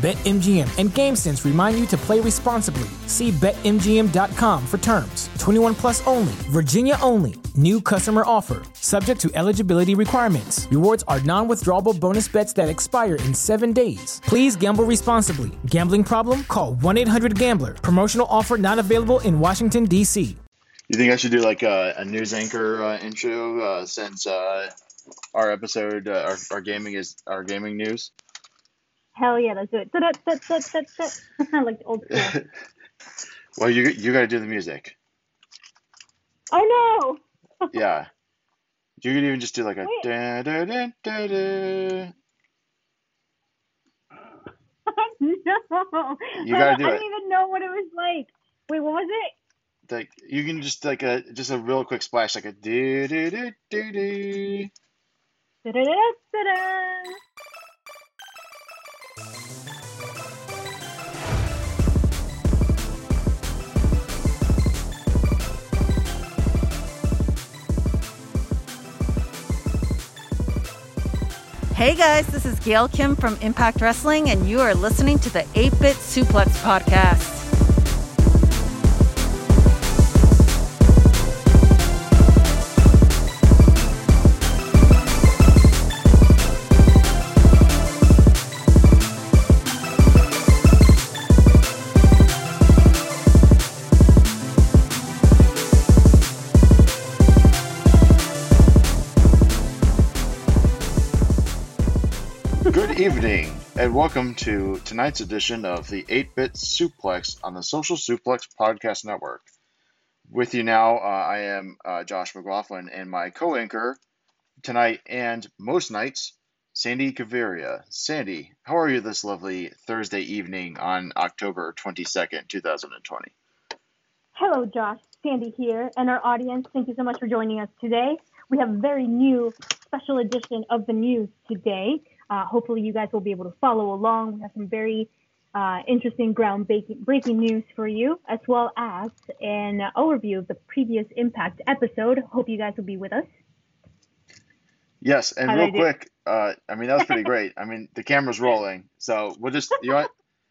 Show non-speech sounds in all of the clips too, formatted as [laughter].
BetMGM and GameSense remind you to play responsibly. See BetMGM.com for terms. 21 plus only, Virginia only. New customer offer, subject to eligibility requirements. Rewards are non withdrawable bonus bets that expire in seven days. Please gamble responsibly. Gambling problem? Call 1 800 Gambler. Promotional offer not available in Washington, D.C. You think I should do like a, a news anchor uh, intro uh, since uh, our episode, uh, our, our gaming is our gaming news? Hell yeah, let's do it. [laughs] like old school. [laughs] well, you you got to do the music. Oh no. [laughs] yeah. You could even just do like a da da da da da. no. You gotta do I it. didn't even know what it was like. Wait, what was it? Like you can just like a just a real quick splash, like a do do do do do. Da-da-da-da-da. Hey guys, this is Gail Kim from Impact Wrestling, and you are listening to the 8 Bit Suplex Podcast. And welcome to tonight's edition of the 8 Bit Suplex on the Social Suplex Podcast Network. With you now, uh, I am uh, Josh McLaughlin, and my co anchor tonight and most nights, Sandy Caveria. Sandy, how are you this lovely Thursday evening on October 22nd, 2020? Hello, Josh. Sandy here, and our audience. Thank you so much for joining us today. We have a very new special edition of the news today. Uh, hopefully, you guys will be able to follow along. We have some very uh, interesting ground breaking news for you, as well as an overview of the previous Impact episode. Hope you guys will be with us. Yes, and How'd real quick, uh, I mean, that was pretty [laughs] great. I mean, the camera's rolling, so we'll just, you know what,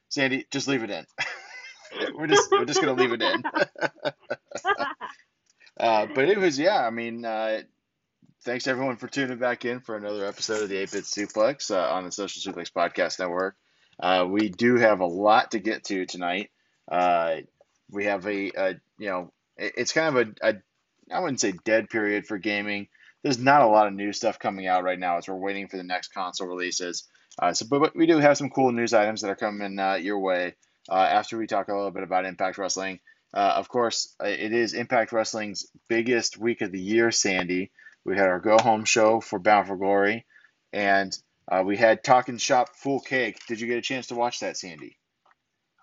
Sandy, just leave it in. [laughs] we're just, we're just gonna leave it in. [laughs] uh, but it was, yeah, I mean, uh, thanks everyone for tuning back in for another episode of the 8 Bit Suplex uh, on the Social Suplex Podcast Network. Uh, we do have a lot to get to tonight. Uh, we have a, a, you know, it's kind of a, a, I wouldn't say dead period for gaming. There's not a lot of new stuff coming out right now as we're waiting for the next console releases. Uh, so, but, we do have some cool news items that are coming uh, your way uh, after we talk a little bit about Impact Wrestling. Of course, it is Impact Wrestling's biggest week of the year, Sandy. We had our go home show for Bound for Glory, and uh, we had Talking Shop Full Cake. Did you get a chance to watch that, Sandy?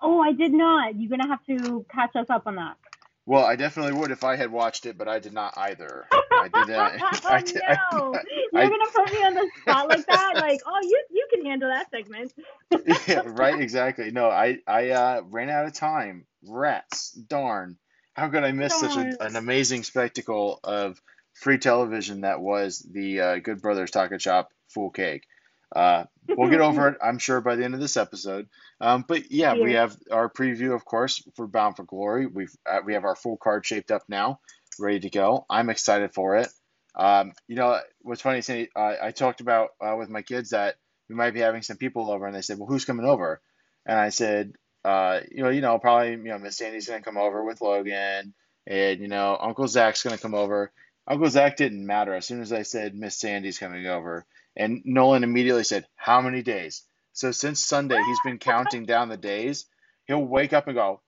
oh, I did not. You're gonna have to catch us up on that. Well, I definitely would if I had watched it, but I did not either. I did not. [laughs] [laughs] oh I did, I- no! I- You're gonna put me on the spot like that? Like, oh, you you can handle that segment. [laughs] yeah, right, exactly. No, I I uh, ran out of time. Rats, darn! How could I miss such a, an amazing spectacle of free television that was the uh, Good Brothers Taco Shop Full Cake? Uh, we'll get over [laughs] it, I'm sure, by the end of this episode. Um, but yeah, we have our preview, of course, for Bound for Glory. We've uh, we have our full card shaped up now, ready to go. I'm excited for it. Um, you know, what's funny, is uh, I talked about uh, with my kids that we might be having some people over, and they said, "Well, who's coming over?" And I said, uh, "You know, you know, probably you know, Miss Sandy's gonna come over with Logan, and you know, Uncle Zach's gonna come over." Uncle Zach didn't matter. As soon as I said Miss Sandy's coming over, and Nolan immediately said, "How many days?" So since Sunday, he's been counting down the days. He'll wake up and go,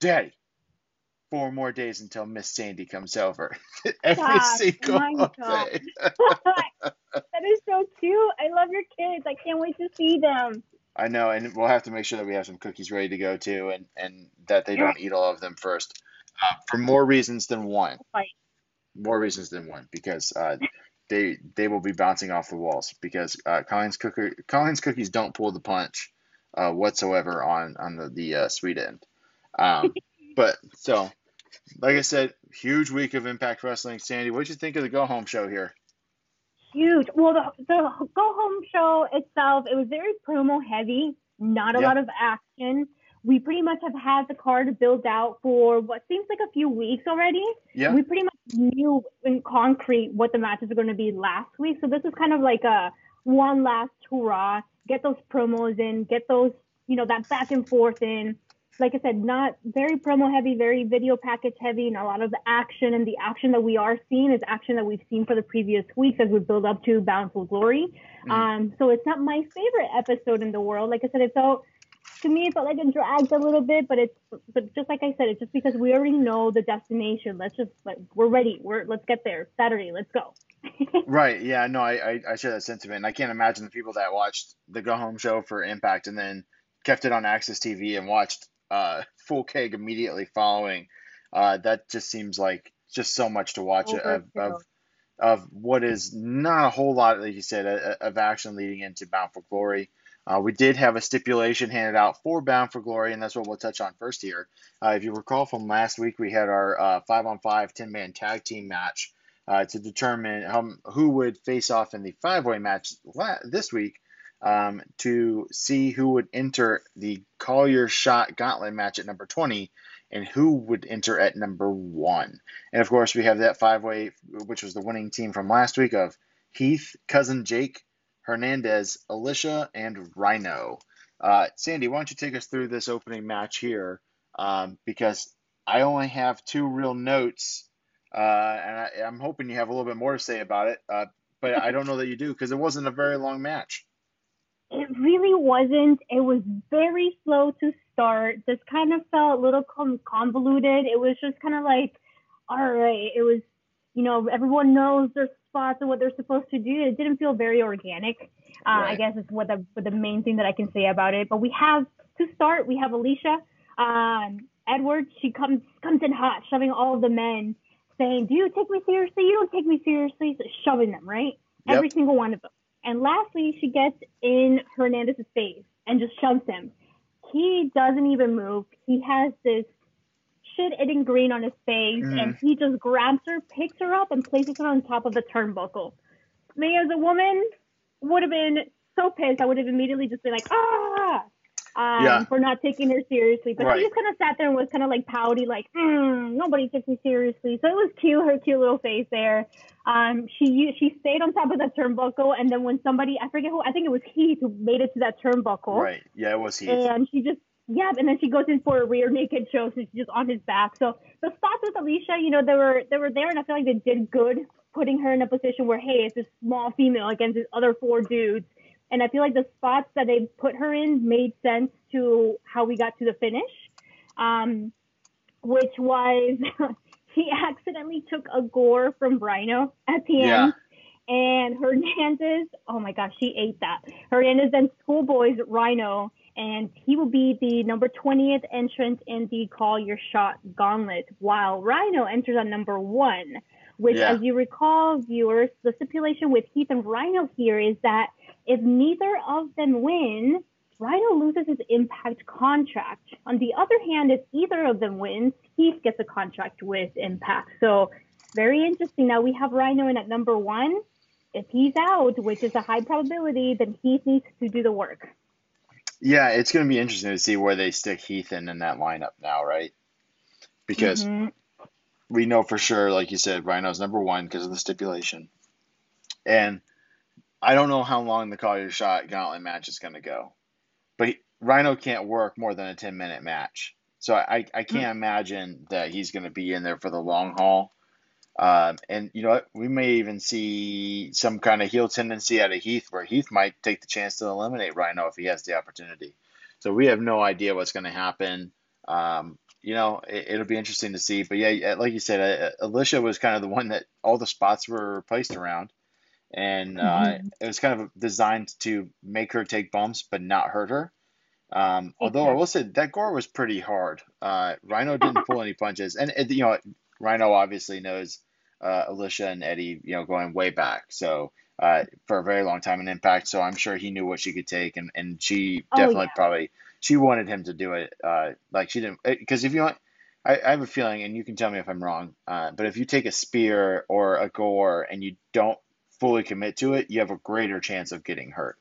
"Daddy, four more days until Miss Sandy comes over. [laughs] Every Gosh, single my God. day. [laughs] that is so cute. I love your kids. I can't wait to see them. I know, and we'll have to make sure that we have some cookies ready to go too, and and that they don't eat all of them first, uh, for more reasons than one. Right. More reasons than one, because uh, they they will be bouncing off the walls because uh, Collins cooker Collins cookies don't pull the punch uh, whatsoever on on the the uh, sweet end. Um, [laughs] but so, like I said, huge week of Impact Wrestling. Sandy, what did you think of the go home show here? Huge. Well, the, the go home show itself, it was very promo heavy, not a Yeah. lot of action. We pretty much have had the card built out for what seems like a few weeks already. Yeah. We pretty much knew in concrete what the matches are going to be last week. So this is kind of like a one last hurrah. Get those promos in, get those, you know, that back and forth in. Like I said, not very promo heavy, very video package heavy, and a lot of the action. And the action that we are seeing is action that we've seen for the previous weeks as we build up to Bound for Glory. Mhm. Um, so it's not my favorite episode in the world. Like I said, it's felt to me it felt like it dragged a little bit, but it's but just like I said, it's just because we already know the destination. Let's just like we're ready. We're let's get there. Saturday, let's go. [laughs] Right. Yeah. No, I, I, I share that sentiment. And I can't imagine the people that watched the Go Home show for Impact and then kept it on AXS TV and watched uh, Full Keg immediately following. Uh, that just seems like just so much to watch of, of, of what is not a whole lot, like you said, of action leading into Bound for Glory. Uh, we did have a stipulation handed out for Bound for Glory, and that's what we'll touch on first here. Uh, if you recall from last week, we had our uh, five on five 10 man tag team match uh, to determine how, who would face off in the five way match la- this week um, to see who would enter the Call Your Shot Gauntlet match at number 20 and who would enter at number one. And of course, we have that five way, which was the winning team from last week of Heath, Cousin Jake, Hernandez, Alicia, and Rhino. Uh, Sandy, why don't you take us through this opening match here? Um, because I only have two real notes, uh, and I, I'm hoping you have a little bit more to say about it. Uh, but I don't know that you do because it wasn't a very long match. It really wasn't. It was very slow to start. This kind of felt a little convoluted. It was just kind of like, all right, it was, you know, everyone knows their spots and what they're supposed to do. It didn't feel very organic. Uh, I guess is what the what the main thing that I can say about it. But we have to start. We have Alicia, um, Edwards. She comes comes in hot, shoving all of the men, saying, "Do you take me seriously? You don't take me seriously." So shoving them right, Yep. every single one of them. And lastly, she gets in Hernandez's face and just shoves him. He doesn't even move. He has this shit eating green on his face, Mhm. and he just grabs her, picks her up, and places her on top of the turnbuckle. Me as a woman would have been so pissed. I would have immediately just been like, ah, um, Yeah. for not taking her seriously. But Right. she just kind of sat there and was kind of like pouty, like, mm, nobody takes me seriously. So it was cute, her cute little face there. Um, she she stayed on top of the turnbuckle, and then when somebody, I forget who, I think it was Heath who made it to that turnbuckle. Right. Yeah, it was Heath. And she just, yeah, and then she goes in for a rear naked choke, so she's just on his back. So the spots with Alicia, you know, they were they were there, and I feel like they did good, putting her in a position where, hey, it's a small female against these other four dudes. And I feel like the spots that they put her in made sense to how we got to the finish, um, which was [laughs] he accidentally took a gore from Rhino at the Yeah. end. And Hernandez, oh my gosh, she ate that. Hernandez then schoolboys Rhino, and he will be the number 20th entrant in the Call Your Shot Gauntlet, while Rhino enters on number one. Which, Yeah. as you recall, viewers, the stipulation with Heath and Rhino here is that if neither of them win, Rhino loses his Impact contract. On the other hand, if either of them wins, Heath gets a contract with Impact. So very interesting. Now we have Rhino in at number one. If he's out, which is a high probability, then Heath needs to do the work. Yeah, it's going to be interesting to see where they stick Heath in in that lineup now, right? Because Mhm. we know for sure, like you said, Rhino's number one because of the stipulation. And I don't know how long the Call Your Shot Gauntlet match is going to go. But he, Rhino can't work more than a 10 minute match. So I, I can't imagine that he's going to be in there for the long haul. Um, and you know what? We may even see some kind of heel tendency out of Heath where Heath might take the chance to eliminate Rhino if he has the opportunity. So we have no idea what's going to happen. Um, you know, it, will be interesting to see. But yeah, like you said, uh, Alicia was kind of the one that all the spots were placed around, and uh, mm-hmm. it was kind of designed to make her take bumps but not hurt her. Um, although I will say that gore was pretty hard. Uh, Rhino didn't pull any punches, and you know, Rhino obviously knows uh, Alicia and Eddie, you know, going way back. So uh, for a very long time in Impact, so I'm sure he knew what she could take, and and she oh, definitely yeah. probably she wanted him to do it. Uh, like she didn't because if you want. I, I have a feeling, and you can tell me if I'm wrong, uh, but if you take a spear or a gore and you don't fully commit to it, you have a greater chance of getting hurt.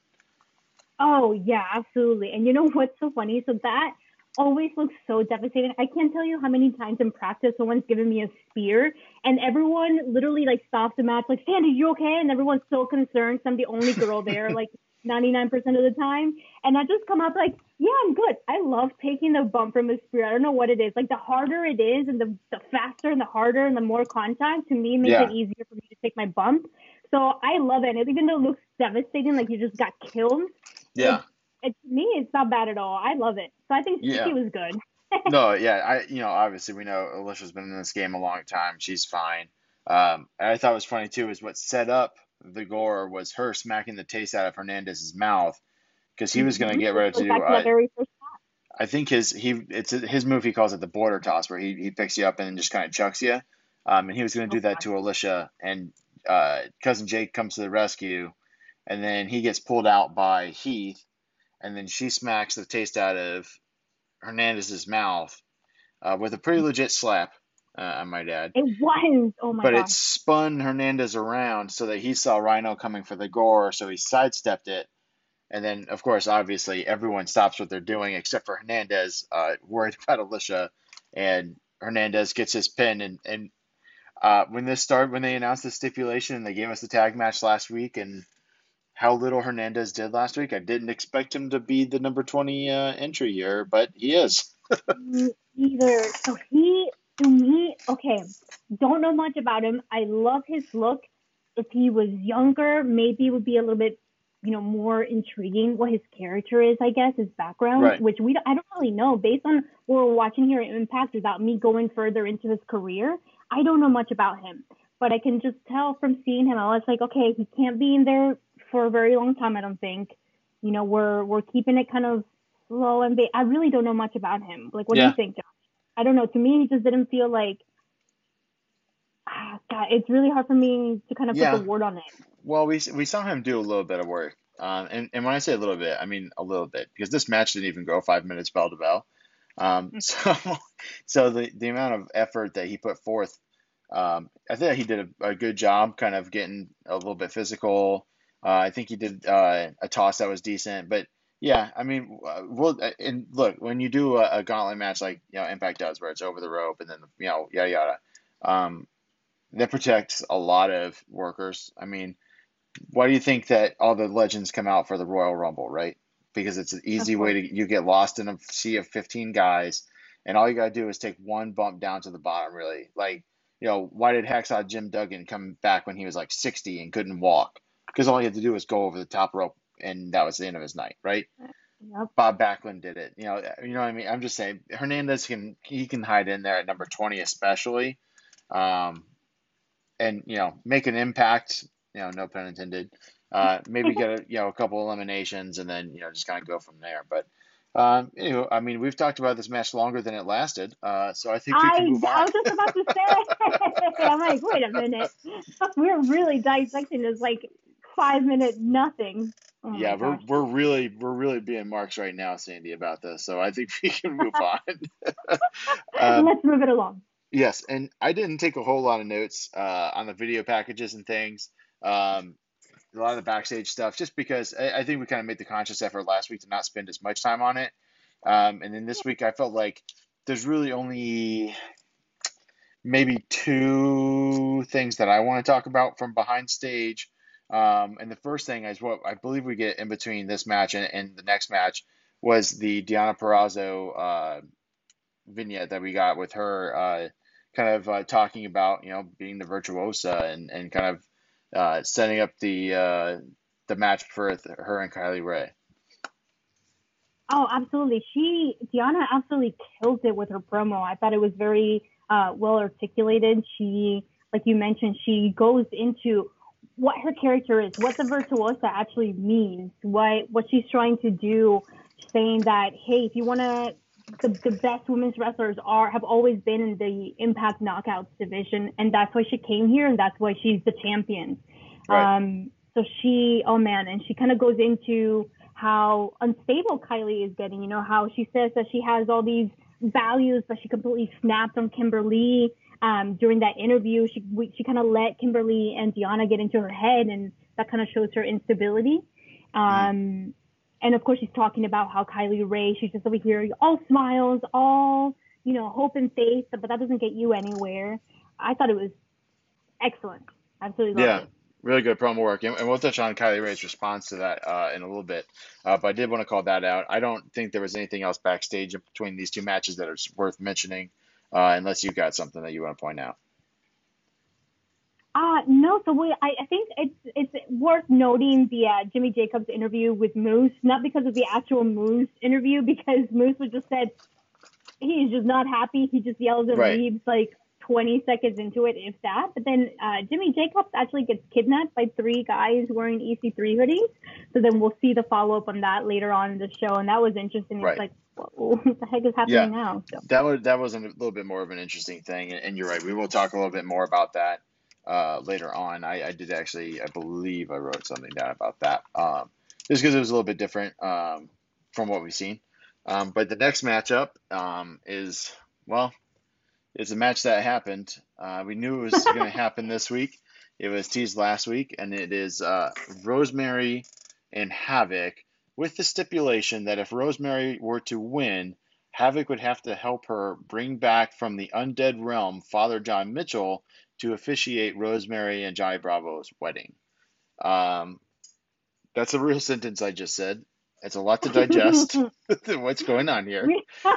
Oh yeah, absolutely. And you know what's so funny? So that always looks so devastating. I can't tell you how many times in practice someone's given me a spear and everyone literally like stops the match like, Sandy, you okay? And everyone's so concerned I'm the only girl there like [laughs] 99% of the time. And I just come up like, yeah, I'm good. I love taking the bump from a spear. I don't know what it is. Like the harder it is and the, the faster and the harder and the more contact to me makes yeah. it easier for me to take my bump. So I love it. And even though it looks devastating, like you just got killed. Yeah. It, me, it's not bad at all. I love it. So I think yeah. was good. [laughs] no, yeah, I you know obviously we know Alicia's been in this game a long time. She's fine. Um, I thought it was funny too is what set up the gore was her smacking the taste out of Hernandez's mouth because he was going to mm-hmm. get ready to do. Uh, I think his he it's his move he calls it the border toss where he, he picks you up and then just kind of chucks you. Um, and he was going to do that to Alicia, and uh, cousin Jake comes to the rescue, and then he gets pulled out by Heath, and then she smacks the taste out of Hernandez's mouth uh, with a pretty legit slap. Uh, I might add. It was. Oh my god. But it spun Hernandez around so that he saw Rhino coming for the gore, so he sidestepped it. And then, of course, obviously, everyone stops what they're doing except for Hernandez, uh, worried [laughs] about Alicia. And Hernandez gets his pin, and, and uh, when this started, when they announced the stipulation and they gave us the tag match last week, and how little Hernandez did last week, I didn't expect him to be the number twenty uh, entry here, but he is. [laughs] either. So he, to me, okay, don't know much about him. I love his look. If he was younger, maybe it would be a little bit, you know, more intriguing what his character is. I guess his background, right. which we I don't really know based on what we're watching here at Impact, without me going further into his career. I don't know much about him, but I can just tell from seeing him. I was like, okay, he can't be in there for a very long time. I don't think. You know, we're we're keeping it kind of slow and I really don't know much about him. Like, what yeah. do you think, Josh? I don't know. To me, he just didn't feel like. Ah, God, it's really hard for me to kind of yeah. put the word on it. Well, we we saw him do a little bit of work, um, and and when I say a little bit, I mean a little bit because this match didn't even go five minutes bell to bell. Um, mm. [laughs] so, so the, the amount of effort that he put forth, um, I think he did a, a, good job kind of getting a little bit physical. Uh, I think he did uh, a toss that was decent, but yeah, I mean, uh, well, and look, when you do a, a, gauntlet match like you know Impact does, where it's over the rope and then you know yada yada, um, that protects a lot of workers. I mean, why do you think that all the legends come out for the Royal Rumble, right? because it's an easy way to you get lost in a sea of 15 guys and all you got to do is take one bump down to the bottom really like you know why did hacksaw jim duggan come back when he was like 60 and couldn't walk because all he had to do was go over the top rope and that was the end of his night right yep. bob backlund did it you know you know what i mean i'm just saying hernandez can he can hide in there at number 20 especially um, and you know make an impact you know no pun intended uh, [laughs] maybe get a you know a couple eliminations and then you know just kind of go from there. But um, anyway, I mean we've talked about this match longer than it lasted, uh, so I think we can move on. I was just about to say, [laughs] I'm like, wait a minute, [laughs] we're really dissecting this like five minute nothing. Oh yeah, we're we're really we're really being marks right now, Sandy, about this. So I think we can move on. um, [laughs] Let's move it along. Yes, and I didn't take a whole lot of notes uh, on the video packages and things. Um, a lot of the backstage stuff, just because I, I think we kind of made the conscious effort last week to not spend as much time on it. Um, and then this week, I felt like there's really only maybe two things that I want to talk about from behind stage. Um, and the first thing is what I believe we get in between this match and, and the next match was the Deonna Purrazzo uh, vignette that we got with her uh, kind of uh, talking about, you know, being the virtuosa and, and kind of uh, setting up the uh, the match for her and Kylie Rae. Oh, absolutely. She Deonna absolutely killed it with her promo. I thought it was very uh, well articulated. She, like you mentioned, she goes into what her character is, what the virtuosa actually means, what what she's trying to do, saying that hey, if you want to, the, the best women's wrestlers are have always been in the Impact Knockouts division, and that's why she came here, and that's why she's the champion. Right. Um, so she, oh man, and she kind of goes into how unstable Kylie is getting. You know how she says that she has all these values, but she completely snapped on Kimberly um, during that interview. She we, she kind of let Kimberly and Deonna get into her head, and that kind of shows her instability. Um, and of course, she's talking about how Kylie Rae, she's just over here, all smiles, all you know, hope and faith, but that doesn't get you anywhere. I thought it was excellent. Absolutely Yeah, it. really good promo work, and, and we'll touch on Kylie Rae's response to that uh, in a little bit. Uh, but I did want to call that out. I don't think there was anything else backstage between these two matches that is worth mentioning, uh, unless you've got something that you want to point out. Uh, no, so we, I, I think it's it's worth noting the uh, Jimmy Jacobs interview with Moose, not because of the actual Moose interview, because Moose was just said he's just not happy. He just yells and Right. leaves like 20 seconds into it, if that. But then uh, Jimmy Jacobs actually gets kidnapped by three guys wearing EC3 hoodies. So then we'll see the follow up on that later on in the show, and that was interesting. Right. It's like, whoa, [laughs] what the heck is happening Yeah. now? So. That was that was a little bit more of an interesting thing, and, and you're right. We will talk a little bit more about that uh, later on. I, I did actually, I believe, I wrote something down about that, um, just because it was a little bit different um, from what we've seen. Um, but the next matchup um, is well, it's a match that happened. Uh, we knew it was [laughs] going to happen this week. It was teased last week, and it is uh, Rosemary and Havoc, with the stipulation that if Rosemary were to win, Havoc would have to help her bring back from the undead realm Father John Mitchell to officiate Rosemary and Johnny Bravo's wedding. Um, that's a real [laughs] sentence I just said. It's a lot to digest. [laughs] [laughs] What's going on here? We, [laughs]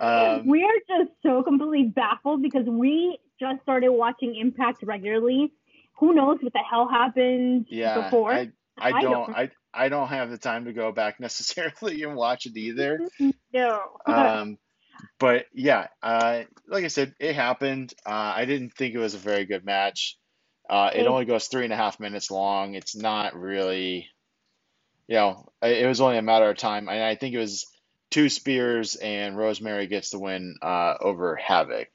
Um, we are just so completely baffled because we just started watching Impact regularly. Who knows what the hell happened Yeah, before? I, I I don't. I, I don't have the time to go back necessarily and watch it either. no. Um, but yeah, uh, like I said, it happened. Uh, I didn't think it was a very good match. Uh, It- only goes three and a half minutes long. It's not really, you know, it was only a matter of time. And I think it was two spears and Rosemary gets the win uh, over Havoc.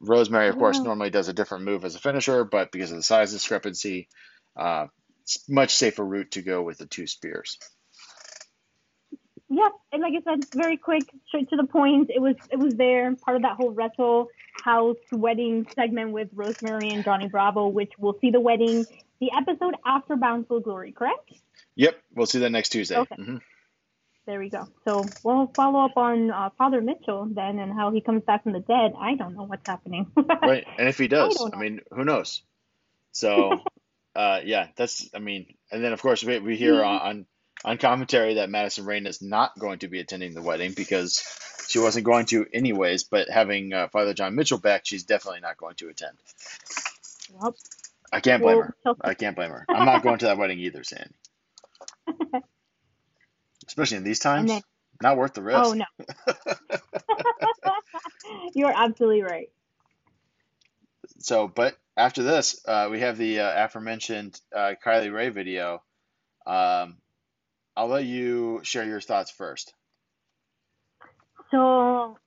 Rosemary, of course, normally does a different move as a finisher, but because of the size discrepancy, uh, it's much safer route to go with the two spears. yeah, and like I said, very quick, straight to the point. It was it was there, part of that whole Wrestle House wedding segment with Rosemary and Johnny Bravo, which we'll see the wedding, the episode after Bound for Glory, correct? Yep, we'll see that next Tuesday. Okay. hmm There we go. So we'll follow up on uh, Father Mitchell then and how he comes back from the dead. I don't know what's happening. [laughs] right and if he does don't i, mean who knows so [laughs] uh yeah that's i mean and then of course we, we hear on, on on commentary that madison rayne is not going to be attending the wedding because she wasn't going to anyways but having uh, father john mitchell back she's definitely not going to attend Well, i can't blame Well, her i can't blame her i'm not going to that wedding either sandy especially in these times then- not worth the risk oh no. [laughs] You're absolutely right. So, but after this, uh, we have the uh, aforementioned uh, Kylie Rae video. Um, I'll let you share your thoughts first. So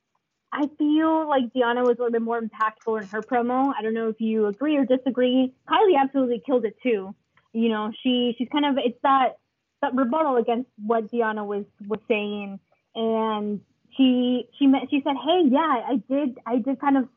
I feel like Deonna was a little bit more impactful in her promo. I don't know if you agree or disagree. Kylie absolutely killed it too. You know, she she's kind of it's that rebuttal against what Deonna was was saying, and she she met, she said, "Hey, yeah, I did I did kind of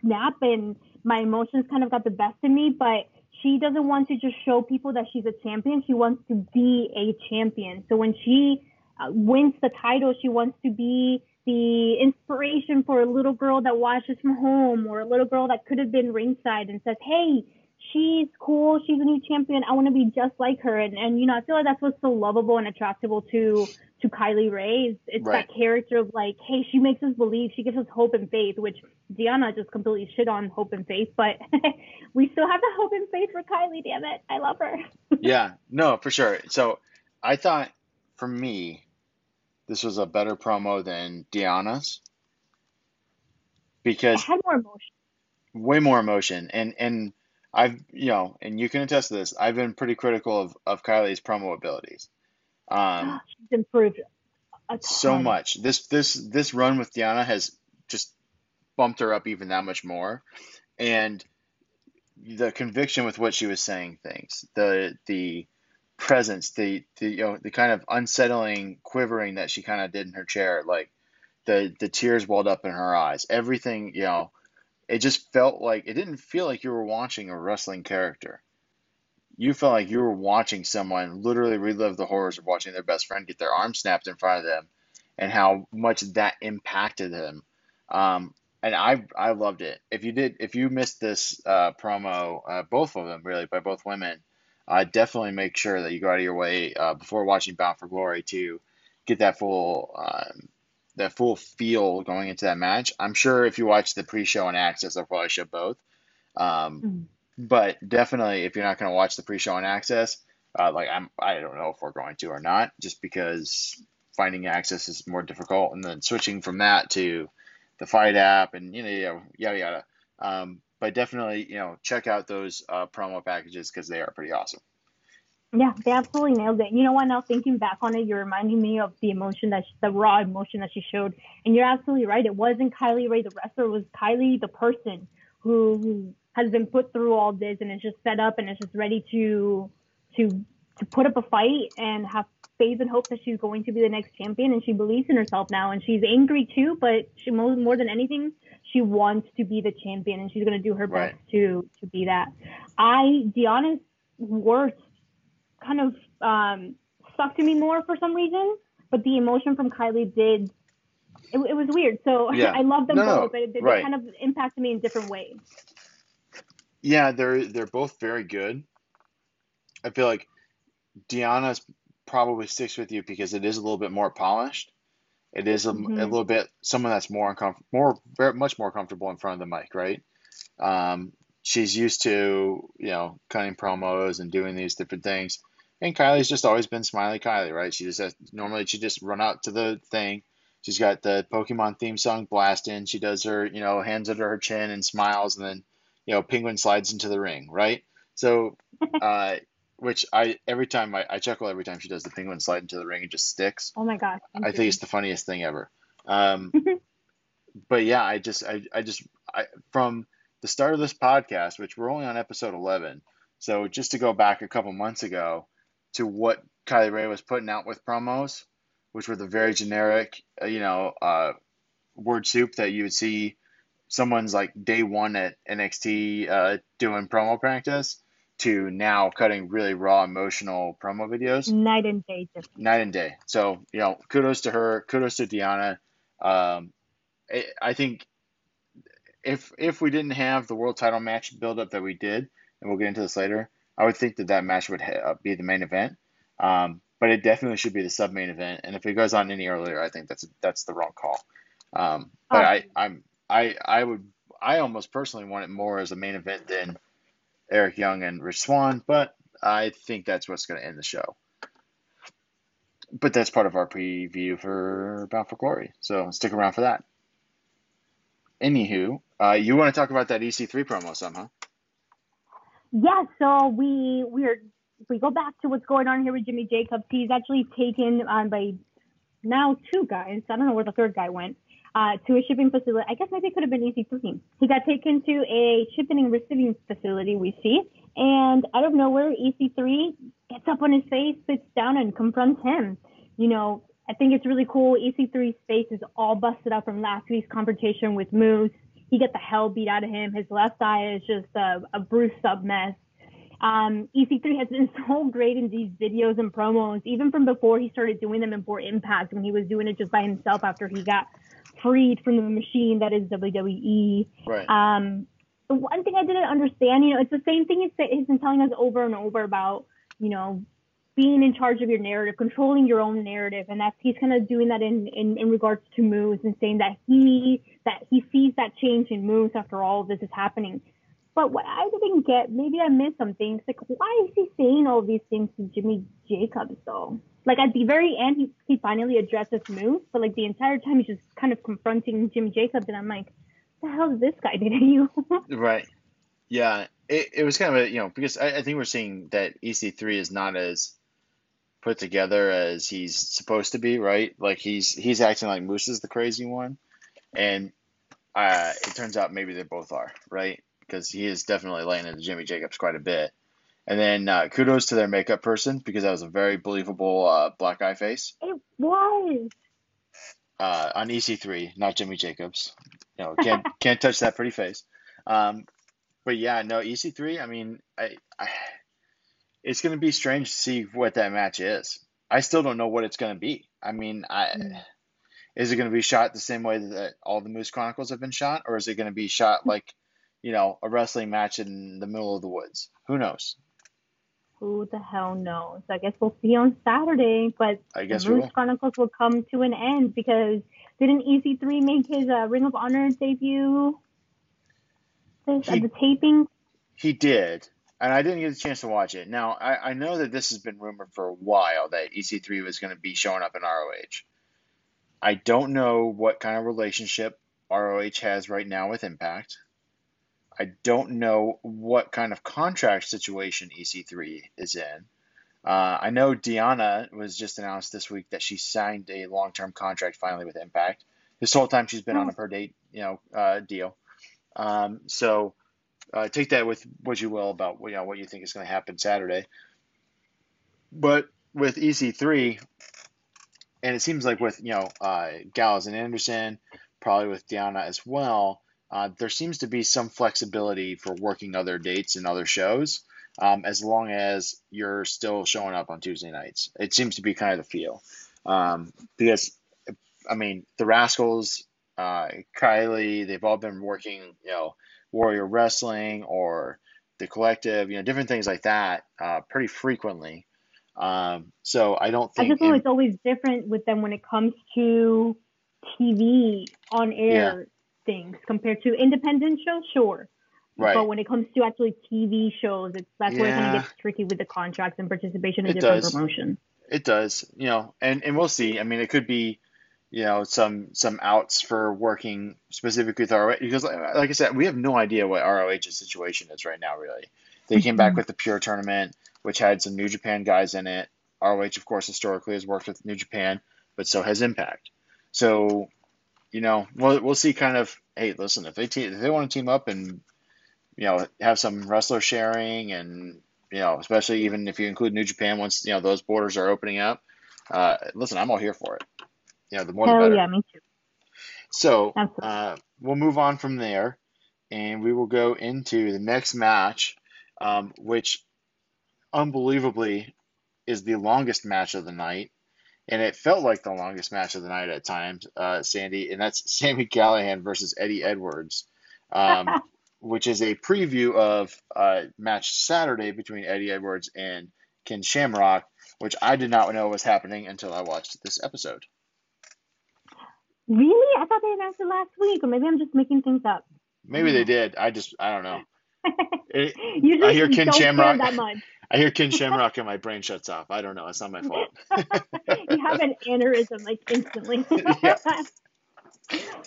snap and my emotions kind of got the best of me, but." She doesn't want to just show people that she's a champion. She wants to be a champion. So when she uh, wins the title, she wants to be the inspiration for a little girl that watches from home or a little girl that could have been ringside and says, Hey, she's cool. She's a new champion. I want to be just like her. And, and, you know, I feel like that's what's so lovable and attractive to, to Kylie Rae. It's, it's Right. that character of like, Hey, she makes us believe. She gives us hope and faith, which Deonna just completely shit on hope and faith, but [laughs] we still have the hope and faith for Kylie. Damn it. I love her. [laughs] yeah, no, for sure. So, I thought for me, this was a better promo than Deonna's because it had more emotion. way more emotion and and I've you know and you can attest to this. I've been pretty critical of of Kylie's promo abilities. Um, [gasps] She's improved so much. This this this run with Deonna has just bumped her up even that much more, and the conviction with what she was saying things, the the presence, the the you know the kind of unsettling quivering that she kind of did in her chair, like the the tears welled up in her eyes. Everything you know, it just felt like it didn't feel like you were watching a wrestling character. You felt like you were watching someone literally relive the horrors of watching their best friend get their arm snapped in front of them, and how much that impacted them. Um, and I I loved it. If you did, if you missed this uh, promo, uh, both of them really by both women, uh, definitely make sure that you go out of your way uh, before watching Bound for Glory to get that full um, that full feel going into that match. I'm sure if you watch the pre-show and AXS, they'll probably show both. Um, Mhm. But definitely, if you're not going to watch the pre-show and AXS, uh, like I'm, I don't know if we're going to or not, just because finding AXS is more difficult, and then switching from that to the FITE app and you know yada yada. Um, but definitely, you know, check out those uh, promo packages because they are pretty awesome. Yeah, they absolutely nailed it. You know what? Now thinking back on it, you're reminding me of the emotion that she, the raw emotion that she showed, and you're absolutely right. It wasn't Kylie Rae the wrestler; it was Kylie the person who, who has been put through all this and is just set up and is just ready to to to put up a fight and have faith and hope that she's going to be the next champion. And she believes in herself now, and she's angry too. But she more, more than anything, she wants to be the champion, and she's going to do her Right. best to to be that. I Deonna's worst kind of um, stuck to me more for some reason, but the emotion from Kylie did. It, it was weird. So [laughs] Yeah. I love them No, both, but they, right. kind of impacted me in different ways. Yeah, they're they're both very good. I feel like Deonna's probably sticks with you because it is a little bit more polished. It is a, a Mhm. little bit someone that's more uncomfortable, more very much more comfortable in front of the mic, right? Um, she's used to you know cutting promos and doing these different things, and Kylie's just always been smiley Kylie, right? She just has, normally she just run out to the thing. She's got the Pokemon theme song blasting. She does her you know hands under her chin and smiles, and then you know Penguin slides into the ring, right? So, [laughs] uh, which I every time I, I chuckle every time she does the Penguin slide into the ring, it just sticks. Oh my god! I think it's the funniest thing ever. Um, [laughs] but yeah, I just, I, I just, I, from the start of this podcast, which we're only on episode 11. So just to go back a couple months ago to what Kylie Rae was putting out with promos, which were the very generic, uh, you know, uh, word soup that you would see someone's like day one at NXT uh, doing promo practice to now cutting really raw emotional promo videos night and day difference. night and day. So you know, kudos to her. Kudos to Deonna. Um, I, I think if if we didn't have the world title match buildup that we did, and we'll get into this later, I would think that that match would ha- uh, be the main event. Um, but it definitely should be the sub main event. And if it goes on any earlier, I think that's that's the wrong call. Um, but I I'm I I would I almost personally want it more as a main event than Eric Young and Rich Swann. But I think that's what's going to end the show but that's part of our preview for Bound for Glory. So stick around for that. Anywho, uh, you want to talk about that EC3 promo somehow? Yeah, so we we're we go back to what's going on here with Jimmy Jacobs. He's actually taken on by now two guys. I don't know where the third guy went. Uh, to a shipping facility. I guess maybe it could have been EC3. He got taken to a shipping and receiving facility, we see. And out of nowhere, EC3 gets up on his face, sits down, and confronts him. You know, I think it's really cool. EC3's face is all busted up from last week's confrontation with Moose. He got the hell beat out of him. His left eye is just a, a bruised up mess. Um, EC3 has been [laughs] so great in these videos and promos, even from before he started doing them in For Impact when he was doing it just by himself after he got freed from the machine that is WWE. Right. Um, the one thing I didn't understand, you know, it's the same thing he's, he's been telling us over and over about, you know, being in charge of your narrative, controlling your own narrative, and that's he's kind of doing that in, in in regards to Moose and saying that he that he sees that change in Moose after all this is happening. But what I didn't get, maybe I missed some things. Like, why is he saying all these things to Jimmy Jacobs though? Like at the very end, he, he finally addresses Moose, but like the entire time he's just kind of confronting Jimmy Jacobs, and I'm like, the hell is this guy [laughs] doing you? Right. Yeah. It, it was kind of a, you know, because I, I think we're seeing that EC3 is not as put together as he's supposed to be, right? Like he's he's acting like Moose is the crazy one, and uh, it turns out maybe they both are, right? Because he is definitely laying into Jimmy Jacobs quite a bit. And then uh, kudos to their makeup person because that was a very believable uh, black eye face it was. uh, on EC3, not Jimmy Jacobs. You know, can't [laughs] can't touch that pretty face. Um, but yeah, no EC3. I mean, I, I it's going to be strange to see what that match is. I still don't know what it's going to be. I mean, I Mm. is it going to be shot the same way that all the Moose Chronicles have been shot, or is it going to be shot like, you know, a wrestling match in the middle of the woods? Who knows? Who the hell knows? I guess we'll see on Saturday, but I guess the Moose. Chronicles will come to an end because didn't EC3 make his uh, Ring of Honor debut this, He- at the taping? He did, and I didn't get a chance to watch it. Now, I, I know that this has been rumored for a while that EC3 was going to be showing up in ROH. I don't know what kind of relationship ROH has right now with Impact. I don't know what kind of contract situation EC3 is in. Uh, I know Deonna was just announced this week that she signed a long-term contract finally with Impact. This whole time she's been on a per date, you know, uh, deal. Um, so uh, take that with what you will about you know what you think is going to happen Saturday. But with EC3, and it seems like with you know uh, Gallows and Anderson, probably with Deonna as well, uh, there seems to be some flexibility for working other dates and other shows, um, as long as you're still showing up on Tuesday nights. It seems to be kind of the feel, um, because I mean the Rascals, uh, Kylie, they've all been working, you know, Warrior Wrestling or the Collective, you know, different things like that, uh, pretty frequently. Um, so I don't think. I just know it's always different with them when it comes to TV on air things compared to independent shows, sure. Right. But when it comes to actually TV shows, it's that's where it kind of gets tricky with the contracts and participation in It different does. promotions. It does, you know, and, and we'll see. I mean, it could be, you know, some some outs for working specifically with ROH because, like like I said, we have no idea what ROH's situation is right now. Really, they came back Mhm. with the Pure tournament, which had some New Japan guys in it. ROH, of course, historically has worked with New Japan, but so has Impact. So, you know, we'll we'll see. Kind of, hey, listen, if they te- if they want to team up and you know have some wrestler sharing and you know, especially even if you include New Japan once you know those borders are opening up. Uh, listen, I'm all here for it. Know, the more the better. yeah, me too. So uh, we'll move on from there, and we will go into the next match, um, which unbelievably is the longest match of the night, and it felt like the longest match of the night at times, uh, Sandy, and that's [laughs] Sami Callihan versus Eddie Edwards, um, [laughs] which is a preview of uh, match Saturday between Eddie Edwards and Ken Shamrock, which I did not know was happening until I watched this episode. Really? I thought they announced it last week, or maybe I'm just making things up. Maybe they did. I just I don't know. [laughs] It, you just [laughs] I hear Ken Shamrock. I hear Ken Shamrock and my brain shuts off. I don't know. It's not my fault. [laughs] you have an aneurysm like instantly. Yeah.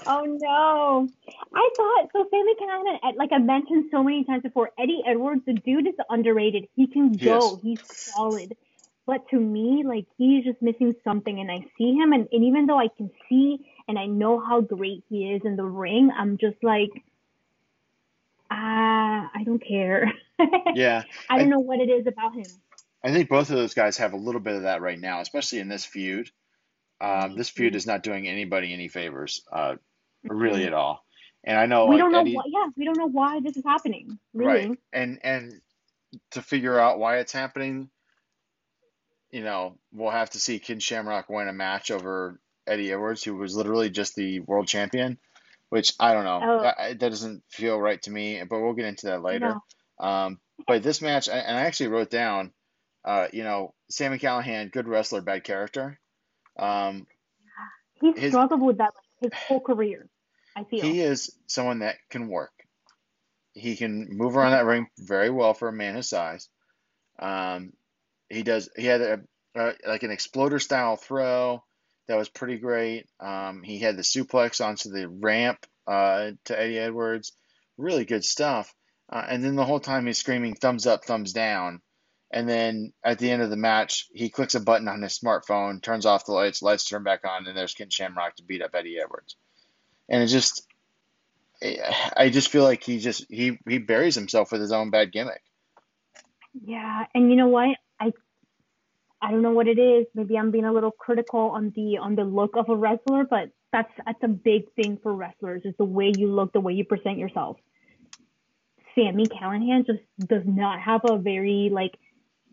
oh no! I thought so. Sami Callihan, uh, like I mentioned so many times before, Eddie Edwards, the dude is underrated. He can go. is. He's solid. But to me, like he's just missing something, and I see him, and, and even though I can see and I know how great he is in the ring, I'm just like, ah, I don't care. [laughs] yeah, I don't know what it is about him. I think both of those guys have a little bit of that right now, especially in this feud. Um, this feud is not doing anybody any favors, uh, really at all. And I know we like don't know Eddie, why. Yeah, we don't know why this is happening. Really. right? And and to figure out why it's happening, you know, we'll have to see Ken Shamrock win a match over Eddie Edwards, who was literally just the world champion. Which I don't know. Oh. I- that doesn't feel right to me, but we'll get into that later. No. Um, but this match, I- and I actually wrote down, uh, you know, Sami Callihan, good wrestler, bad character. Um, His- struggled with that like, his whole career. I feel. he is someone that can work. He can move around that ring very well for a man his size. Um, he does. He had a uh, like an exploder style throw that was pretty great. Um, he had the suplex onto the ramp uh, to Eddie Edwards. Really good stuff. Uh, and then the whole time he's screaming thumbs up, thumbs down. And then at the end of the match, he clicks a button on his smartphone, turns off the lights, lights turn back on, and there's Ken Shamrock to beat up Eddie Edwards. And it just, I just feel like he just he he buries himself with his own bad gimmick. Yeah, and you know what? I don't know what it is. Maybe I'm being a little critical on the on the look of a wrestler, but that's that's a big thing for wrestlers is the way you look, the way you present yourself. Sami Callihan just does not have a very like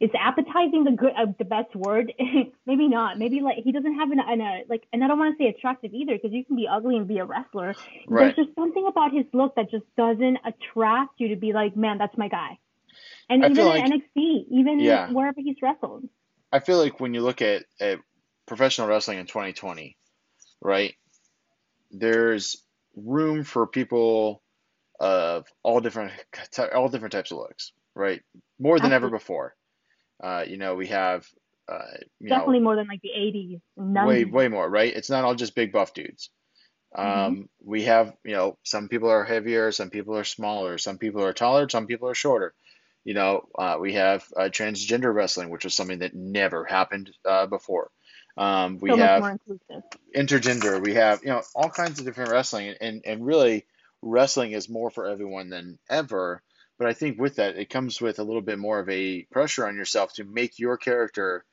is appetizing the good uh, the best word [laughs] maybe not maybe like he doesn't have an, an a, like and i don't want to say attractive either because you can be ugly and be a wrestler Right. there's just something about his look that just doesn't attract you to be like man that's my guy and I even in like- nxt even Yeah. wherever he's wrestled I feel like when you look at, at professional wrestling in 2020, right, there's room for people of all different all different types of looks, right? More than ever before. Uh, you know, we have uh, you definitely know more than like the 80s and 90s way way more, right? It's not all just big buff dudes. Um, we have, you know, some people are heavier, some people are smaller, some people are taller, some people are shorter. You know, uh, we have uh, transgender wrestling, which was something that never happened uh, before. Um, we so have intergender. We have, you know, all kinds of different wrestling, and and really, wrestling is more for everyone than ever. But I think with that, it comes with a little bit more of a pressure on yourself to make your character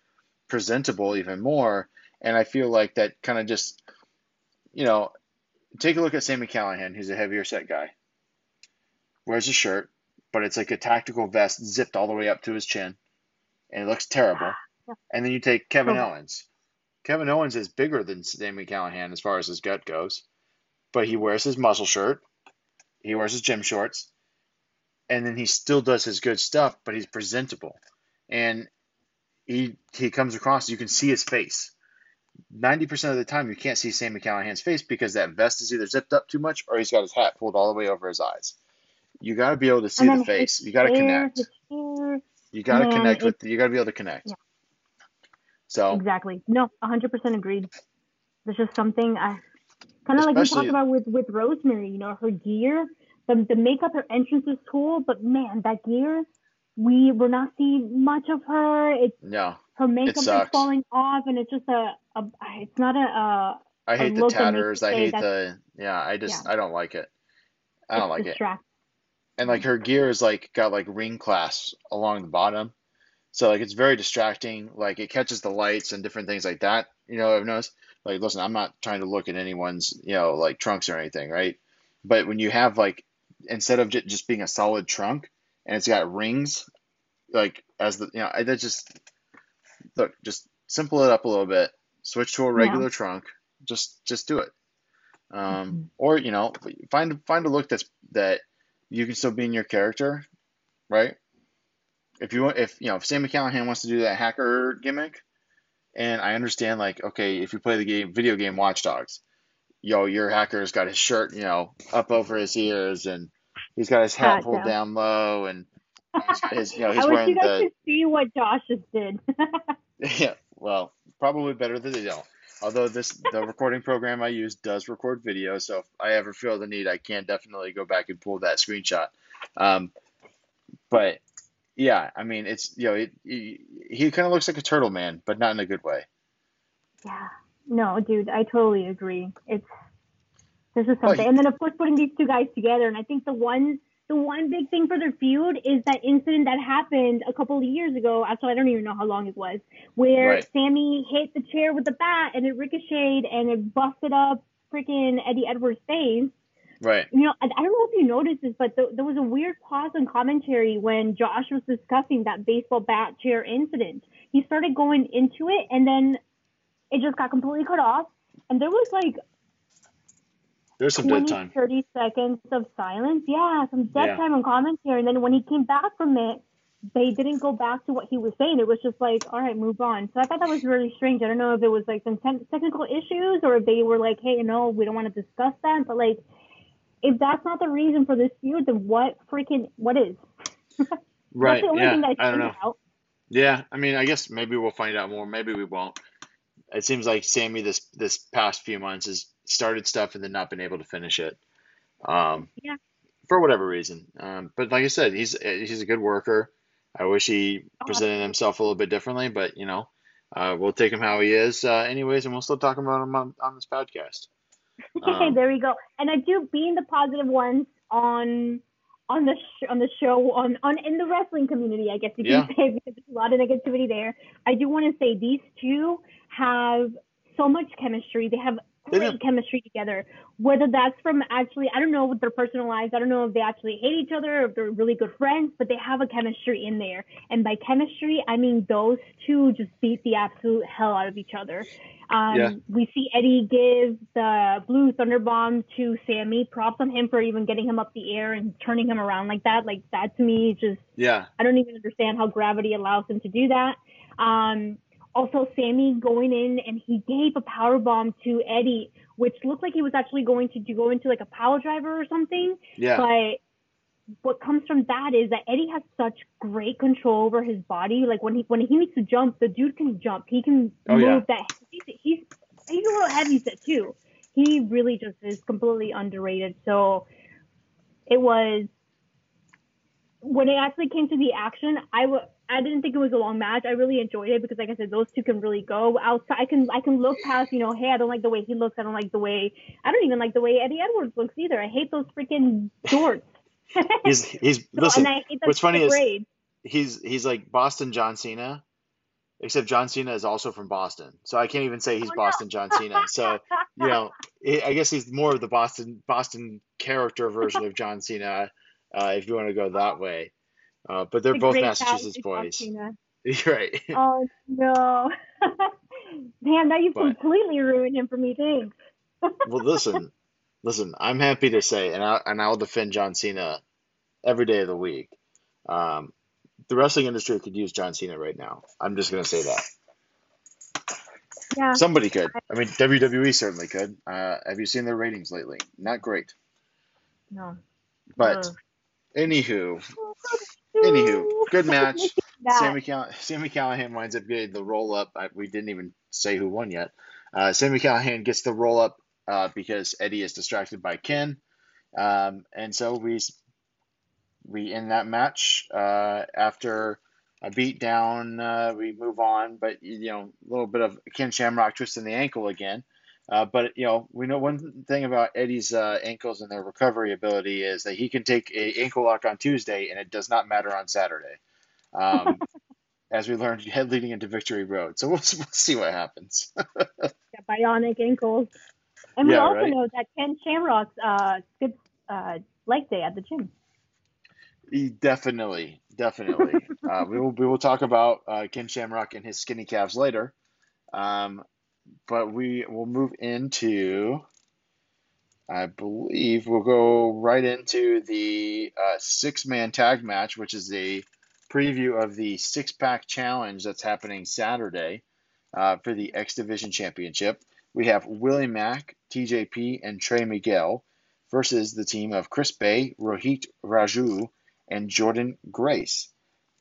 presentable even more. And I feel like that kind of just, you know, take a look at Sami Callihan, who's a heavier set guy. Wears a shirt, but it's like a tactical vest zipped all the way up to his chin, and it looks terrible. And then you take Kevin Oh. Owens. Kevin Owens is bigger than Sami Callihan as far as his gut goes, but he wears his muscle shirt, he wears his gym shorts, and then he still does his good stuff, but he's presentable. And he he comes across, you can see his face. 90% of the time, you can't see Sami Callihan's face because that vest is either zipped up too much or he's got his hat pulled all the way over his eyes. You got to be able to see the face. You got to connect. hair, You got to connect with. You got to be able to connect. Yeah. So Exactly. No, 100% agreed. There's just something I kind of like we talked about with with Rosemary. You know, her gear, the the makeup, her entrance is cool, but man, that gear, we we're not seeing much of her. It's no, her makeup is falling off, and it's just a, a it's not a. Uh, I hate the look that makes tatters. I hate the. Yeah, I just Yeah. I don't like it. I don't it's like it. And like her gear is like got like ring clasps along the bottom. So like it's very distracting. Like it catches the lights and different things like that. You know, I've noticed. Like, listen, I'm not trying to look at anyone's, you know, like trunks or anything, right? But when you have like instead of ju- just being a solid trunk and it's got rings, like as the, you know, I that just look, just simple it up a little bit. Switch to a regular trunk. Just just do it. Um, Mhm. or you know, find find a look that's that you can still be in your character, right? If you want, if you know, if Sam Callihan wants to do that hacker gimmick, and I understand, like, okay, if you play the game, video game Watch Dogs, yo, your hacker's got his shirt, you know, up over his ears, and he's got his hat pulled down. low, and he's, his, you know, [laughs] he's I wish you guys the could see what Josh just did. [laughs] [laughs] yeah, well, probably better that they don't. Although this the recording program I use does record video, so if I ever feel the need, I can definitely go back and pull that screenshot. Um, but yeah, I mean, it's you know, it, he, he kind of looks like a turtle man, but not in a good way. Yeah. No, dude, I totally agree. It's this is something, you- and then of course putting these two guys together, and I think the one the one big thing for their feud is that incident that happened a couple of years ago. Actually, I don't even know how long it was, where Right. Sami hit the chair with the bat and it ricocheted and it busted up freaking Eddie Edwards' face. Right. You know, I, I don't know if you noticed this, but th- there was a weird pause in commentary when Josh was discussing that baseball bat chair incident. He started going into it, and then it just got completely cut off. And there was like There's some dead 20, time. 30 seconds of silence. Yeah, some dead Yeah. time on commentary. And then when he came back from it, they didn't go back to what he was saying. It was just like, all right, move on. So I thought that was really strange. I don't know if it was like some te- technical issues or if they were like, hey, no, we don't want to discuss that. But like, if that's not the reason for this feud, then what freaking what is? [laughs] Right. That's the only Yeah. that I don't know. out. Yeah, I mean, I guess maybe we'll find out more. Maybe we won't. It seems like Sami this this past few months has started stuff and then not been able to finish it. Um, Yeah. For whatever reason. Um, but like I said, he's he's a good worker. I wish he presented himself a little bit differently, but you know, uh, we'll take him how he is, uh, anyways, and we'll still talk about him on, on this podcast. [laughs] Um, there we go. And I do being the positive ones on on the sh- on the show on on in the wrestling community, I guess you can Yeah. say [laughs] because there's a lot of negativity there. I do want to say these two have so much chemistry. They have great chemistry together. Whether that's from actually, I don't know what their personal lives. I don't know if they actually hate each other or if they're really good friends, but they have a chemistry in there. And by chemistry, I mean those two just beat the absolute hell out of each other. Um, Yeah. We see Eddie give the blue thunder bomb to Sami. Props on him for even getting him up the air and turning him around like that. Like that to me, just yeah, I don't even understand how gravity allows him to do that. Um, also, Sami going in and he gave a power bomb to Eddie, which looked like he was actually going to go into like a power driver or something. yeah, But what comes from that is that Eddie has such great control over his body. Like when he when he needs to jump, the dude can jump. He can Oh, move yeah. that. He's, he's he's a little heavy set too. He really just is completely underrated. So it was when it actually came to the action, I I w- I didn't think it was a long match. I really enjoyed it because, like I said, those two can really go outside. I can I can look past, you know, hey, I don't like the way he looks. I don't like the way I don't even like the way Eddie Edwards looks either. I hate those freaking shorts. [laughs] he's he's [laughs] So- listen. and I hate that what's funny is- he's he's like Boston John Cena, except John Cena is also from Boston, so I can't even say he's Oh, no. Boston John Cena. So [laughs] you know, I I guess he's more of the Boston Boston character version of John Cena, uh, if you want to go that way. Uh, but they're The both Massachusetts boys, [laughs] right? Oh no, [laughs] man! Now you But- completely ruined him for me. Thanks. [laughs] Well, listen, listen. I'm happy to say, and I and I'll defend John Cena every day of the week. Um, the wrestling industry could use John Cena right now. I'm just gonna say that. Yeah. Somebody could. I mean, WWE certainly could. Uh, have you seen their ratings lately? Not great. No. But Ugh. anywho, anywho, [laughs] good match. Sami Call- Sami Callihan winds up getting the roll up. I, we didn't even say who won yet. Uh, Sami Callihan gets the roll up uh, because Eddie is distracted by Ken, um, and so we we end that match uh, after a beat down. Uh, we move on, but you know a little bit of Ken Shamrock twisting the ankle again. Uh, but you know we know one thing about Eddie's uh, ankles and their recovery ability is that he can take a ankle lock on Tuesday and it does not matter on Saturday um, [laughs] as we learned [laughs] head leading into Victory Road. So we'll, [laughs] we'll see what happens. Got bionic ankles. And we also right. know that Ken Shamrock's uh, skips uh, leg day at the gym. He definitely, definitely. uh, we will we will talk about uh, Ken Shamrock and his skinny calves later. Um, but we will move into. I believe we'll go right into the uh, six man tag match, which is a preview of the six pack challenge that's happening Saturday uh, for the X Division Championship. We have Willie Mack, TJP, and Trey Miguel versus the team of Chris Bey, Rohit Raju, and Jordynne Grace.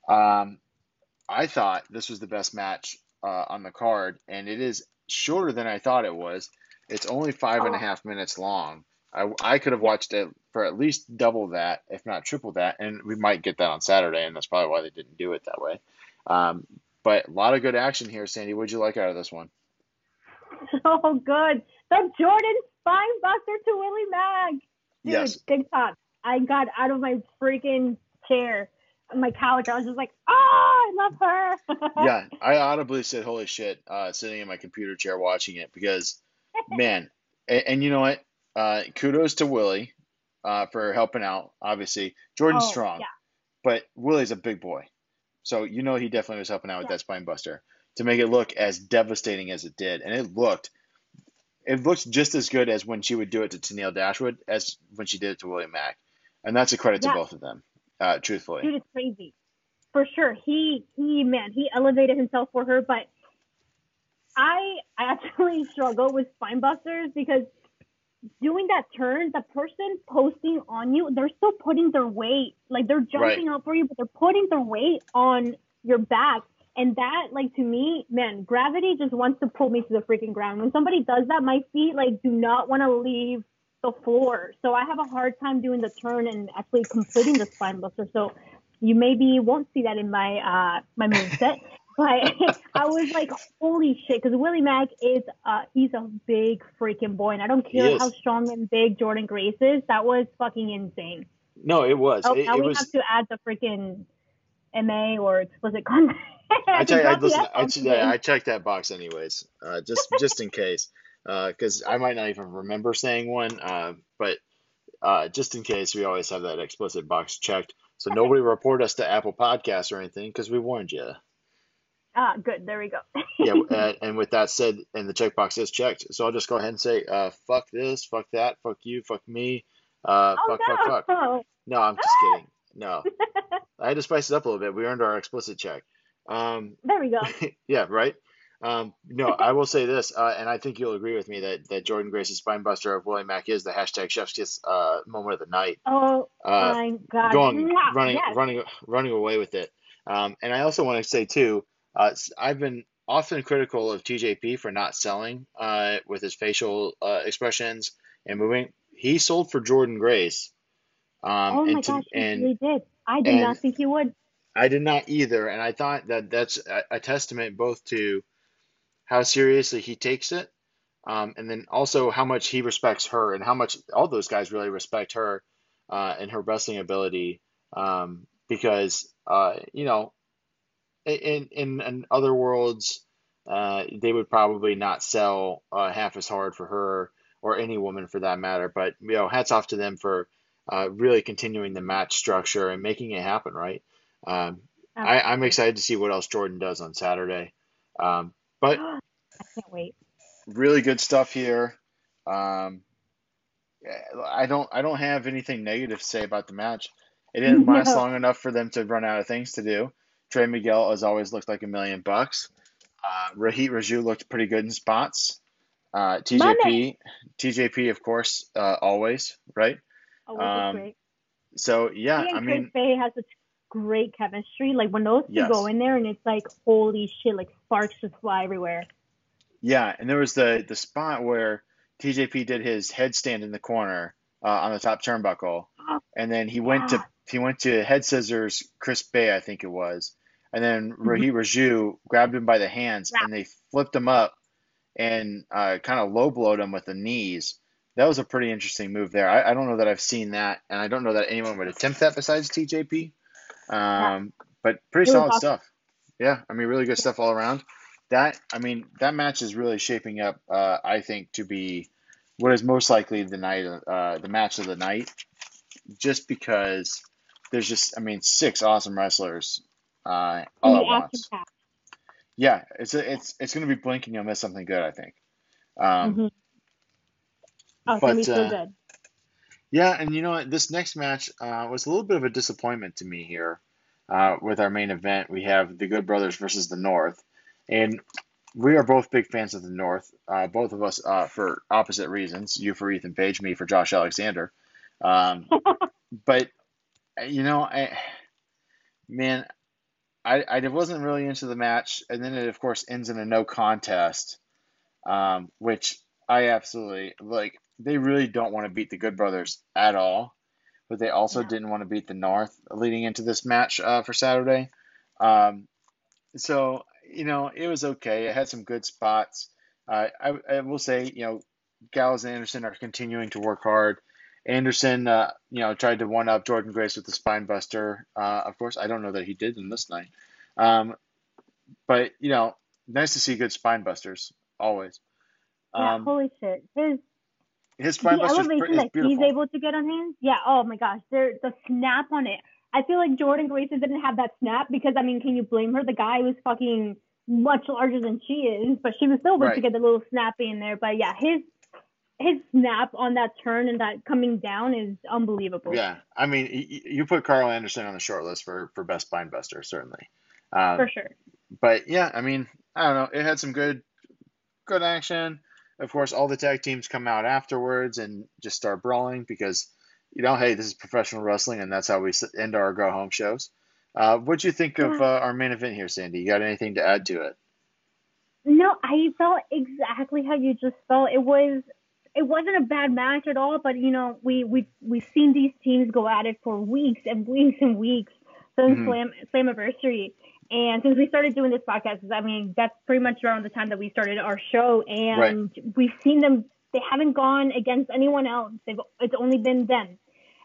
Um, I thought this was the best match uh, on the card, and it is shorter than I thought it was. It's only five and a Oh. half minutes long. I, I could have watched it for at least double that, if not triple that, and we might get that on Saturday, and that's probably why they didn't do it that way. Um, but a lot of good action here, Sandy. What'd you like out of this one? So [laughs] good. The Jordynne spine buster to Willie Mack. Dude, Yes. TikTok. I got out of my freaking chair, my couch. I was just like, oh, I love her. [laughs] yeah, I audibly said "Holy shit!" Uh, sitting in my computer chair watching it because, [laughs] man, and, and you know what? Uh, kudos to Willie uh, for helping out. Obviously, Jordynne's Oh, strong, yeah. but Willie's a big boy, so you know he definitely was helping out with Yeah. that spine buster to make it look as devastating as it did, and it looked. It looks just as good as when she would do it to Tennille Dashwood as when she did it to William Mack, and that's a credit to both of them. Uh, truthfully, Dude, it's crazy. For sure. He, he, man, he elevated himself for her, but I, I actually [laughs] struggle with spine busters because doing that turn, the person posting on you, they're still putting their weight, like they're jumping up for you, but they're putting their weight on your back. And that, like to me, man, gravity just wants to pull me to the freaking ground. When somebody does that, my feet like do not want to leave the floor. So I have a hard time doing the turn and actually completing the spine buster. So you maybe won't see that in my uh my moveset. [laughs] but [laughs] I was like, holy shit, because Willie Mack is uh he's a big freaking boy, and I don't care how strong and big Jordynne Grace is. That was fucking insane. No, it was. Oh, it, now it we was. have to add the freaking MA or explicit content. [laughs] I, check, I, listen, I, F-bomb ch- today. I checked that box anyways, uh, just just in case, because I might not even remember saying one. Uh, but uh, just in case, we always have that explicit box checked, so nobody report us to Apple Podcasts or anything, because we warned you. Ah, good. There we go. [laughs] Yeah, uh, and with that said, and the checkbox is checked, so I'll just go ahead and say, uh, fuck this, fuck that, fuck you, fuck me, uh, oh fuck, no. fuck, fuck. No, I'm just kidding. No, [laughs] I had to spice it up a little bit. We earned our explicit check. Um, There we go. [laughs] yeah, right. Um, no, I will say this, uh, and I think you'll agree with me that that Jordynne Grace's spine buster of Willie Mack is the hashtag Chef's Kiss uh, moment of the night. Oh Uh, my god. going running Yes. running running away with it. Um, and I also want to say too, uh, I've been often critical of TJP for not selling uh, with his facial uh, expressions and moving. He sold for Jordynne Grace. Um, oh my and to, gosh, he and really did. I did and- not think he would. I did not either, and I thought that that's a, a testament both to how seriously he takes it, um, and then also how much he respects her, and how much all those guys really respect her uh, and her wrestling ability. Um, because uh, you know, in in, in other worlds, uh, they would probably not sell uh, half as hard for her or any woman for that matter. But you know, hats off to them for uh, really continuing the match structure and making it happen. Right. Um, I, I'm excited to see what else Jordynne does on Saturday. Um, but [gasps] I can't wait. really good stuff here. Um, I don't I don't have anything negative to say about the match. It didn't [laughs] last No. long enough for them to run out of things to do. Trey Miguel has always looked like a million bucks. Uh, Rohit Raju looked pretty good in spots. Uh, TJP, TJP, of course, uh, always right. Oh, is Um, great. So yeah, he I mean, Chris Bey has such great chemistry. Like when those two Yes. go in there, and it's like holy shit, like sparks just fly everywhere. Yeah, and there was the the spot where TJP did his headstand in the corner uh, on the top turnbuckle, and then he went to he went to head scissors Chris Bey, I think it was, and then Mm-hmm. Rohit Raju grabbed him by the hands and they flipped him up and uh, kind of low blowed him with the knees. That was a pretty interesting move there. I, I don't know that I've seen that, and I don't know that anyone would attempt that besides TJP. Um, but pretty solid awesome. stuff. Yeah, I mean, really good stuff all around. That I mean, that match is really shaping up. Uh, I think to be what is most likely the night, uh, the match of the night, just because there's just, I mean, six awesome wrestlers uh, all at once. Yeah, it's a, it's it's going to be blinking. You'll miss something good. I think. Um, Mhm. Oh, it's gonna be so uh, good. Yeah, and you know what? This next match uh, was a little bit of a disappointment to me here. Uh, with our main event, we have the Good Brothers versus the North, and we are both big fans of the North. Uh, both of us uh, for opposite reasons. You for Ethan Page, me for Josh Alexander. Um, [laughs] but you know, I man, I I wasn't really into the match, and then it of course ends in a no contest, um, which I absolutely like. They really don't want to beat the Good Brothers at all, but they also No. didn't want to beat the North leading into this match uh, for Saturday. Um, so you know, it was okay. It had some good spots. Uh, I I will say, you know, Gallows and Anderson are continuing to work hard. Anderson, uh, you know, tried to one up Jordynne Grace with the spine buster. Uh, of course, I don't know that he did in this night. Um, but you know, nice to see good spine busters always. yeah, Um, holy shit. His his the spine buster is elevation that he's able to get on hands. Yeah. Oh my gosh, there the snap on it. I feel like Jordynne Grace didn't have that snap because I mean, can you blame her? The guy was fucking much larger than she is, but she was still able Right. to get the little snappy in there. But yeah, his his snap on that turn and that coming down is unbelievable. Yeah, I mean, you put Karl Anderson on the short list for for best spine buster, certainly. Um, For sure. but yeah, I mean, I don't know. It had some good, good action. Of course, all the tag teams come out afterwards and just start brawling because, you know, hey, this is professional wrestling, and that's how we end our go home shows. Uh, what do you think of uh, our main event here, Sandy? You got anything to add to it? No, I felt exactly how you just felt. It was it wasn't a bad match at all, but you know, we we we've seen these teams go at it for weeks and weeks and weeks since mm-hmm. Slam Slammiversary. And since we started doing this podcast, I mean, that's pretty much around the time that we started our show. And right. we've seen them, they haven't gone against anyone else. They've, it's only been them.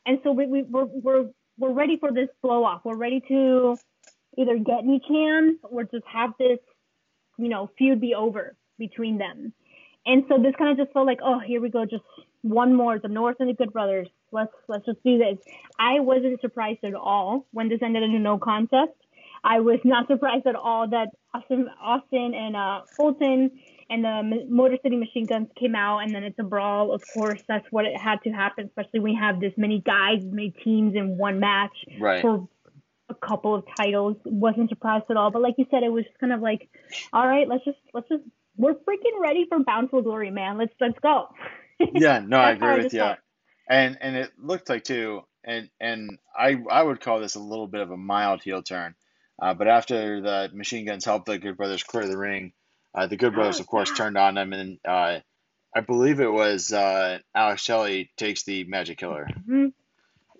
And so we, we, we're, we're, we're ready for this blow off. We're ready to either get any chance or just have this you know, feud be over between them. And so this kind of just felt like, oh, here we go, just one more, the North and the Good Brothers. Let's let's just do this. I wasn't surprised at all when this ended in a no contest. I was not surprised at all that Austin, Austin and uh, Fulton and the Motor City Machine Guns came out, and then it's a brawl. Of course, that's what it had to happen, especially when you have this many guys, many teams in one match right. for a couple of titles. Wasn't surprised at all. But like you said, it was just kind of like, all right, let's just let's just we're freaking ready for Bound for Glory, man. Let's let's go. [laughs] yeah, no, I agree with you. And and it looked like too, and and I I would call this a little bit of a mild heel turn. Uh, but after the machine guns helped the Good Brothers clear the ring, uh, the Good Brothers, of course, turned on them, and uh, I believe it was uh, Alex Shelley takes the Magic Killer. Mm-hmm.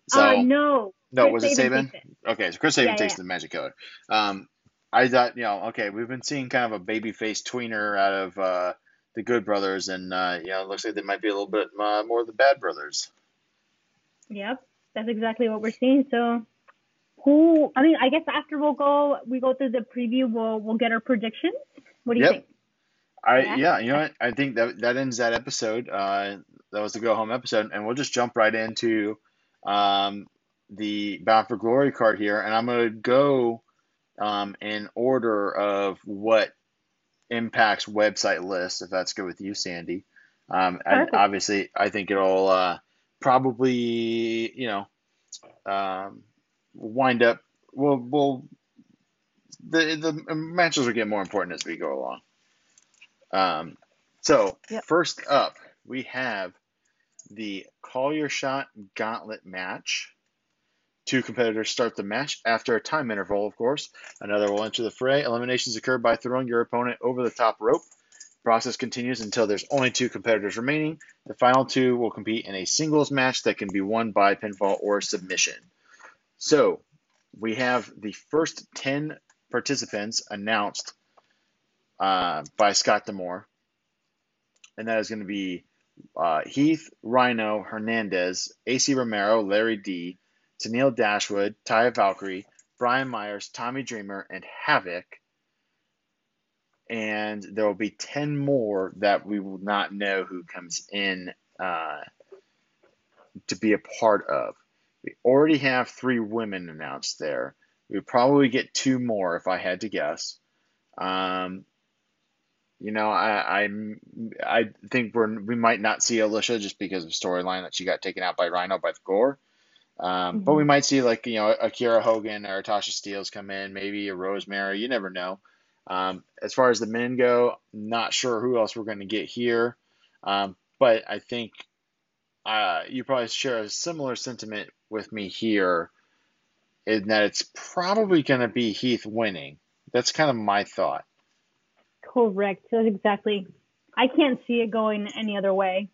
So, uh, no, no, Chris was it Sabin? Okay, so Chris Sabin yeah, takes yeah. the Magic Killer. Um, I thought, you know, okay, we've been seeing kind of a baby face tweener out of uh, the Good Brothers, and uh, you know, it looks like they might be a little bit uh, more of the Bad Brothers. Yep, that's exactly what we're seeing. So, who? I mean, I guess after we'll go, we go through the preview. We'll we'll get our predictions. What do you yep. think? I yeah. yeah, you know what? I think that that ends that episode. Uh, that was the go home episode, and we'll just jump right into um, the Bound for Glory card here, and I'm going to go um, in order of what Impact's website lists, if that's good with you, Sandy. Um, and obviously, I think it'll uh, probably, you know, um, wind up. We'll, we'll the the matches will get more important as we go along. Um, so yep. first up, we have the Call Your Shot Gauntlet match. Two competitors start the match after a time interval, of course. Another will enter the fray. Eliminations occur by throwing your opponent over the top rope. The process continues until there's only two competitors remaining. The final two will compete in a singles match that can be won by pinfall or submission. So, we have the first 10 participants announced uh, by Scott D'Amore. And that is going to be uh, Heath, Rhino, Hernandez, Ace Romero, Larry D, Tennille Dashwood, Taya Valkyrie, Brian Myers, Tommy Dreamer, and Havok. And there will be 10 more that we will not know who comes in uh, to be a part of. We already have three women announced there. We would probably get two more if I had to guess. Um, you know, I I'm, I think we're we might not see Alisha just because of storyline that she got taken out by Rhino by the Gore. Um, mm-hmm. But we might see like you know a Kiera Hogan or Tasha Steelz come in, maybe a Rosemary. You never know. Um, as far as the men go, not sure who else we're going to get here, um, but I think uh, you probably share a similar sentiment with me here, in that it's probably going to be Heath winning. That's kind of my thought. Correct. That's exactly. I can't see it going any other way.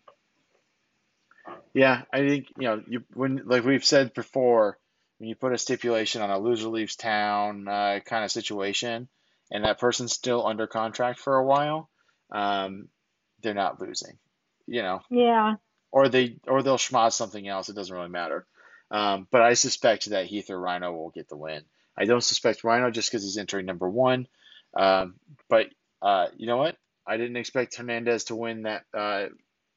Yeah, I think you know you when like we've said before, when you put a stipulation on a loser leaves town uh, kind of situation, and that person's still under contract for a while, um, they're not losing. You know. Yeah. Or they or they'll schmozz something else. It doesn't really matter. Um, but I suspect that Heath or Rhino will get the win. I don't suspect Rhino just because he's entering number one. Um, but uh, you know what? I didn't expect Hernandez to win that uh,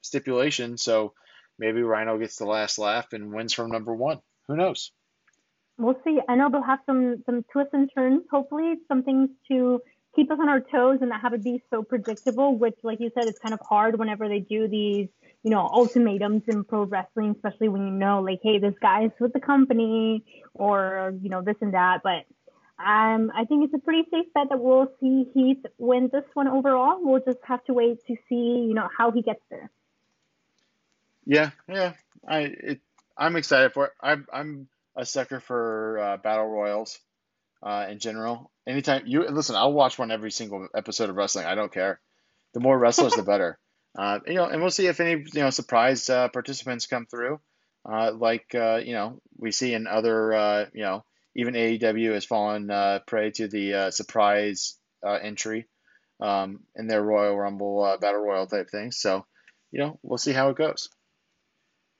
stipulation, so maybe Rhino gets the last laugh and wins from number one. Who knows? We'll see. I know they'll have some some twists and turns. Hopefully, some things to keep us on our toes and not have it be so predictable. Which, like you said, it's kind of hard whenever they do these, you know, ultimatums in pro wrestling, especially when you know, like, hey, this guy's with the company, or you know, this and that. But um, I think it's a pretty safe bet that we'll see Heath win this one overall. We'll just have to wait to see, you know, how he gets there. Yeah, yeah. I it, I'm excited for it. I'm I'm a sucker for uh, battle royals. uh, in general. Anytime you listen, I'll watch one every single episode of wrestling. I don't care. The more wrestlers, the better. Uh, you know, and we'll see if any you know surprise uh, participants come through, uh, like uh, you know we see in other uh, you know even AEW has fallen uh, prey to the uh, surprise uh, entry um, in their Royal Rumble uh, Battle Royal type thing. So you know we'll see how it goes.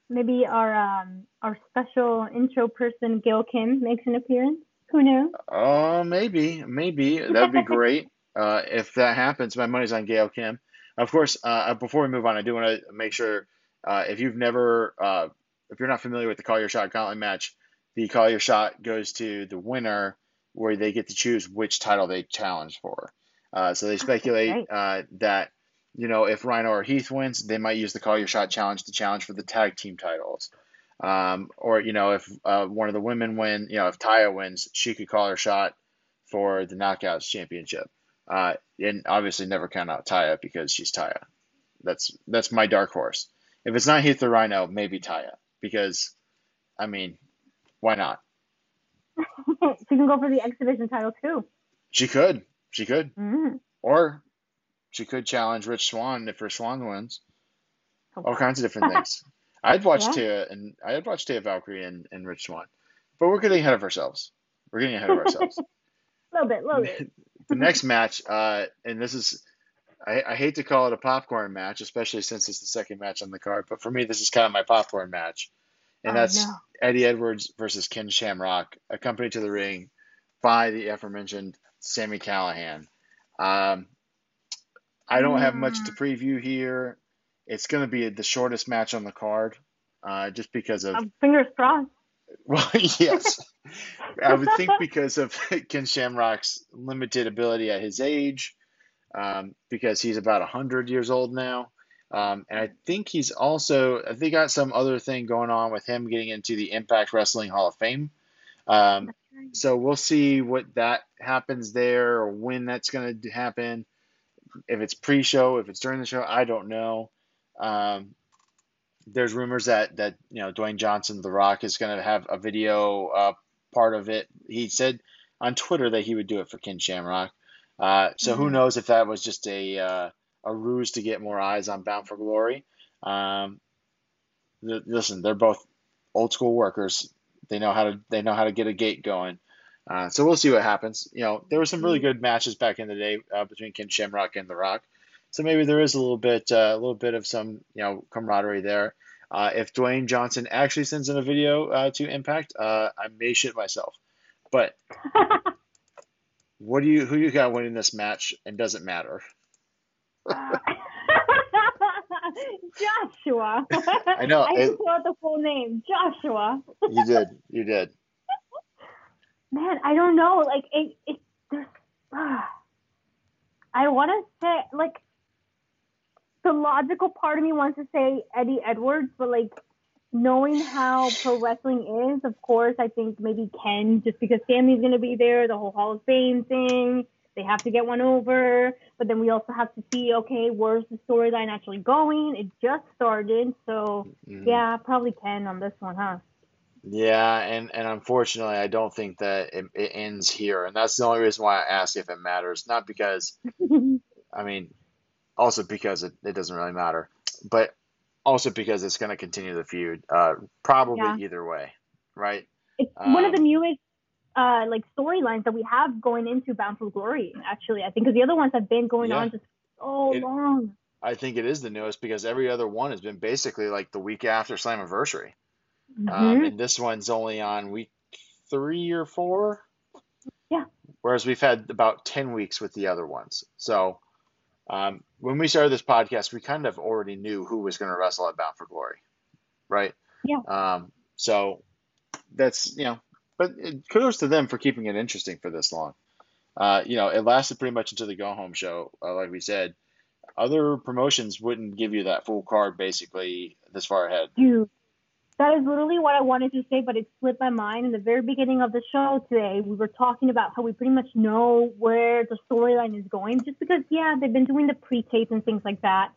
Maybe our um, our special intro person, Gail Kim, makes an appearance. Who knows? Oh, maybe, maybe [laughs] that'd be great. Uh, if that happens, my money's on Gail Kim. Of course, uh, before we move on, I do want to make sure uh, if you've never, uh, if you're not familiar with the Call Your Shot Gauntlet match, the Call Your Shot goes to the winner, where they get to choose which title they challenge for. Uh, so they speculate uh, that you know if Rhino or Heath wins, they might use the Call Your Shot challenge to challenge for the tag team titles. Um, or you know if uh, one of the women win, you know if Taya wins, she could call her shot for the Knockouts Championship. Uh, and obviously never count out Taya because she's Taya. That's that's my dark horse. If it's not Heath or Rhino, maybe Taya because, I mean, why not? [laughs] she can go for the X Division title too. She could. She could. Mm-hmm. Or she could challenge Rich Swann if Rich Swann wins. All kinds of different things. [laughs] I'd watch Yeah. Taya and I'd watch Taya Valkyrie and, and Rich Swann. But we're getting ahead of ourselves. We're getting ahead of ourselves. [laughs] A little bit, a little bit. The next match, uh, and this is, I, I hate to call it a popcorn match, especially since it's the second match on the card, but for me, this is kind of my popcorn match. And Oh, that's no. Eddie Edwards versus Ken Shamrock, accompanied to the ring by the aforementioned Sami Callihan. Um, I don't have much to preview here. It's going to be the shortest match on the card, uh, just because of Um, fingers crossed. [laughs] well, yes. I would think because of [laughs] Ken Shamrock's limited ability at his age, um, because he's about 100 years old now. Um, and I think he's also, I think, got some other thing going on with him getting into the Impact Wrestling Hall of Fame. Um, so we'll see what that happens there or when that's going to happen. If it's pre show, if it's during the show, I don't know. Um, there's rumors that that you know Dwayne Johnson, The Rock, is going to have a video uh, part of it. He said on Twitter that he would do it for Ken Shamrock. Uh, so who Mhm. knows if that was just a uh, a ruse to get more eyes on Bound for Glory. Um, th- listen, they're both old school workers. They know how to they know how to get a gate going. Uh, so we'll see what happens. You know, there were some really good matches back in the day uh, between Ken Shamrock and The Rock. So maybe there is a little bit, uh, a little bit of some, you know, camaraderie there. Uh, if Dwayne Johnson actually sends in a video uh, to Impact, uh, I may shit myself. But [laughs] what do you, who you got winning this match, and does it matter? [laughs] Joshua. I know, I didn't out the full name. Joshua. [laughs] You did, you did. Man, I don't know. Like it, it there's. [sighs] I want to say like the logical part of me wants to say Eddie Edwards, but like knowing how pro wrestling is, of course, I think maybe Ken, just because Sami's gonna be there, the whole Hall of Fame thing. They have to get one over, but then we also have to see, okay, where's the storyline actually going? It just started, so Mhm. yeah, probably Ken on this one, huh? Yeah, and, and unfortunately, I don't think that it, it ends here. And that's the only reason why I ask if it matters. Not because, [laughs] I mean, also because it, it doesn't really matter, but also because it's going to continue the feud, uh, probably Yeah. either way, right? it's one of the Um, newest uh like storylines that we have going into Bound for Glory. Actually, I think because the other ones have been going Yeah. on just so It- long. I think it is the newest because every other one has been basically like the week after Slammiversary. Um, Mhm. and this one's only on week three or four. Yeah. Whereas we've had about 10 weeks with the other ones. So um, when we started this podcast, we kind of already knew who was going to wrestle at Bound for Glory. Right? Yeah. Um, so that's, you know, but it, kudos to them for keeping it interesting for this long. Uh, you know, it lasted pretty much until the go home show, uh, like we said. Other promotions wouldn't give you that full card basically this far ahead. That is literally what I wanted to say, but it slipped my mind. In the very beginning of the show today, we were talking about how we pretty much know where the storyline is going, just because, yeah, they've been doing the pre-tapes and things like that.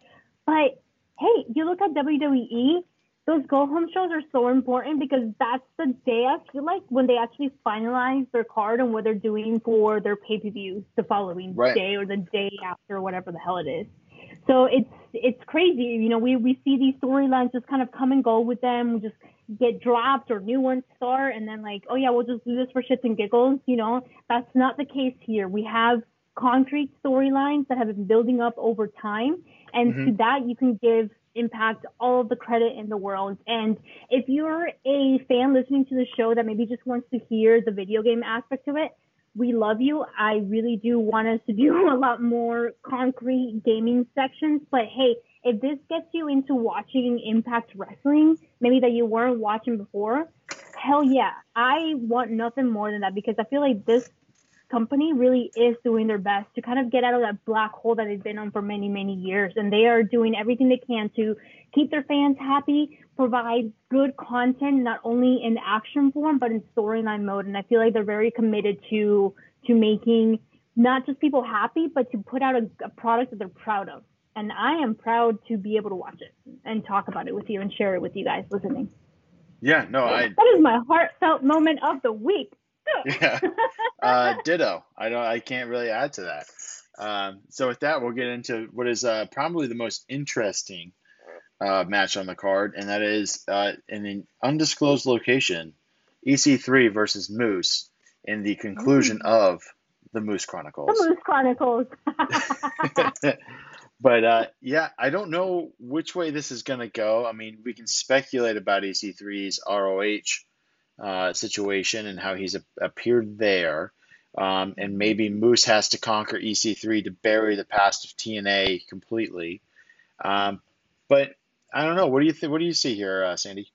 But hey, you look at WWE, those go home shows are so important because that's the day I feel like when they actually finalize their card and what they're doing for their pay per views the following Right. day or the day after, whatever the hell it is. So it's it's crazy. You know, we we see these storylines just kind of come and go with them. We just get dropped or new ones start, and then like, oh yeah, we'll just do this for shits and giggles. You know, that's not the case here. We have concrete storylines that have been building up over time, and to Mhm. that you can give Impact all of the credit in the world. And if you're a fan listening to the show that maybe just wants to hear the video game aspect of it, we love you. I really do want us to do [laughs] a lot more concrete gaming sections. But hey, if this gets you into watching Impact Wrestling, maybe that you weren't watching before, hell yeah. I want nothing more than that because I feel like this company really is doing their best to kind of get out of that black hole that they've been on for many, many years. And they are doing everything they can to keep their fans happy, provide good content, not only in action form, but in storyline mode. And I feel like they're very committed to, to making not just people happy, but to put out a, a product that they're proud of. And I am proud to be able to watch it and talk about it with you and share it with you guys listening. Yeah, no, I [laughs] That is my heartfelt moment of the week. [laughs] yeah, uh, ditto. I don't. I can't really add to that. Um, so with that, we'll get into what is uh, probably the most interesting uh, match on the card, and that is uh, in an undisclosed location, EC3 versus Moose in the conclusion of the Moose Chronicles. The Moose Chronicles. [laughs] [laughs] but uh, yeah, I don't know which way this is going to go. I mean, we can speculate about EC3's ROH uh, situation and how he's a- appeared there. Um, and maybe Moose has to conquer EC3 to bury the past of TNA completely. Um, but I don't know. What do you think? What do you see here, uh, Sandy?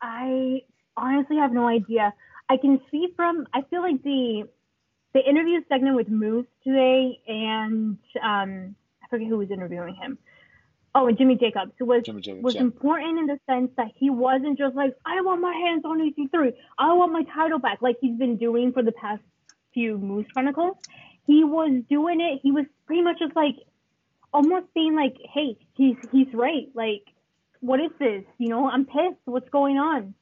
I honestly have no idea. I can see from I feel like the the interview segment with Moose today and um I forget who was interviewing him. Oh, and Jimmy Jacobs, who was Jimmy Jacobs, was yeah. important in the sense that he wasn't just like, I want my hands on EC3. I want my title back, like he's been doing for the past few Moose Chronicles. He was doing it. He was pretty much just like, almost being like, hey, he's he's right. Like, what is this? You know, I'm pissed. What's going on?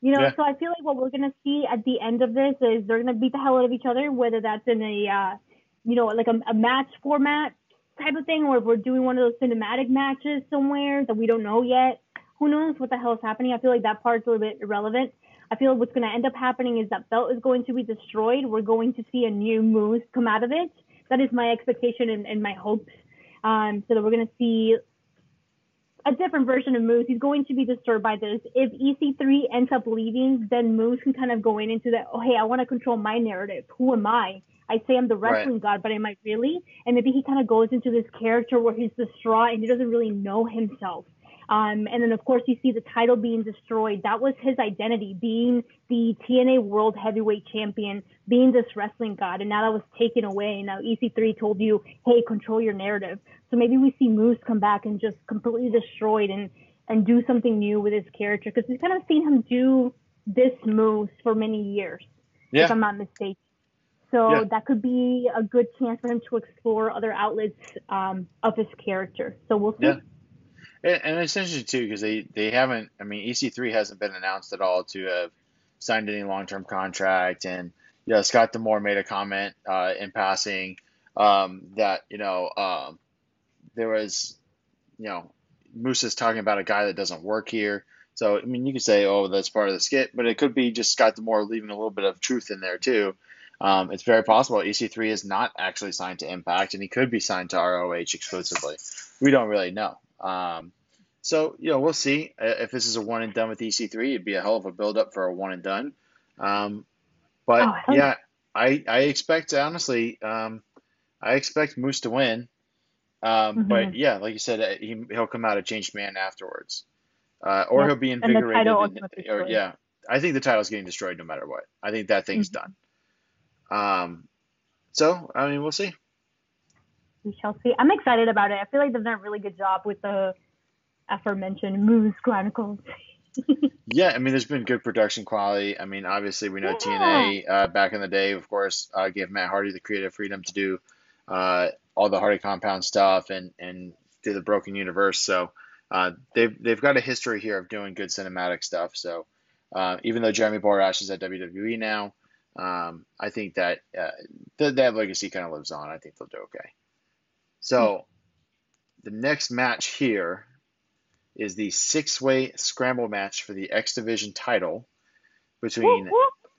You know, Yeah. so I feel like what we're gonna see at the end of this is they're gonna beat the hell out of each other, whether that's in a, uh, you know, like a, a match format type of thing, or if we're doing one of those cinematic matches somewhere that we don't know yet. Who knows what the hell is happening? I feel like that part's a little bit irrelevant. I feel what's going to end up happening is that belt is going to be destroyed. We're going to see a new Moose come out of it. That is my expectation and, and my hopes. Um, so that we're going to see a different version of Moose. He's going to be disturbed by this. If EC3 ends up leaving, then Moose can kind of go in into that, oh, hey, I want to control my narrative. Who am I? I say I'm the Right. wrestling god, but am I really? And maybe he kind of goes into this character where he's distraught and he doesn't really know himself. Um, and then, of course, you see the title being destroyed. That was his identity, being the TNA World Heavyweight Champion, being this wrestling god. And now that was taken away. Now EC3 told you, hey, control your narrative. So maybe we see Moose come back and just completely destroyed and, and do something new with his character. Because we've kind of seen him do this Moose for many years, Yeah. if I'm not mistaken. So Yeah. that could be a good chance for him to explore other outlets um, of his character. So we'll see. Yeah. And, it's interesting too because they, they haven't. I mean, EC3 hasn't been announced at all to have signed any long term contract, and you know Scott D'Amore made a comment uh, in passing um, that you know um, there was you know Moose is talking about a guy that doesn't work here. So I mean, you could say, oh, that's part of the skit, but it could be just Scott D'Amore leaving a little bit of truth in there too. Um, it's very possible EC3 is not actually signed to Impact, and he could be signed to ROH exclusively. We don't really know. Um, so you know, we'll see Uh, if this is a one and done with EC3. It'd be a hell of a build up for a one and done. Um, but Oh, yeah, I I expect honestly, um, I expect Moose to win. Um, But yeah, like you said, uh, he he'll come out a changed man afterwards, uh, or Yep. he'll be invigorated. title and- ultimately or, yeah, I think the title's getting destroyed no matter what. I think that thing's Mhm. done. Um, so I mean, we'll see. We shall see. I'm excited about it. I feel like they've done a really good job with the aforementioned Moose Chronicles. [laughs] Yeah, I mean, there's been good production quality. I mean, obviously, we know Yeah. TNA uh, back in the day, of course, uh, gave Matt Hardy the creative freedom to do uh, all the Hardy compound stuff and and do the Broken Universe. So uh, they've they've got a history here of doing good cinematic stuff. So uh, even though Jeremy Borash is at WWE now, um, I think that uh, th- that legacy kind of lives on. I think they'll do okay. So the next match here is the six-way scramble match for the X Division title between Whoop, whoop.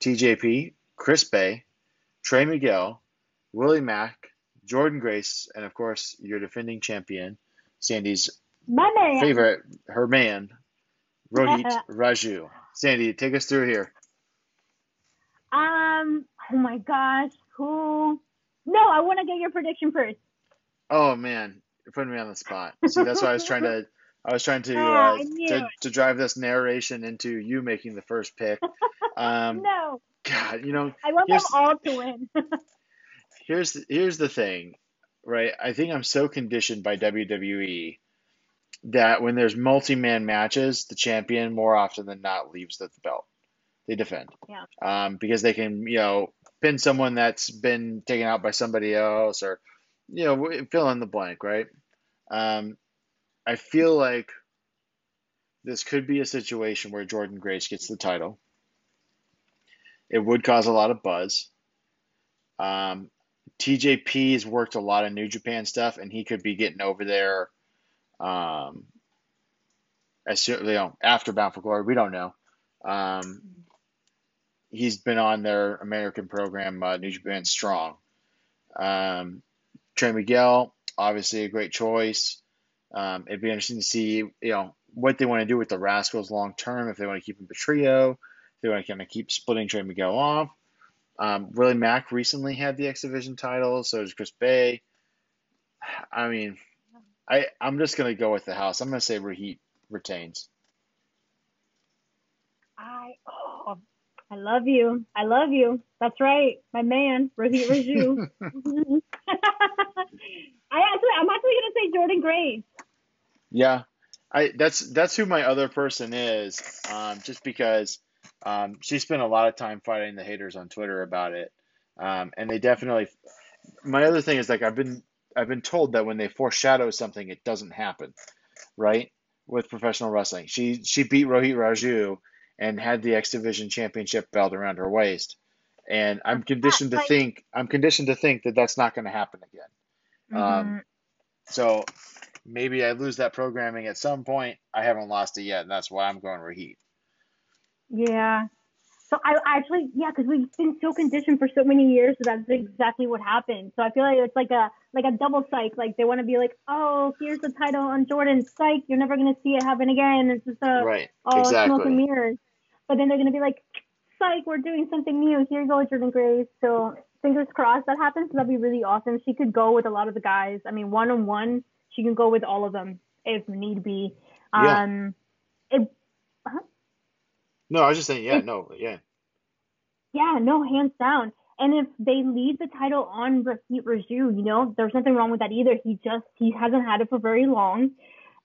TJP, Chris Bey, Trey Miguel, Willie Mack, Jordynne Grace, and of course your defending champion, Sandy's favorite, her man, Rohit [laughs] Raju. Sandy, take us through here. Um. Oh my gosh. Who? No, I want to get your prediction first. Oh man, you're putting me on the spot. See, that's why I was trying to. I was trying to [laughs] Ah, uh, to, to drive this narration into you making the first pick. [laughs] Um, no, God, you know, I want them all to win. [laughs] here's the, here's the thing, right? I think I'm so conditioned by WWE that when there's multi-man matches, the champion more often than not leaves the belt. They defend. Yeah. Um, because they can, you know, pin someone that's been taken out by somebody else, or you know, fill in the blank, right? Um, I feel like this could be a situation where Jordynne Grace gets the title. It would cause a lot of buzz. Um, TJP has worked a lot of New Japan stuff, and he could be getting over there. Um, as soon, you know, after Bound for Glory, we don't know. Um, he's been on their American program, uh, New Japan Strong. Um, Trey Miguel, obviously a great choice. Um, it'd be interesting to see, you know, what they want to do with the Rascals long term. If they want to keep him a trio, if they want to kind of keep splitting Trey Miguel off. Um, Willie Mack recently had the X Division title, so does Chris Bey. I mean, I I'm just gonna go with the house. I'm gonna say Rohit retains. I oh, I love you. I love you. That's right, my man, Rohit Raju. [laughs] [laughs] I actually, I'm actually gonna say Jordynne Grace. Yeah, I that's that's who my other person is. Um, just because um, she spent a lot of time fighting the haters on Twitter about it, um, and they definitely. My other thing is like I've been I've been told that when they foreshadow something, it doesn't happen, right? With professional wrestling, she she beat Rohit Raju and had the X Division Championship belt around her waist, and I'm conditioned to think I'm conditioned to think that that's not going to happen again. Um, So maybe I lose that programming at some point. I haven't lost it yet, and that's why I'm going Rohit. Yeah. So I actually, yeah, because we've been so conditioned for so many years, so that's exactly what happened. So I feel like it's like a like a double psych. Like they want to be like, oh, here's the title on Jordynne. Psych, you're never gonna see it happen again. It's just a Right. oh smoke and mirrors. But then they're gonna be like, psych, we're doing something new. Here you go, Jordynne Grace. So fingers crossed that happens. That'd be really awesome. She could go with a lot of the guys. I mean, one on one, she can go with all of them if need be. Yeah. Um, it, No, I was just saying, yeah, no, yeah. Yeah, no, hands down. And if they leave the title on Rohit Raju, you know, there's nothing wrong with that either. He just he hasn't had it for very long.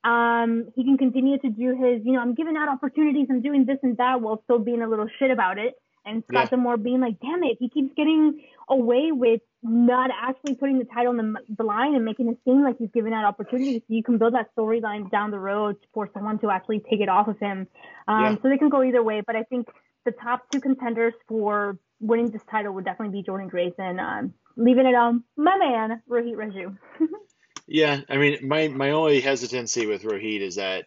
Um, he can continue to do his, you know, I'm giving out opportunities, I'm doing this and that while still being a little shit about it. And Yeah. Scott D'Amore being like, damn it, he keeps getting away with not actually putting the title on the, the line and making it seem like he's giving out opportunities. So you can build that storyline down the road for someone to actually take it off of him. Um, Yeah. So they can go either way. But I think the top two contenders for winning this title would definitely be Jordynne Grace and um, leaving it on my man, Rohit Raju. [laughs] Yeah, I mean, my my only hesitancy with Rohit is that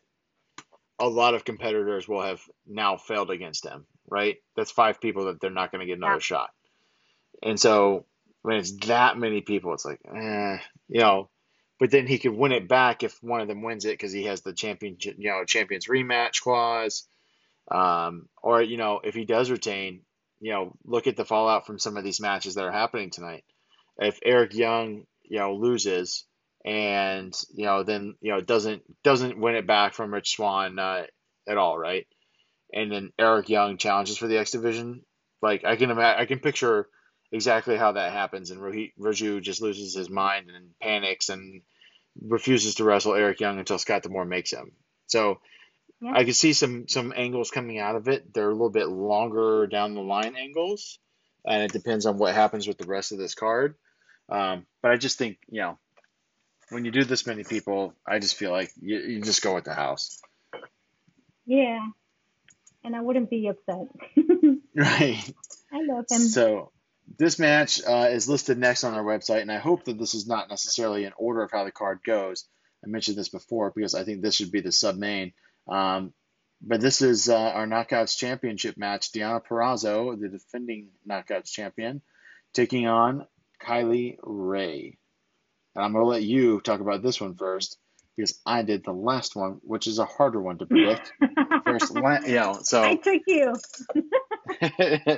a lot of competitors will have now failed against him, right? That's five people that they're not going to get another Yeah. shot. And so when it's that many people, it's like, eh, you know. But then he could win it back if one of them wins it because he has the champion, you know, champions rematch clause. Um, or you know, if he does retain, you know, look at the fallout from some of these matches that are happening tonight. If Eric Young, you know, loses and you know then you know doesn't doesn't win it back from Rich Swann uh, at all, right? And then Eric Young challenges for the X division. Like I can ima- I can picture exactly how that happens, and Rohit Raju just loses his mind and panics and refuses to wrestle Eric Young until Scott D'Amore makes him. So Yeah. I can see some some angles coming out of it. They're a little bit longer down the line angles, and it depends on what happens with the rest of this card. Um, but I just think you know when you do this many people, I just feel like you, you just go with the house. Yeah, and I wouldn't be upset. [laughs] Right. I love him. So this match uh, is listed next on our website, and I hope that this is not necessarily in order of how the card goes. I mentioned this before because I think this should be the sub main. Um, but this is uh, our Knockouts Championship match. Deonna Purrazzo, the defending Knockouts champion, taking on Kylie Rae. And I'm going to let you talk about this one first because I did the last one, which is a harder one to predict. [laughs] first, la- you know, I took you.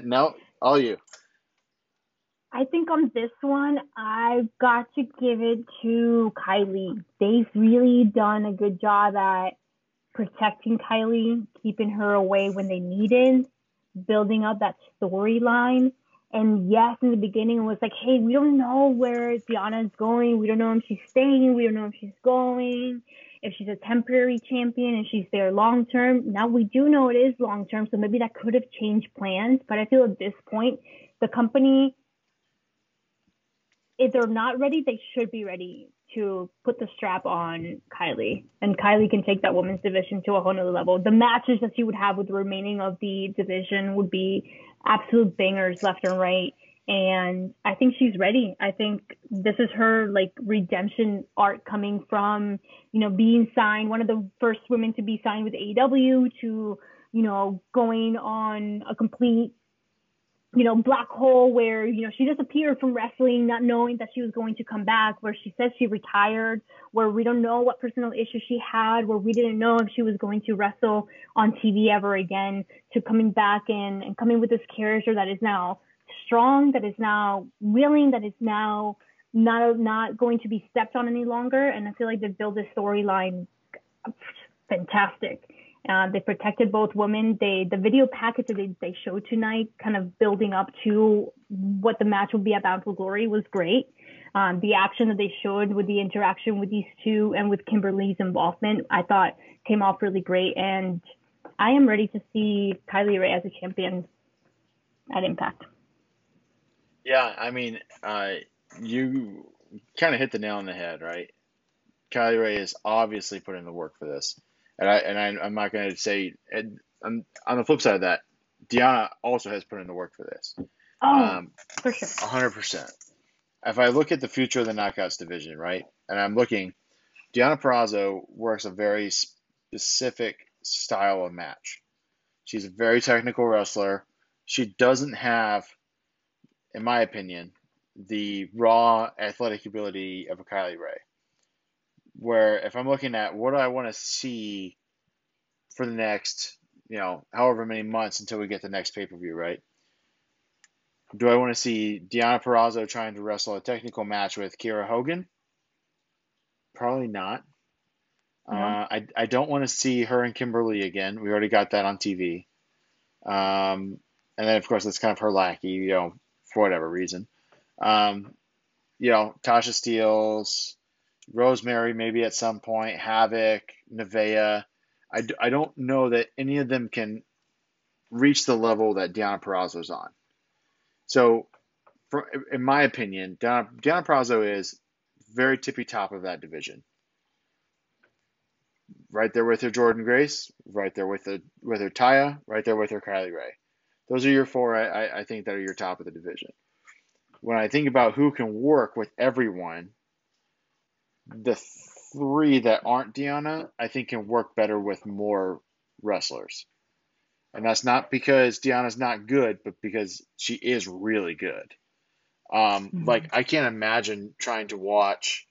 [laughs] no, all you. I think on this one, I've got to give it to Kylie. They've really done a good job at protecting Kylie, keeping her away when they needed, building up that storyline. And yes, in the beginning, it was like, hey, we don't know where Deonna is going. We don't know if she's staying. We don't know if she's going. If she's a temporary champion and she's there long term. Now we do know it is long term, so maybe that could have changed plans. But I feel at this point, the company if they're not ready, they should be ready to put the strap on Kylie, and Kylie can take that women's division to a whole nother level. The matches that she would have with the remaining of the division would be absolute bangers left and right. And I think she's ready. I think this is her like redemption art coming from, you know, being signed, one of the first women to be signed with AEW to, you know, going on a complete you know, black hole where, you know, she disappeared from wrestling, not knowing that she was going to come back, where she says she retired, where we don't know what personal issues she had, where we didn't know if she was going to wrestle on TV ever again, to coming back in and coming with this character that is now strong, that is now willing, that is now not not going to be stepped on any longer. And I feel like they built this storyline fantastic. Uh, they protected both women. They the video package that they, they showed tonight, kind of building up to what the match would be about for Glory, was great. Um, the action that they showed with the interaction with these two and with Kimberly's involvement, I thought came off really great. And I am ready to see Kylie Rae as a champion at Impact. Yeah, I mean, uh, you kind of hit the nail on the head, right? Kylie Rae is obviously putting the work for this, and I and I, I'm not going to say. And I'm, on the flip side of that, Deonna also has put in the work for this. Oh, Um, for sure. hundred percent. If I look at the future of the knockouts division, right, and I'm looking, Deonna Purrazzo works a very specific style of match. She's a very technical wrestler. She doesn't have, in my opinion, the raw athletic ability of a Kylie Rae. Where if I'm looking at what do I want to see for the next, you know, however many months until we get the next pay per view, right? Do I want to see Deonna Purrazzo trying to wrestle a technical match with Kiera Hogan? Probably not. No. Uh, I, I don't want to see her and Kimberly again. We already got that on TV. Um, and then, of course, that's kind of her lackey, you know, for whatever reason. Um, you know, Tasha Steelz, Rosemary, maybe at some point, Havok. I, I don't know that any of them can reach the level that Deonna Purrazzo's on. So, for, in my opinion, Deonna, Deonna Purrazzo is very tippy top of that division. Right there with her Jordynne Grace, right there with her with her Taya, right there with her Kylie Rae. Those are your four. I- I think that are your top of the division. When I think about who can work with everyone, the three that aren't Deonna, I think can work better with more wrestlers. And that's not because Deonna's not good, but because she is really good. Um, Mhm. like I can't imagine trying to watch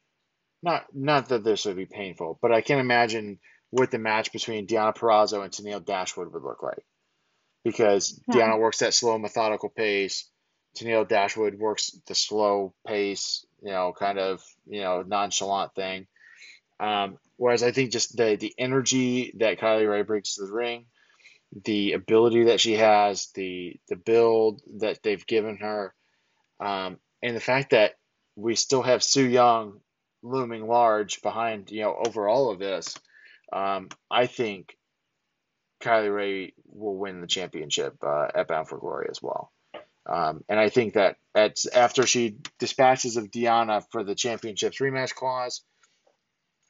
not not that this would be painful, but I can't imagine what the match between Deonna Purrazzo and Tennille Dashwood would look like. Because Yeah. Deonna works that slow, methodical pace. Tennille Dashwood works the slow pace, you know, kind of, you know, nonchalant thing. Um, whereas I think just the the energy that Kylie Rae brings to the ring, the ability that she has, the the build that they've given her, um, and the fact that we still have Su Yung looming large behind, you know, over all of this, um, I think Kylie Rae will win the championship uh, at Bound for Glory as well. Um, and I think that at, after she dispatches of Deonna for the championship's rematch clause,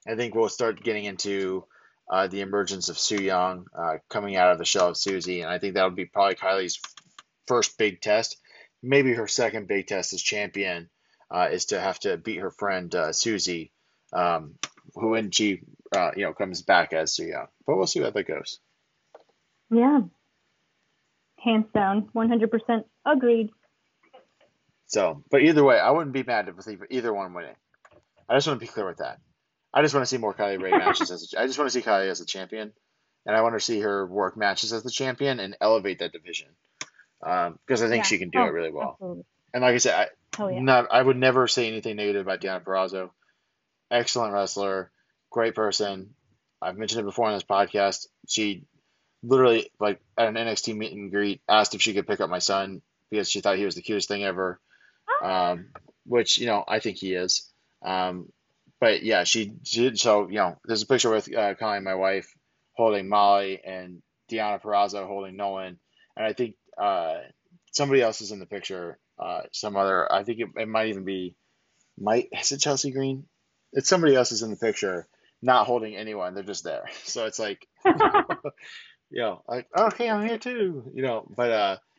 I think we'll start getting into uh, the emergence of Su Yung uh, coming out of the shell of Susie, and I think that'll be probably Kylie's first big test, maybe her second big test as champion, uh, is to have to beat her friend uh, Susie, um, who when she uh, you know comes back as Su Yung. But we'll see how that goes. Yeah. Hands down, 100% agreed. So, but either way, I wouldn't be mad with either one winning. I just want to be clear with that. I just want to see more Kylie Rae [laughs] matches. As a, I just want to see Kylie as a champion, and I want to see her work matches as the champion and elevate that division because um, I think yeah. she can do oh, it really well. Absolutely. And like I said, I, yeah. not, I would never say anything negative about Deonna Purrazzo. Excellent wrestler, great person. I've mentioned it before on this podcast. She literally, like at an NXT meet and greet, asked if she could pick up my son because she thought he was the cutest thing ever. Oh. Um, which you know I think he is. Um, but yeah, she did. So you know, there's a picture with uh, Connie, my wife, holding Molly, and Deonna Purrazzo holding Nolan, and I think uh, somebody else is in the picture. Uh, some other, I think it, it might even be, might is it Chelsea Green? It's somebody else is in the picture, not holding anyone. They're just there. [laughs] So it's like, [laughs] you know, like okay, I'm here too. You know, but uh,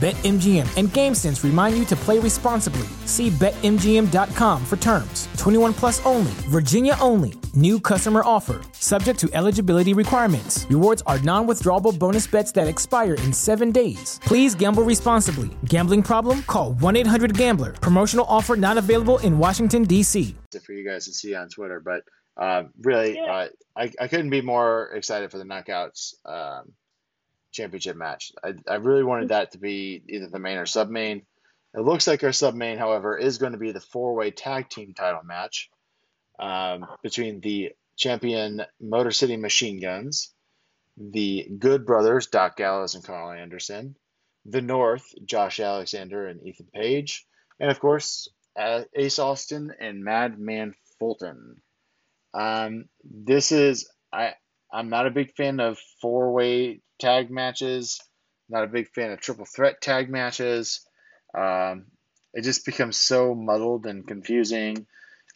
BetMGM and GameSense remind you to play responsibly. See BetMGM.com for terms. 21 plus only, Virginia only. New customer offer, subject to eligibility requirements. Rewards are non withdrawable bonus bets that expire in seven days. Please gamble responsibly. Gambling problem? Call 1 800 Gambler. Promotional offer not available in Washington, D.C. For you guys to see on Twitter, but uh, really, uh, I, I couldn't be more excited for the knockouts. Um, championship match. I, I really wanted that to be either the main or sub main. It looks like our sub main, however, is going to be the four way tag team title match um, between the champion Motor City Machine Guns, the Good Brothers, Doc Gallows and Karl Anderson, the North, Josh Alexander and Ethan Page, and of course, uh, Ace Austin and Madman Fulton. Um, this is I I'm not a big fan of four way tag matches. Not a big fan of triple threat tag matches. Um, it just becomes so muddled and confusing.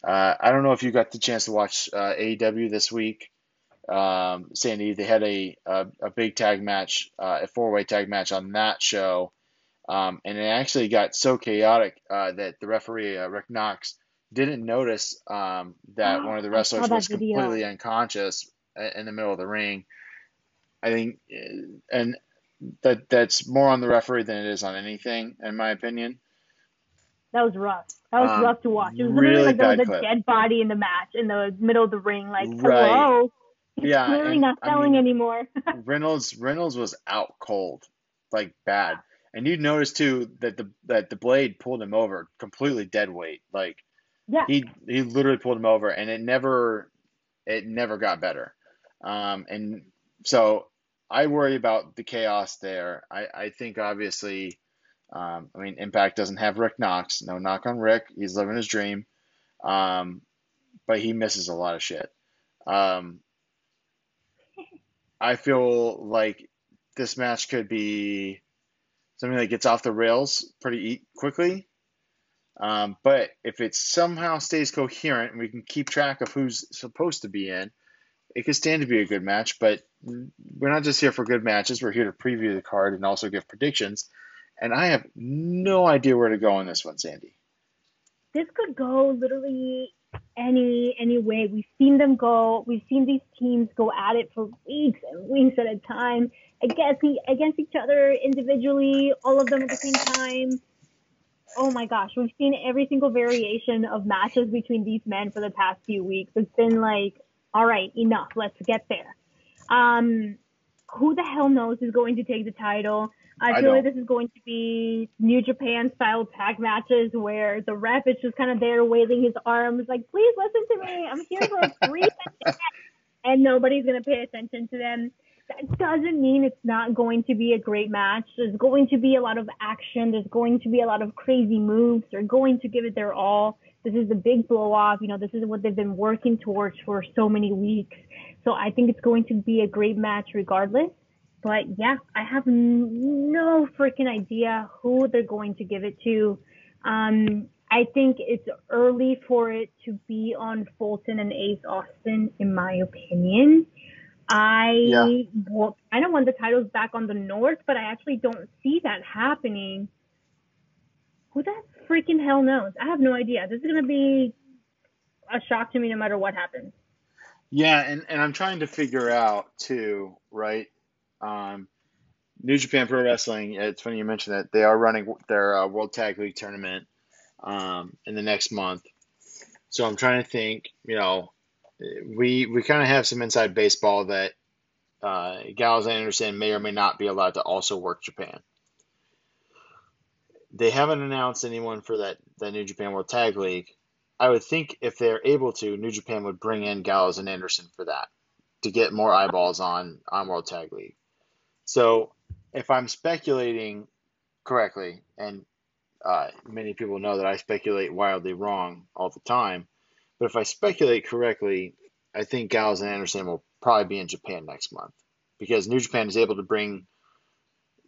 Uh, I don't know if you got the chance to watch uh, AEW this week. Um, Sandy, they had a, a, a big tag match, uh, a four way tag match on that show. Um, and it actually got so chaotic uh, that the referee, uh, Rick Knox, didn't notice um, that [gasps] one of the wrestlers was completely unconscious in the middle of the ring. I think, and that that's more on the referee than it is on anything, in my opinion. That was rough. That was um, rough to watch. It was really literally like there was a clip. dead body in the match in the middle of the ring. Like, right. hello. He's yeah, clearly not selling I mean, anymore. [laughs] Reynolds Reynolds was out cold, like bad. And you notice too that the that the blade pulled him over completely dead weight. Like yeah. he he literally pulled him over and it never it never got better. Um, and so I worry about the chaos there. I, I think obviously, um, I mean, Impact doesn't have Rick Knox. No knock on Rick. He's living his dream. Um, but he misses a lot of shit. Um, I feel like this match could be something that gets off the rails pretty quickly. Um, but if it somehow stays coherent and we can keep track of who's supposed to be in, it could stand to be a good match, but we're not just here for good matches. We're here to preview the card and also give predictions. And I have no idea where to go on this one, Sandy. This could go literally any any way. We've seen them go. We've seen these teams go at it for weeks and weeks at a time against against each other individually, all of them at the same time. Oh my gosh, we've seen every single variation of matches between these men for the past few weeks. It's been like all right, enough. Let's get there. Um, who the hell knows who's going to take the title? I feel like this is going to be New Japan style tag matches where the rep is just kind of there waving his arms, like, please listen to me. I'm here for a [laughs] attack. And nobody's going to pay attention to them. That doesn't mean it's not going to be a great match. There's going to be a lot of action. There's going to be a lot of crazy moves. They're going to give it their all. This is the big blow off. You know, this is what they've been working towards for so many weeks. So I think it's going to be a great match regardless. But yeah, I have no freaking idea who they're going to give it to. Um, I think it's early for it to be on Fulton and Ace Austin, in my opinion. I Yeah. well, I don't want the titles back on the North, but I actually don't see that happening. Who the freaking hell knows? I have no idea. This is gonna be a shock to me no matter what happens. Yeah, and, and I'm trying to figure out too, right? Um, New Japan Pro Wrestling. It's funny you mentioned that they are running their uh, World Tag League tournament um, in the next month. So I'm trying to think. You know, we we kind of have some inside baseball that uh, Gallows and Anderson may or may not be allowed to also work Japan. They haven't announced anyone for that that New Japan World Tag League. I would think if they're able to, New Japan would bring in Gallows and Anderson for that to get more eyeballs on on World Tag League. So if I'm speculating correctly, and uh, many people know that I speculate wildly wrong all the time, but if I speculate correctly, I think Gallows and Anderson will probably be in Japan next month because New Japan is able to bring.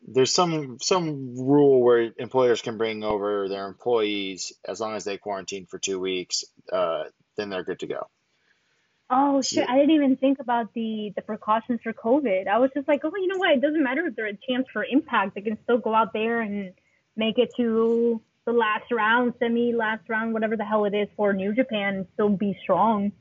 There's some some rule where employers can bring over their employees as long as they quarantine for two weeks, uh, then they're good to go. Oh shit! I didn't even think about the the precautions for COVID. I was just like, oh, you know what? It doesn't matter if they're a chance for impact. They can still go out there and make it to the last round, semi last round, whatever the hell it is for New Japan, and still be strong.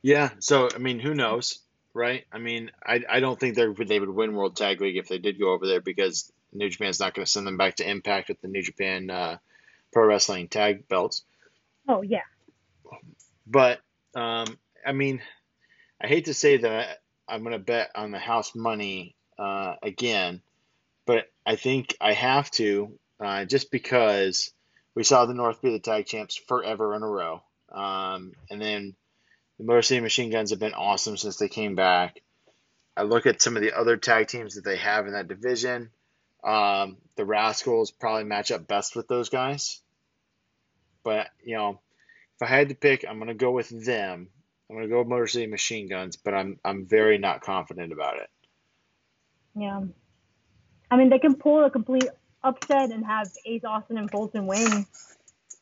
Yeah, so I mean, who knows, right? I mean, I, I don't think they they would win World Tag League if they did go over there because New Japan's not going to send them back to Impact with the New Japan uh, Pro Wrestling tag belts. Oh yeah. But um, I mean, I hate to say that I'm going to bet on the house money uh, again, but I think I have to uh, just because we saw the North be the tag champs forever in a row, um, and then the Motor City Machine Guns have been awesome since they came back. I look at some of the other tag teams that they have in that division. Um, the Rascals probably match up best with those guys. But, you know, if I had to pick, I'm going to go with them. I'm going to go with Motor City Machine Guns, but I'm I'm very not confident about it. Yeah. I mean, they can pull a complete upset and have Ace Austin and Fulton win.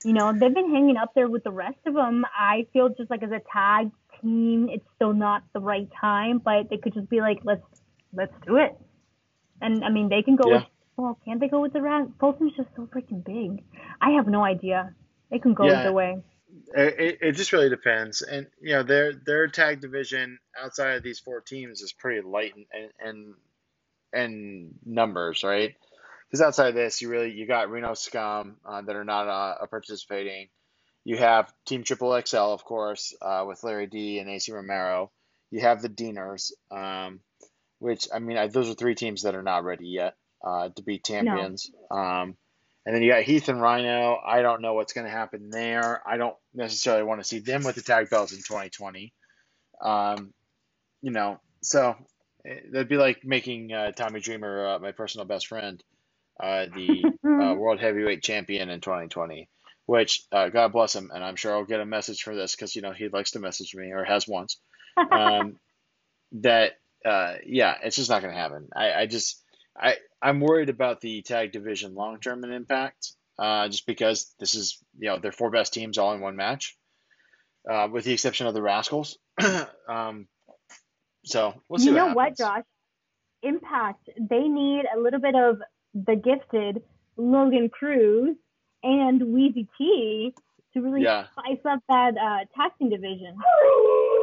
You know, they've been hanging up there with the rest of them. I feel just like as a tag team, it's still not the right time, but they could just be like, let's let's do it. And I mean, they can go Yeah. with. Well, can't they go with the rat? Fulton's just so freaking big. I have no idea. They can go Yeah. either way. It, it, it just really depends, and you know their their tag division outside of these four teams is pretty light and and, and numbers, right? Because outside of this, you really you got Reno Scum uh, that are not uh, participating. You have Team Triple XL, of course, uh, with Larry D and Ace Romero. You have the Deaners, um, which I mean, I, those are three teams that are not ready yet uh, to be champions. Um, and then you got Heath and Rhino. I don't know what's going to happen there. I don't necessarily want to see them with the tag belts in 2020. Um, you know, so eh, that'd be like making uh, Tommy Dreamer, uh, my personal best friend, uh, the uh, world heavyweight champion in 2020. Which uh, God bless him, and I'm sure I'll get a message for this because you know he likes to message me or has once. [laughs] Um, that uh, yeah, it's just not going to happen. I, I just I I'm worried about the tag division long term and impact. Uh, just because this is you know their four best teams all in one match, uh, with the exception of the Rascals. [clears throat] um, so we'll see. you know what, what. Josh? Impact. They need a little bit of the gifted Logan Cruz and Weezy T to really Yeah. spice up that uh, testing division. Oh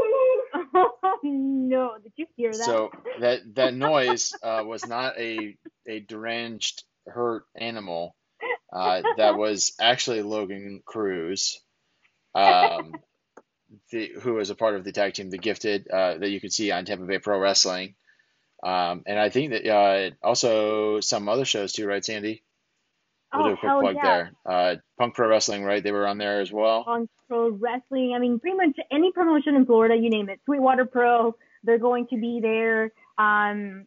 [laughs] [laughs] no! Did you hear that? So that that noise uh, was not a a deranged hurt animal. Uh, that was actually Logan Cruz, um, the, who was a part of the tag team, the Gifted, uh, that you can see on Tampa Bay Pro Wrestling. Um, and I think that uh, also some other shows too, right, Sandy? We'll oh, do a quick plug yeah. there. Uh, Punk Pro Wrestling, right? They were on there as well. Punk pro wrestling. I mean, pretty much any promotion in Florida, you name it. Sweetwater Pro, they're going to be there. Um,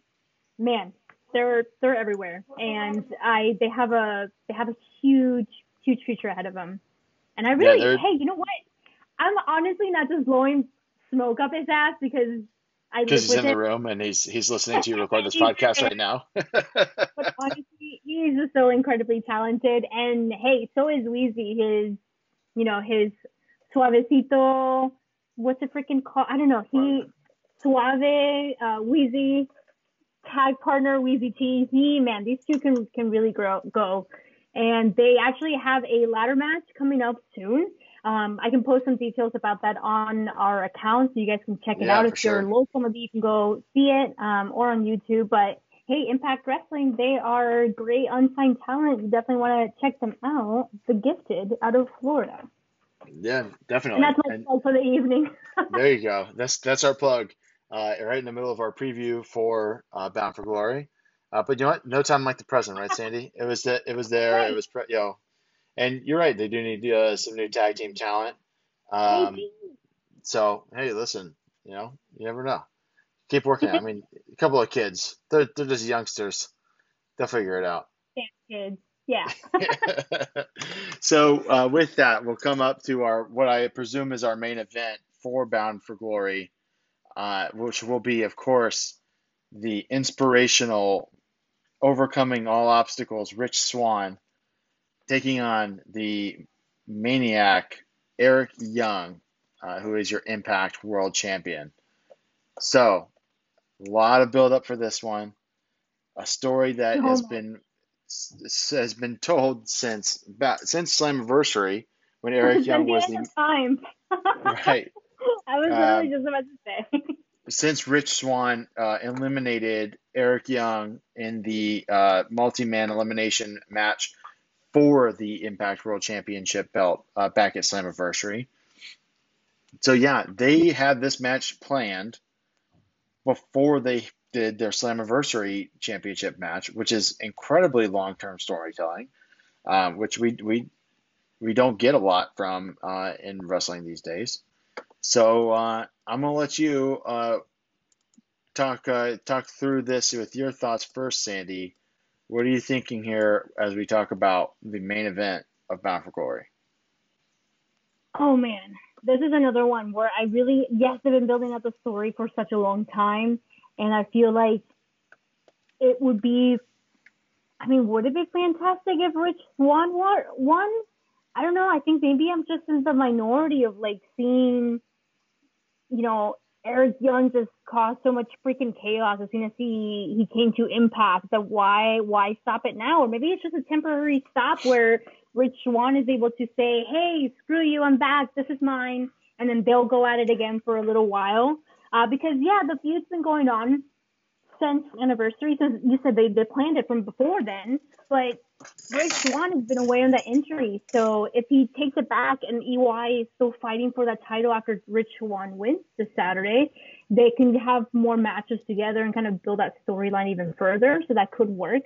man, they're they're everywhere, and I they have a they have a huge huge future ahead of them. And I really, they're- hey, you know what? I'm honestly not just blowing smoke up his ass because Because he's in the room and he's he's listening to you [laughs] record this podcast right now. [laughs] but honestly, he's just so incredibly talented. And hey, so is Wheezy. His, you know, his suavecito. What's it freaking called? I don't know. He suave, uh, Wheezy, tag partner Wheezy T. He man, these two can can really grow go. And they actually have a ladder match coming up soon. Um, I can post some details about that on our account so you guys can check it Yeah, out. If you're local, maybe you can go see it um, or on YouTube. But hey, Impact Wrestling, they are great unsigned talent. You definitely want to check them out. The Gifted out of Florida. yeah, And definitely. that's my And plug for the evening. [laughs] there you go. That's that's our plug. Uh, right in the middle of our preview for uh, Bound for Glory. Uh, but you know what? No time like the present, right, Sandy? It was the, it was there. It was pre- know, and you're right. They do need uh, some new tag team talent. Um, so hey, listen, you know, you never know. Keep [laughs] working. I mean, a couple of kids. They're they're just youngsters. They'll figure it out. kids. Yeah. [laughs] so uh, with that, we'll come up to our what I presume is our main event for Bound for Glory, uh, which will be, of course, the inspirational, overcoming all obstacles, Rich Swann, taking on the maniac Eric Young, uh, who is your Impact World Champion. So, a lot of build up for this one. A story that Oh has been has been told since about since Slammiversary when Eric [laughs] Young was the end the of time. [laughs] right I was Um, literally just about to say. [laughs] since Rich Swann uh, eliminated Eric Young in the uh, multi-man elimination match for the Impact World Championship belt uh, back at Slammiversary. So yeah, they had this match planned before they did their Slammiversary Championship match, which is incredibly long-term storytelling, um, which we we we don't get a lot from uh, in wrestling these days. So uh, I'm gonna let you uh, talk uh, talk through this with your thoughts first, Sandy. What are you thinking here as we talk about the main event of Bound for Glory? Oh man, this is another one where I really yes, they've been building up the story for such a long time, and I feel like it would be. I mean, would it be fantastic if Rich Swann wa- won? I don't know. I think maybe I'm just in the minority of like seeing, you know, Eric Young just caused so much freaking chaos as soon as he he came to Impact. That why why stop it now? Or maybe it's just a temporary stop where Rich Swann is able to say, "Hey, screw you, I'm back. This is mine," and then they'll go at it again for a little while. Uh, because yeah, the feud's been going on since anniversary. So you said they, they planned it from before then, but Rich Swann has been away on that injury. So if he takes it back and EY is still fighting for that title after Rich Swann wins this Saturday, they can have more matches together and kind of build that storyline even further. So that could work.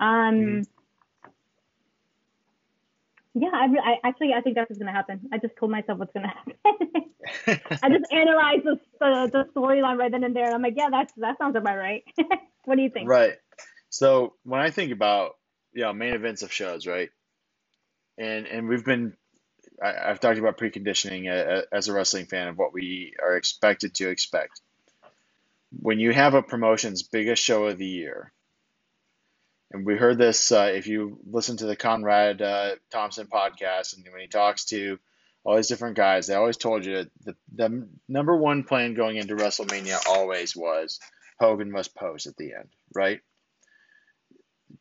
Um, yeah, I, I actually I think that's what's gonna happen. I just told myself what's gonna happen. [laughs] I just [laughs] analyzed the the, the storyline right then and there. And I'm like, yeah, that's that sounds about right. [laughs] what do you think? Right. So when I think about you know main events of shows, right, and and we've been I, I've talked about preconditioning as a wrestling fan of what we are expected to expect. When you have a promotion's biggest show of the year, and we heard this uh, if you listen to the Conrad uh, Thompson podcast, and when he talks to all these different guys, they always told you the the number one plan going into WrestleMania always was Hogan must pose at the end, right?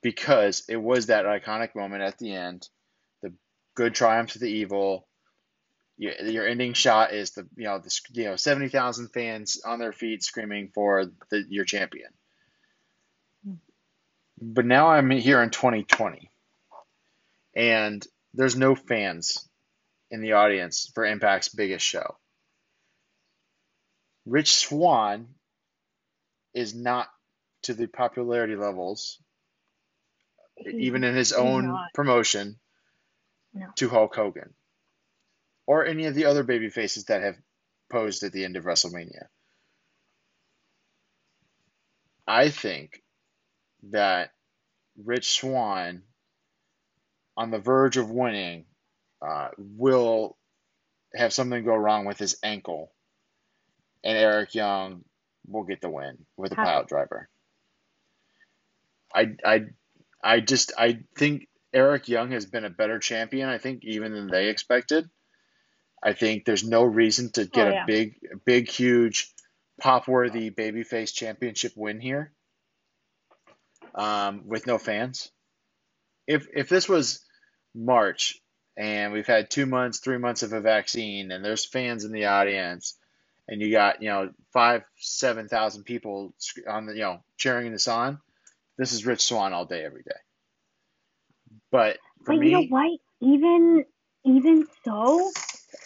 Because it was that iconic moment at the end. The good triumphs of the evil. Your, your ending shot is the you know the you know seventy thousand fans on their feet screaming for the your champion. But now I'm here in 2020, and there's no fans in the audience for Impact's biggest show. Rich Swann is not to the popularity levels, He- even in his own not. promotion, No. to Hulk Hogan or any of the other baby faces that have posed at the end of WrestleMania. I think that Rich Swann, on the verge of winning, uh, will have something go wrong with his ankle, and Eric Young will get the win with a How? pile driver. I, I, I just I think Eric Young has been a better champion. I think even than they expected. I think there's no reason to get Oh, yeah. a big, big, huge, pop-worthy babyface championship win here um, with no fans. If if this was March and we've had two months, three months of a vaccine, and there's fans in the audience, and you got you know five, seven thousand people on the you know cheering this on, this is Rich Swann all day, every day. But for But me, you know what? Even even so,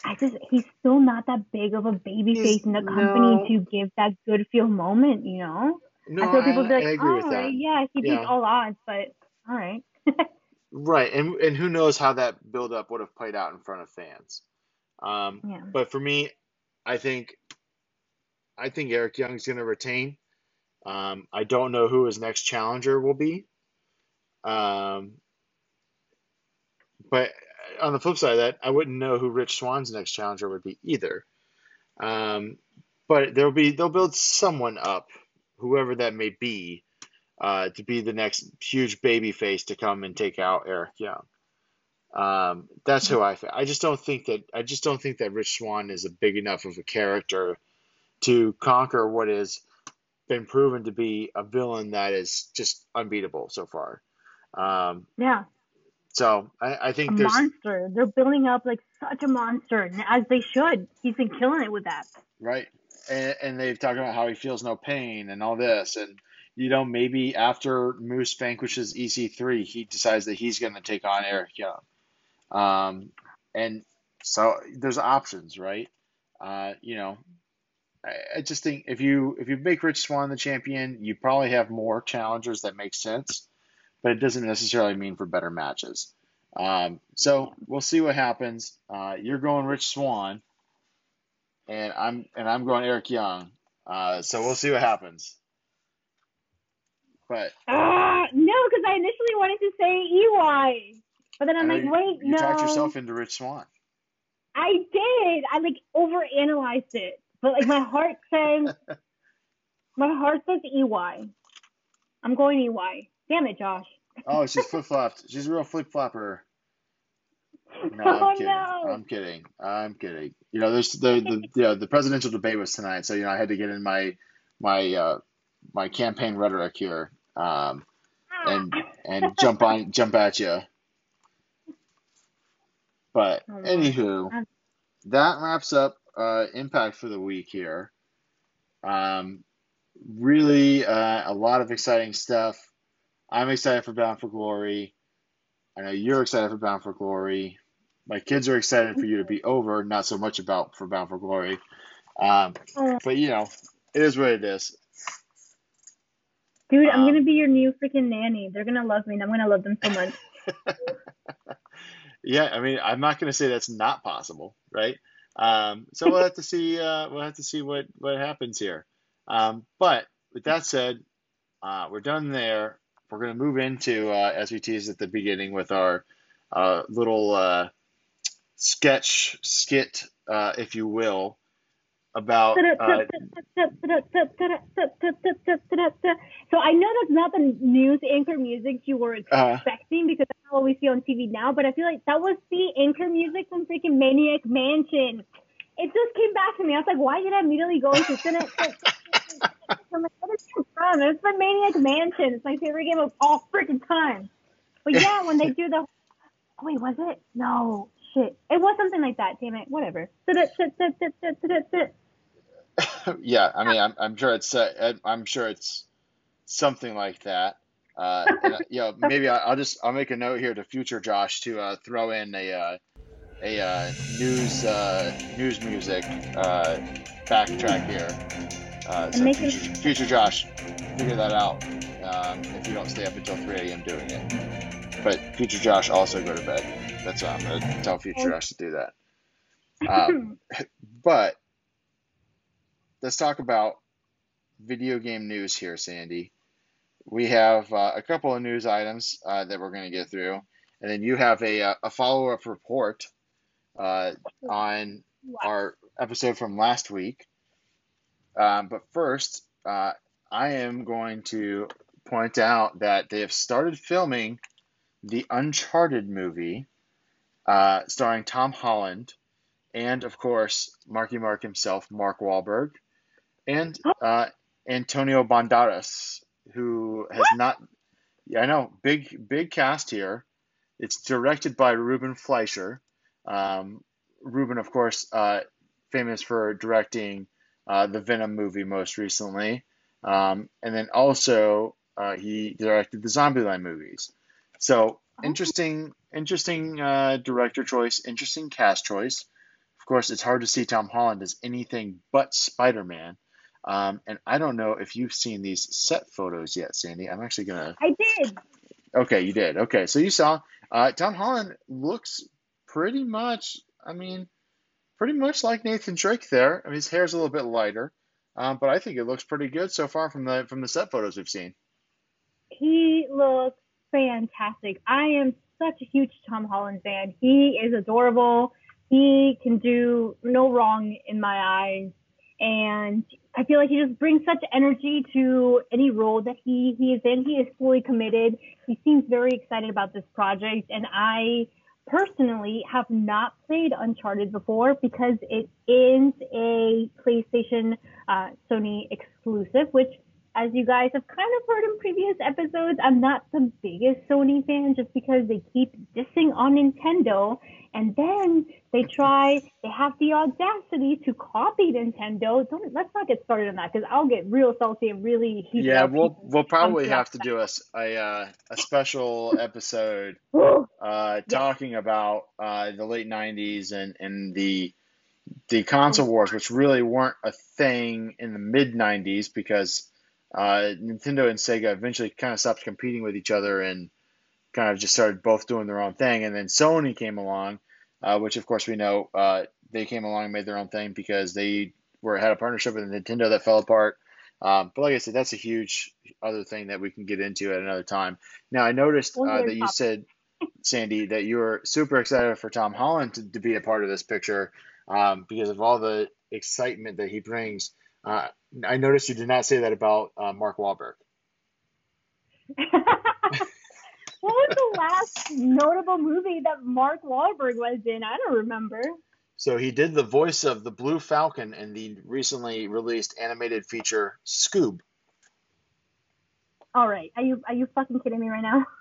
I just he's still not that big of a baby face in the company no. to give that good feel moment, you know? no, I feel people I, be like, I agree all with that. right, yeah, he beats Yeah. all odds, but all right. [laughs] Right, and and who knows how that build up would have played out in front of fans. Um, Yeah. but for me, I think I think Eric Young's going to retain. Um, I don't know who his next challenger will be. Um, but on the flip side of that, I wouldn't know who Rich Swann's next challenger would be either. Um, but there'll be they'll build someone up, whoever that may be, uh, to be the next huge baby face to come and take out Eric Young. Um, that's who I. I just don't think that I just don't think that Rich Swann is a big enough of a character to conquer what has been proven to be a villain that is just unbeatable so far. Um, Yeah. so I think there's monster. They're building up like such a monster, and as they should. He's been killing it with that. right, and, and they've talked about how he feels no pain and all this, and you know maybe after Moose vanquishes EC3, he decides that he's going to take on Eric Young. Um, and so there's options, right? Uh, you know, I, I just think if you if you make Rich Swann the champion, you probably have more challengers that make sense, but it doesn't necessarily mean for better matches. Um, so we'll see what happens. Uh, you're going Rich Swann, and I'm and I'm going Eric Young. Uh, so we'll see what happens. But Ah, no, because I initially wanted to say EY, but then I'm like, you, wait, you no. You talked yourself into Rich Swann. I did. I like overanalyzed it, but like my heart says, [laughs] my heart says EY. I'm going EY. Damn it, Josh. Oh, she's [laughs] flip flopped. She's a real flip flopper. No, oh I'm kidding. no. I'm kidding. I'm kidding. You know, there's the the [laughs] yeah, the presidential debate was tonight, so you know I had to get in my my uh, my campaign rhetoric here, um, and and jump on jump at you. But Oh, anywho, that wraps up uh, Impact for the week here. Um, really, uh, a lot of exciting stuff. I'm excited for Bound for Glory. I know you're excited for Bound for Glory. My kids are excited for you to be over, not so much about for Bound for Glory. Um, but you know, it is what it is. dude, I'm Um, gonna be your new freaking nanny. They're gonna love me, and I'm gonna love them so much. [laughs] Yeah, I mean, I'm not going to say that's not possible, right? Um, so we'll have to see. Uh, we'll have to see what what happens here. Um, but with that said, uh, we're done there. We're going to move into uh, as we teased at the beginning with our uh, little uh, sketch skit, uh, if you will, about uh, So I know that's not the news anchor music you were uh, expecting because that's not what we see on TV now, but I feel like that was the anchor music from freaking Maniac Mansion. It just came back to me. I was like, why did I immediately go into? I'm like, what is this from? It's the Maniac Mansion. It's my favorite game of all freaking time. But yeah, when they do the [laughs] oh, wait, was it? No, shit. It was something like that. Damn it. Whatever. [laughs] yeah. I mean, I'm I'm sure it's uh, I'm sure it's something like that. Uh, and, uh, you know, maybe I, I'll just I'll make a note here to future Josh to uh, throw in a uh, a uh, news uh, news music uh, backtrack here. Uh, so future, future Josh, figure that out um, if you don't stay up until 3 a.m. doing it. But future Josh also go to bed. That's what I'm gonna tell future Josh to do that. Um, [clears throat] [laughs] but let's talk about video game news here, Sandy. We have uh, a couple of news items uh, that we're going to get through, and then you have a, uh, a follow up report uh, on Wow. our episode from last week. Um, but first, uh, I am going to point out that they have started filming the Uncharted movie, uh, starring Tom Holland, and of course Marky Mark himself, Mark Wahlberg, and [gasps] uh, Antonio Banderas, who has not. Yeah, I know, big big cast here. It's directed by Ruben Fleischer. Um, Ruben, of course, uh, famous for directing uh, the Venom movie most recently, um, and then also uh, he directed the Zombieland movies. So interesting, interesting uh, director choice, interesting cast choice. Of course, it's hard to see Tom Holland as anything but Spider-Man. Um, and I don't know if you've seen these set photos yet, Sandy. I'm actually gonna. I did. Okay, you did. Okay, so you saw uh, Tom Holland looks pretty much. I mean, pretty much like Nathan Drake there. I mean, his hair's a little bit lighter, um, but I think it looks pretty good so far from the from the set photos we've seen. He looks fantastic. I am such a huge Tom Holland fan. He is adorable. He can do no wrong in my eyes. And I feel like he just brings such energy to any role that he, he is in. He is fully committed. He seems very excited about this project. And I personally have not played Uncharted before because it is a PlayStation uh, Sony exclusive, which as you guys have kind of heard in previous episodes, I'm not the biggest Sony fan just because they keep dissing on Nintendo and then they try, they have the audacity to copy Nintendo. Don't, let's not get started on that because I'll get real salty and really heated Yeah, up. we'll we'll probably have to do a a, uh, a special [laughs] episode [gasps] uh, talking about uh, the late '90s and and the the console wars, which really weren't a thing in the mid '90s because uh, Nintendo and Sega eventually kind of stopped competing with each other and kind of just started both doing their own thing. And then Sony came along, uh, which of course we know uh, they came along and made their own thing because they were had a partnership with Nintendo that fell apart. Um, but like I said, that's a huge other thing that we can get into at another time. Now I noticed uh, that you said, Sandy, that you were super excited for Tom Holland to, to be a part of this picture um, because of all the excitement that he brings. Uh, I noticed you did not say that about uh, Mark Wahlberg. [laughs] what was the last notable movie that Mark Wahlberg was in? I don't remember. So he did the voice of the Blue Falcon in the recently released animated feature Scoob. All right, are you are you fucking kidding me right now? [laughs]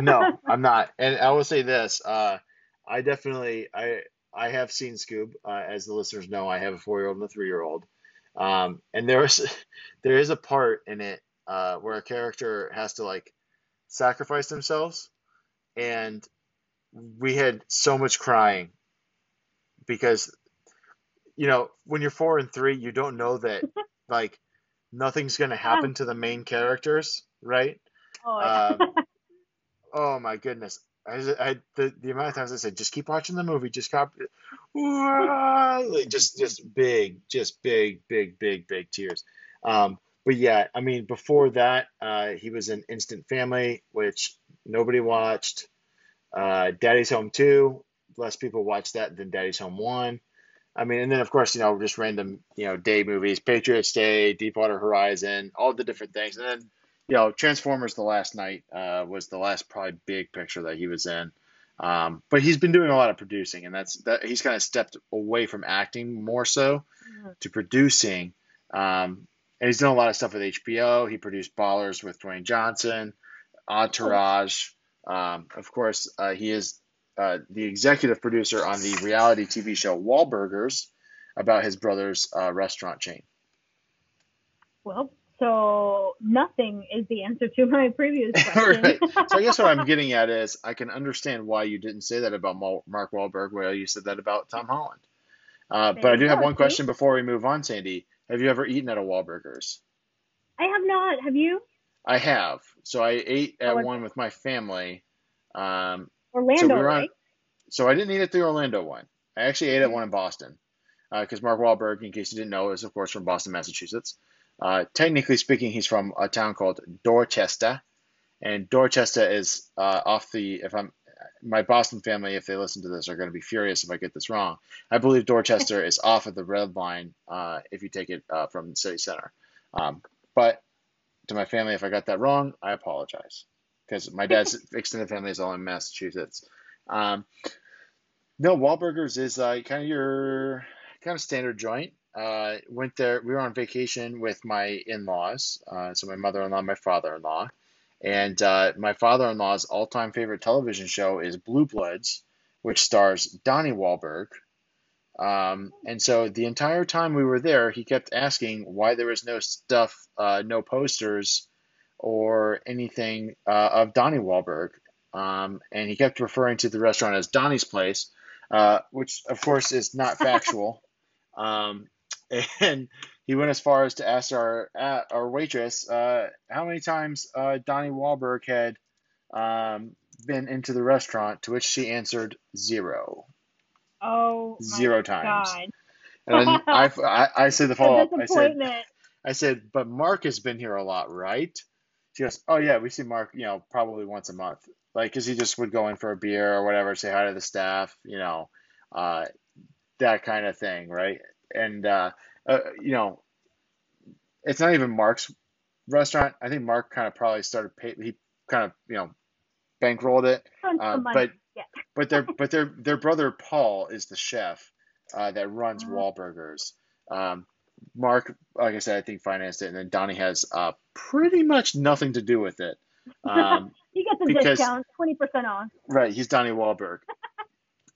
No, I'm not. And I will say this: uh, I definitely I I have seen Scoob. Uh, as the listeners know, I have a four year old and a three year old. Um, and there is [laughs] there is a part in it uh, where a character has to like sacrifice themselves, and we had so much crying because you know when you're four and three, you don't know that [laughs] like nothing's gonna happen to the main characters, right? Oh, yeah. Um, [laughs] oh my goodness. I, I the, the amount of times I said, just keep watching the movie, just cop, like, just just big, just big, big, big, big tears. Um, but yeah, I mean, before that, uh, he was in Instant Family, which nobody watched. Uh, Daddy's Home Two, less people watched that than Daddy's Home One. I mean, and then of course, you know, just random, you know, day movies, Patriots Day, Deepwater Horizon, all the different things, and then you know, Transformers: The Last Knight uh, was the last probably big picture that he was in. Um, but he's been doing a lot of producing, and that's that. He's kind of stepped away from acting more so to producing. Um, and he's done a lot of stuff with HBO. He produced Ballers with Dwayne Johnson, Entourage. Um, of course, uh, he is uh, the executive producer on the reality TV show Wahlburgers, about his brother's uh, restaurant chain. Well, so nothing is the answer to my previous [laughs] question. right. So I guess what I'm [laughs] getting at is I can understand why you didn't say that about Mark Wahlberg, while you said that about Tom Holland. Uh, but I do have one question before we move on, Sandy. Have you ever eaten at a Wahlburgers? I have not. Have you? I have. So I ate at Oh, one with my family. Um, Orlando, so we on. right? So I didn't eat at the Orlando one. I actually ate at one in Boston. Because Mark Wahlberg, in case you didn't know, is of course from Boston, Massachusetts. Uh, technically speaking, he's from a town called Dorchester, and Dorchester is uh, off the. If I'm my Boston family, if they listen to this, are going to be furious if I get this wrong. I believe Dorchester is off of the red line uh, if you take it uh, from the city center. Um, but to my family, if I got that wrong, I apologize because my dad's [laughs] extended family is all in Massachusetts. Um, no, Wahlburgers is uh, kind of your kind of standard joint. Uh, went there. We were on vacation with my in-laws, uh, so my mother-in-law, and my father-in-law, and uh, my father-in-law's all-time favorite television show is Blue Bloods, which stars Donnie Wahlberg. Um, and so the entire time we were there, he kept asking why there was no stuff, uh, no posters or anything uh, of Donnie Wahlberg. Um, and he kept referring to the restaurant as Donnie's Place, uh, which of course is not [laughs] factual. Um, [laughs] and he went as far as to ask our uh, our waitress uh, how many times uh, Donnie Wahlberg had um, been into the restaurant, to which she answered zero. Oh, my times. God. And then [laughs] I, I, I said the follow up. I said. I said, but Mark has been here a lot, right? She goes, oh yeah, we see Mark, you know, probably once a month, like, cause he just would go in for a beer or whatever, say hi to the staff, you know, uh, that kind of thing, right? And uh, uh, you know, it's not even Mark's restaurant. I think Mark kind of probably started pay, he kind of you know bankrolled it, uh, but Yeah. but their [laughs] but their their brother Paul is the chef uh, that runs Oh. Wahlburgers. Um, Mark, like I said, I think financed it, and then Donnie has uh, pretty much nothing to do with it. [laughs] Um, you get the because- discount, twenty percent off. right, he's Donnie Wahlberg, [laughs]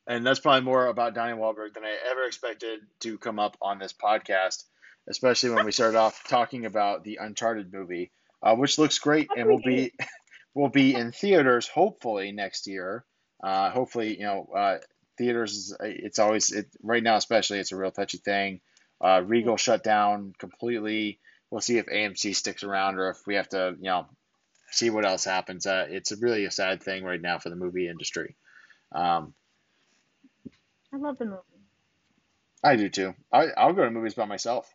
and that's probably more about Donnie Wahlberg than I ever expected to come up on this podcast, especially when we started off talking about the Uncharted movie, uh, which looks great and will be [laughs] will be in theaters hopefully next year. Uh, hopefully, you know, uh, theaters it's always it right now especially it's a real touchy thing. Uh, Regal shut down completely. We'll see if AMC sticks around or if we have to, you know, see what else happens. Uh, it's a really a sad thing right now for the movie industry. Um, I love the movie. I do too. I, I'll go to movies by myself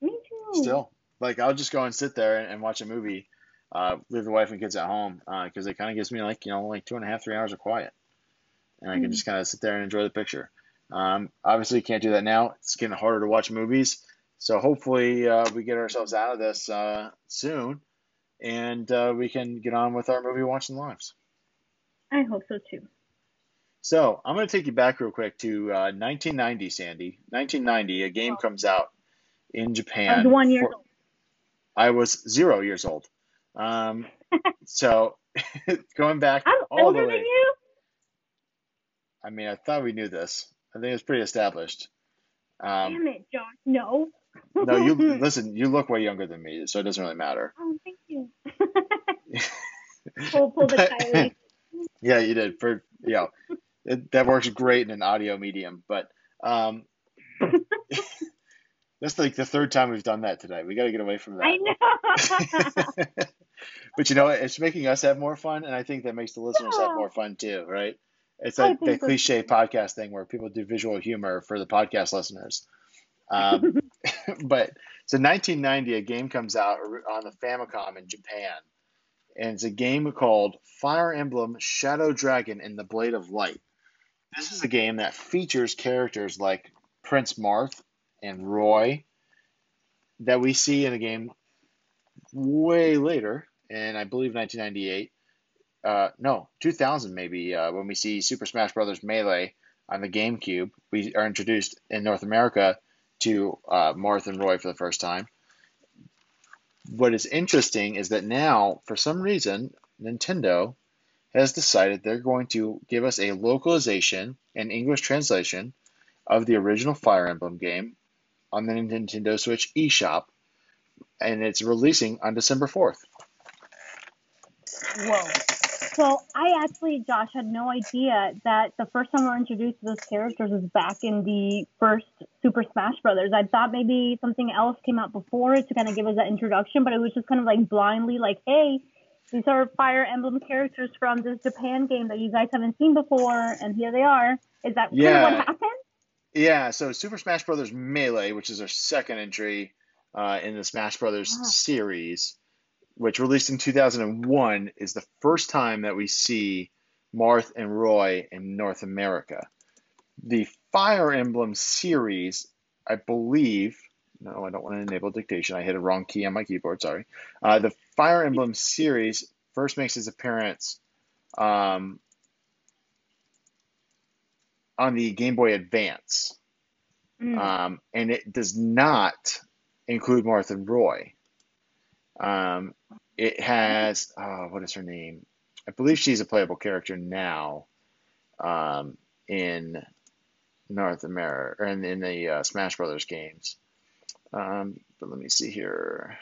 Me too. still. Like I'll just go and sit there and, and watch a movie, uh, leave the wife and kids at home because it kind of gives me like you know like two and a half three hours of quiet, and I can Mhm. just kind of sit there and enjoy the picture. Um, obviously, you can't do that now. It's getting harder to watch movies, so hopefully uh, we get ourselves out of this uh, soon, and uh, we can get on with our movie watching lives. I hope so too. So I'm going to take you back real quick to uh, 1990, Sandy. 1990, a game comes out in Japan. I was one year for- old. I was zero years old. Um, so [laughs] going back I'm all older the than way. you. I mean, I thought we knew this. I think it's pretty established. Um, Damn it, Josh. No. no, you [laughs] listen. You look way younger than me, so it doesn't really matter. Oh, thank you. [laughs] pull, pull the Kylie. Yeah, you did. For you know, it, that works great in an audio medium. But um, [laughs] that's like the third time we've done that today. We got to get away from that. I know. [laughs] but you know what? It's making us have more fun, and I think that makes the listeners have more fun too, right? It's like think that so, cliche podcast thing where people do visual humor for the podcast listeners. Um, [laughs] but so 1990, a game comes out on the Famicom in Japan, and it's a game called Fire Emblem Shadow Dragon and the Blade of Light. This is a game that features characters like Prince Marth and Roy that we see in a game way later, in I believe 1998. Uh, no, 2000 maybe, uh, when we see Super Smash Bros. Melee on the GameCube. We are introduced in North America to uh, Marth and Roy for the first time. What is interesting is that now, for some reason, Nintendo has decided they're going to give us a localization and English translation of the original Fire Emblem game on the Nintendo Switch eShop, and it's releasing on December 4th. Whoa. So I actually, Josh, had no idea that the first time we were introduced to those characters was back in the first Super Smash Brothers. I thought maybe something else came out before it to kind of give us that introduction, but it was just kind of like blindly like, hey, these are Fire Emblem characters from this Japan game that you guys haven't seen before, and here they are. Is that Yeah. what happened? Yeah, so Super Smash Brothers Melee, which is our second entry uh, in the Smash Brothers Ah. series, which released in 2001, is the first time that we see Marth and Roy in North America. The Fire Emblem series, I believe, no, I don't want to enable dictation. I hit a wrong key on my keyboard, sorry. Uh, the Fire Emblem series first makes its appearance um, on the Game Boy Advance. Mm. Um, and it does not include Martha Roy. Um, it has, uh, what is her name? I believe she's a playable character now um, in North America, or in, in the uh, Smash Brothers games. Um, but let me see here.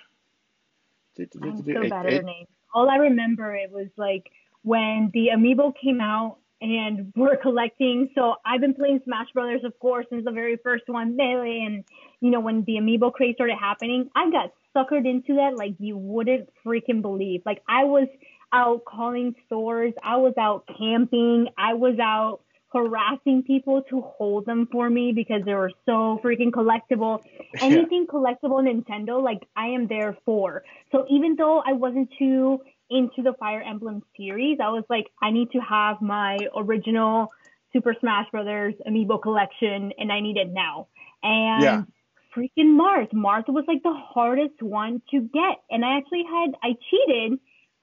I'm so It- bad at it- her name. All I remember it was like when the amiibo came out and [laughs] we're collecting. So I've been playing Smash Brothers, of course, since the very first one, Melee, and you know when the amiibo craze started happening, I got suckered into that like you wouldn't freaking believe. Like I was out calling stores, I was out camping, I was out harassing people to hold them for me because they were so freaking collectible [laughs] anything collectible Nintendo, like I am there for. So even though I wasn't too into the Fire Emblem series, I was like, I need to have my original Super Smash Brothers amiibo collection, and I need it now. And Yeah. freaking Marth, Marth was like the hardest one to get, and I actually had I cheated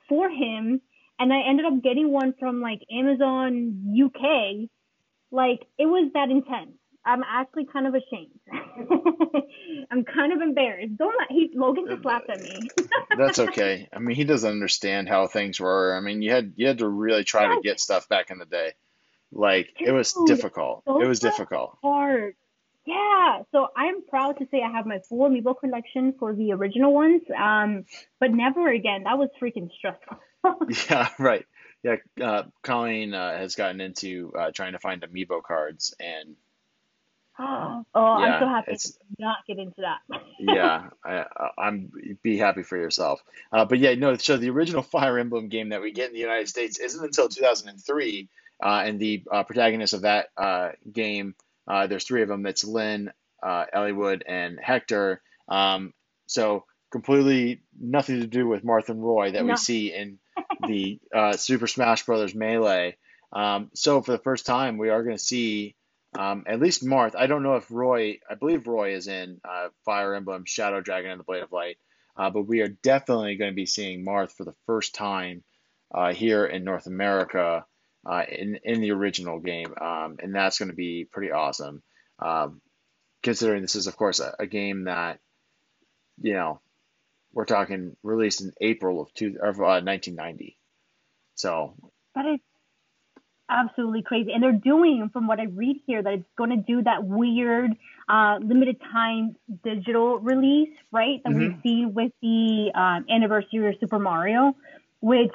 for him, and I ended up getting one from like Amazon UK. Like it was that intense. I'm actually kind of ashamed. [laughs] I'm kind of embarrassed. Don't let he Logan just laughed at me. [laughs] That's okay. I mean, he doesn't understand how things were. I mean, you had you had to really try to get stuff back in the day. Like it was Dude, difficult. It was difficult. hard. Yeah, so I'm proud to say I have my full amiibo collection for the original ones. Um, but never again. That was freaking stressful. [laughs] Yeah, right. Yeah, uh, Colleen uh, has gotten into uh, trying to find amiibo cards, and [gasps] oh, I'm Yeah, so happy it's- to not get into that. [laughs] yeah, I, I- I'm be happy for yourself. Uh, but yeah, no. So the original [laughs] Fire Emblem game that we get in the United States isn't until 2003, uh, and the uh, protagonist of that uh, game, uh, there's three of them. That's Lyn, uh, Eliwood, and Hector. Um, so completely nothing to do with Marth and Roy that we No. see in the uh, Super Smash Brothers Melee. Um, so for the first time, we are going to see um, at least Marth. I don't know if Roy. I believe Roy is in uh, Fire Emblem, Shadow Dragon, and the Blade of Light. Uh, but we are definitely going to be seeing Marth for the first time uh, here in North America uh, in in the original game, um, and that's going to be pretty awesome. Um, considering this is, of course, a, a game that you know we're talking released in April of two of uh, 1990. So That is absolutely crazy. And they're doing, from what I read here, that it's going to do that weird uh, limited time digital release, right? That we've seen with the um, anniversary of Super Mario, which,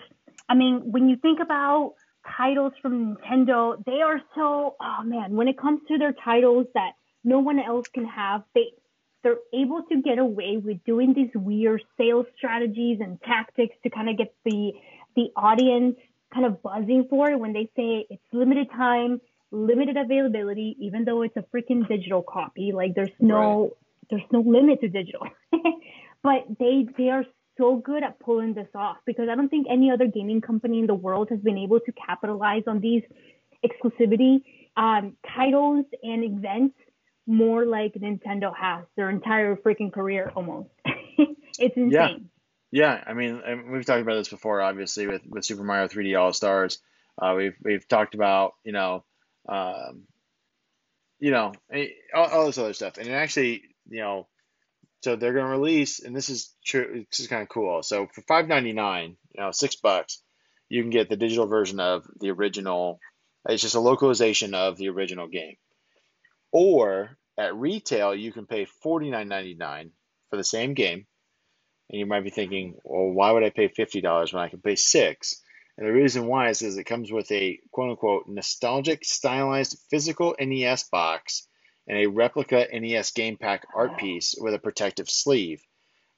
I mean, when you think about titles from Nintendo, they are so, oh man, when it comes to their titles that no one else can have, they, they're able to get away with doing these weird sales strategies and tactics to kind of get the the audience kind of buzzing for it when they say it's limited time, limited availability, even though it's a freaking digital copy. Like there's no there's no limit to digital. [laughs] but they they are so good at pulling this off because I don't think any other gaming company in the world has been able to capitalize on these exclusivity um, titles and events more like Nintendo has their entire freaking career almost. [laughs] it's insane. Yeah, Yeah, I mean, we've talked about this before, obviously, with, with Super Mario 3D All Stars. Uh, we've we've talked about, you know, um, you know, all, all this other stuff, and it actually, you know, so they're going to release, and this is true. This is kind of cool. So for five ninety nine, you know, six bucks, you can get the digital version of the original. It's just a localization of the original game. Or at retail, you can pay $49.99 for the same game and you might be thinking, well, why would I pay fifty dollars when I can pay six? And the reason why is, is it comes with a quote unquote nostalgic, stylized physical NES box and a replica NES game pack art piece with a protective sleeve.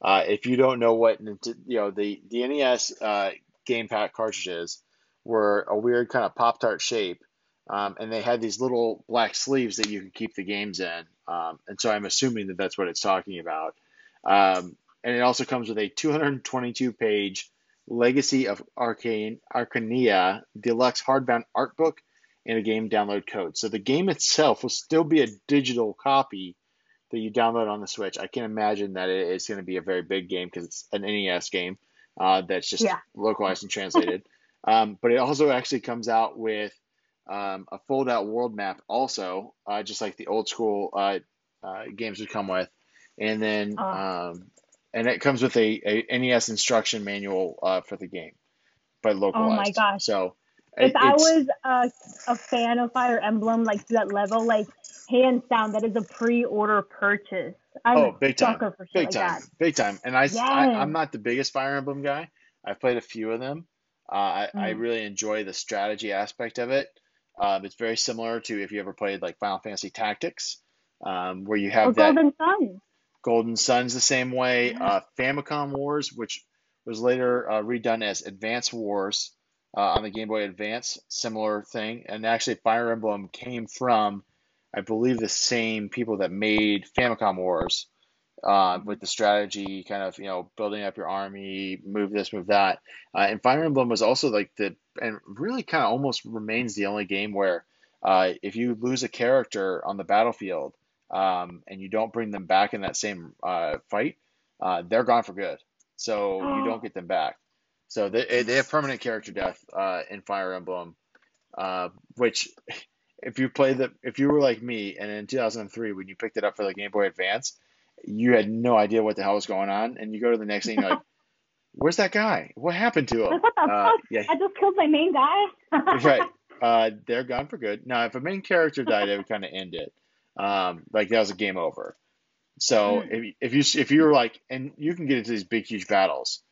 Uh, if you don't know what you know, the the NES uh, game pack cartridges were a weird kind of pop tart shape, um, and they had these little black sleeves that you could keep the games in. Um, and so I'm assuming that that's what it's talking about. Um, and it also comes with a 222 page Legacy of Arcane Archanea deluxe hardbound art book and a game download code. So the game itself will still be a digital copy that you download on the Switch. I can't imagine that it's going to be a very big game because it's an NES game uh, that's just yeah. localized and translated. [laughs] um, but it also actually comes out with um, a fold out world map, also, uh, just like the old school uh, uh games would come with. And then oh. um, and it comes with a, a NES instruction manual uh, for the game, but localized. Oh my gosh! So if I was a, a fan of Fire Emblem, like to that level, like hands down, that is a pre-order purchase. I'm oh, big time, big like time, that. big time. And I, yes. I, am not the biggest Fire Emblem guy. I've played a few of them. Uh, I, mm. I really enjoy the strategy aspect of it. Um, it's very similar to if you ever played like Final Fantasy Tactics, um, where you have or that. Golden Sun. Golden Sun's the same way. Uh, Famicom Wars, which was later uh, redone as Advance Wars uh, on the Game Boy Advance, similar thing. And actually, Fire Emblem came from, I believe, the same people that made Famicom Wars. Uh, with the strategy, kind of you know building up your army, move this, move that, uh, and Fire Emblem was also like the and really kind of almost remains the only game where uh, if you lose a character on the battlefield, um, and you don't bring them back in that same uh, fight, uh, they're gone for good. So [gasps] you don't get them back. So they, they have permanent character death uh, in Fire Emblem, uh, which if you play the if you were like me and in 2003 when you picked it up for the Game Boy Advance, you had no idea what the hell was going on, and you go to the next thing you're like. [laughs] Where's that guy? What happened to him? What [laughs] the uh, fuck? Yeah. I just killed my main guy. right. [laughs] Uh, they're gone for good. Now, if a main character died, it would kind of end it um, like that was a game over. So mm. if, if you if you're like, and you can get into these big huge battles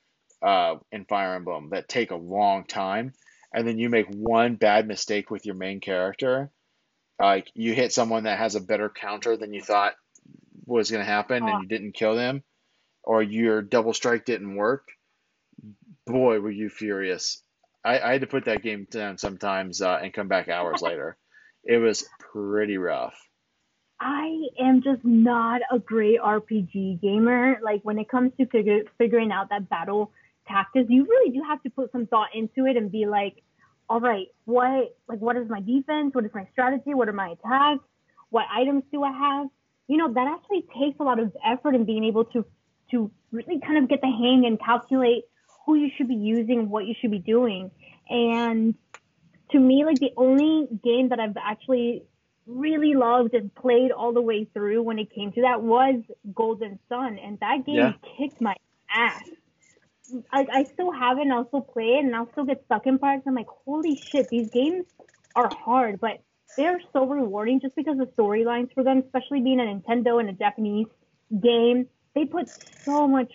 uh, in Fire Emblem that take a long time, and then you make one bad mistake with your main character, like you hit someone that has a better counter than you thought was going to happen, and you didn't kill them, or your double strike didn't work. Boy, were you furious! I, I had to put that game down sometimes uh, and come back hours [laughs] later. It was pretty rough. I am just not a great RPG gamer. Like when it comes to figure, figuring out that battle tactics, you really do have to put some thought into it and be like, all right, what like what is my defense? What is my strategy? What are my attacks? What items do I have? You know, that actually takes a lot of effort in being able to to really kind of get the hang and calculate who you should be using, what you should be doing. And to me, like the only game that I've actually really loved and played all the way through when it came to that was Golden Sun, and that game yeah. kicked my ass. I, I still have it and I'll still play it and I'll still get stuck in parts. I'm like, holy shit, these games are hard, but they're so rewarding just because the storylines for them, especially being a Nintendo and a Japanese game, they put so much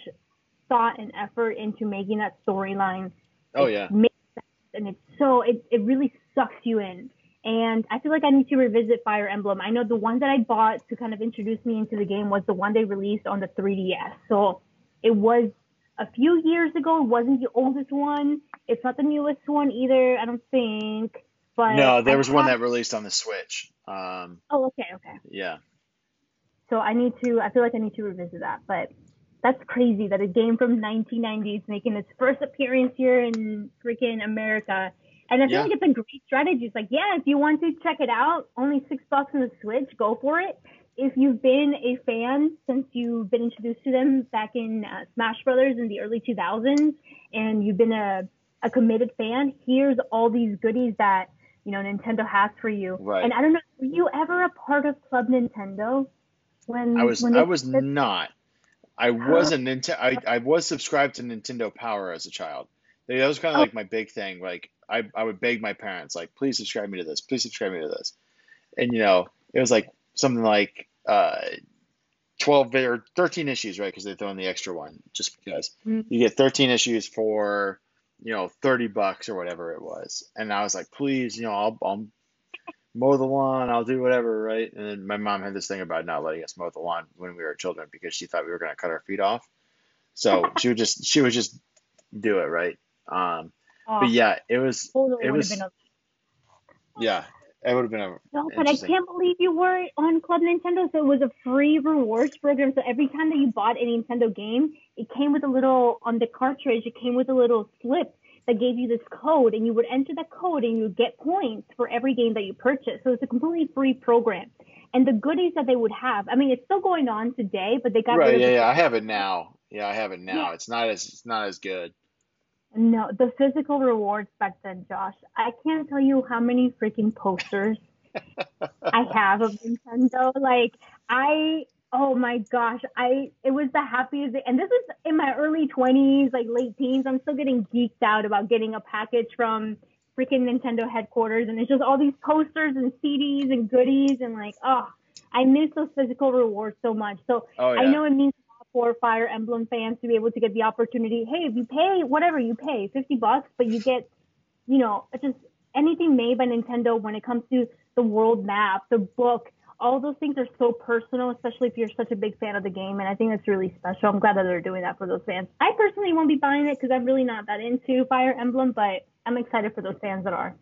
thought and effort into making that storyline. Oh yeah. Makes sense And it's so it, it really sucks you in. And I feel like I need to revisit Fire Emblem. I know the one that I bought to kind of introduce me into the game was the one they released on the 3DS. So it was a few years ago. It wasn't the oldest one. It's not the newest one either, I don't think. But no, there was have... one that released on the Switch. Um, oh, okay, okay. Yeah. So I need to. I feel like I need to revisit that. But that's crazy that a game from 1990 is making its first appearance here in freaking America and I feel yeah. like it's a great strategy. It's like, yeah, if you want to check it out, only six bucks on the Switch, go for it. If you've been a fan since you've been introduced to them back in uh, Smash Brothers in the early 2000s, and you've been a, a committed fan, here's all these goodies that you know Nintendo has for you. Right. And I don't know, were you ever a part of Club Nintendo? When I was, when I was not. I was a Nintendo. I, I was subscribed to Nintendo Power as a child. That was kind of oh. like my big thing. Like I, I would beg my parents, like, please subscribe me to this, please subscribe me to this. And, you know, it was like something like uh, 12 or 13 issues, right? Because they throw in the extra one just because. Mm-hmm. You get 13 issues for you know, 30 bucks or whatever it was. And I was like, please, you know, I'll, I'll mow the lawn, I'll do whatever, right? And then my mom had this thing about not letting us mow the lawn when we were children because she thought we were going to cut our feet off. So [laughs] she would just, she would just do it, right? Um, Oh, but yeah, it was, totally it was- a yeah, it would have been a, No, but I can't believe you were on Club Nintendo. So it was a free rewards program. So every time that you bought a Nintendo game, it came with a little on the cartridge. It came with a little slip that gave you this code, and you would enter that code, and you would get points for every game that you purchased. So it's a completely free program. And the goodies that they would have, I mean, it's still going on today, but they got right. Yeah, yeah. I have it now. Yeah, I have it now. Yeah. It's not as, it's not as good. No, the physical rewards back then, Josh. I can't tell you how many freaking posters [laughs] I have of Nintendo. Like I, oh my gosh, I it was the happiest. And this is in my early twenties, like late teens. I'm still getting geeked out about getting a package from freaking Nintendo headquarters, and it's just all these posters and CDs and goodies, and like, oh, I miss those physical rewards so much. So Oh, yeah. I know it means a lot for Fire Emblem fans to be able to get the opportunity. Hey, if you pay whatever you pay, fifty bucks, but you get, you know, just anything made by Nintendo when it comes to the world map, the book. All those things are so personal, especially if you're such a big fan of the game, and I think that's really special. I'm glad that they're doing that for those fans. I personally won't be buying it because I'm really not that into Fire Emblem, but I'm excited for those fans that are.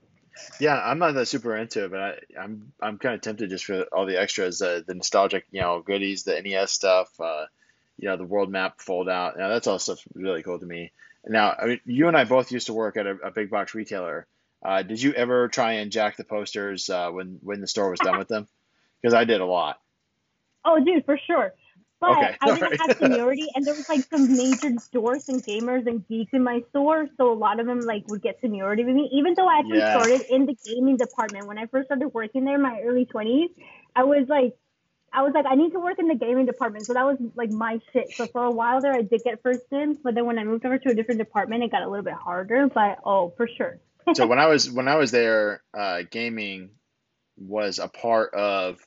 Yeah, I'm not that super into it, but I, I'm I'm kind of tempted just for all the extras, uh, the nostalgic, you know, goodies, the NES stuff, uh, you know, the world map fold out. Now that's all stuff really cool to me. Now, I mean, you and I both used to work at a, a big box retailer. Uh, did you ever try and jack the posters uh, when when the store was done [laughs] with them? Because I did a lot. Oh, dude, for sure. But Okay, I didn't alright. have [laughs] seniority, and there was like some major dorks and gamers and geeks in my store, so a lot of them like would get seniority with me. Even though I actually Yeah. started in the gaming department when I first started working there in my early twenties, I was like, I was like, I need to work in the gaming department, so that was like my shit. So for a while there, I did get first in, but then when I moved over to a different department, it got a little bit harder. But oh, for sure. so [laughs] when I was when I was there, uh, gaming was a part of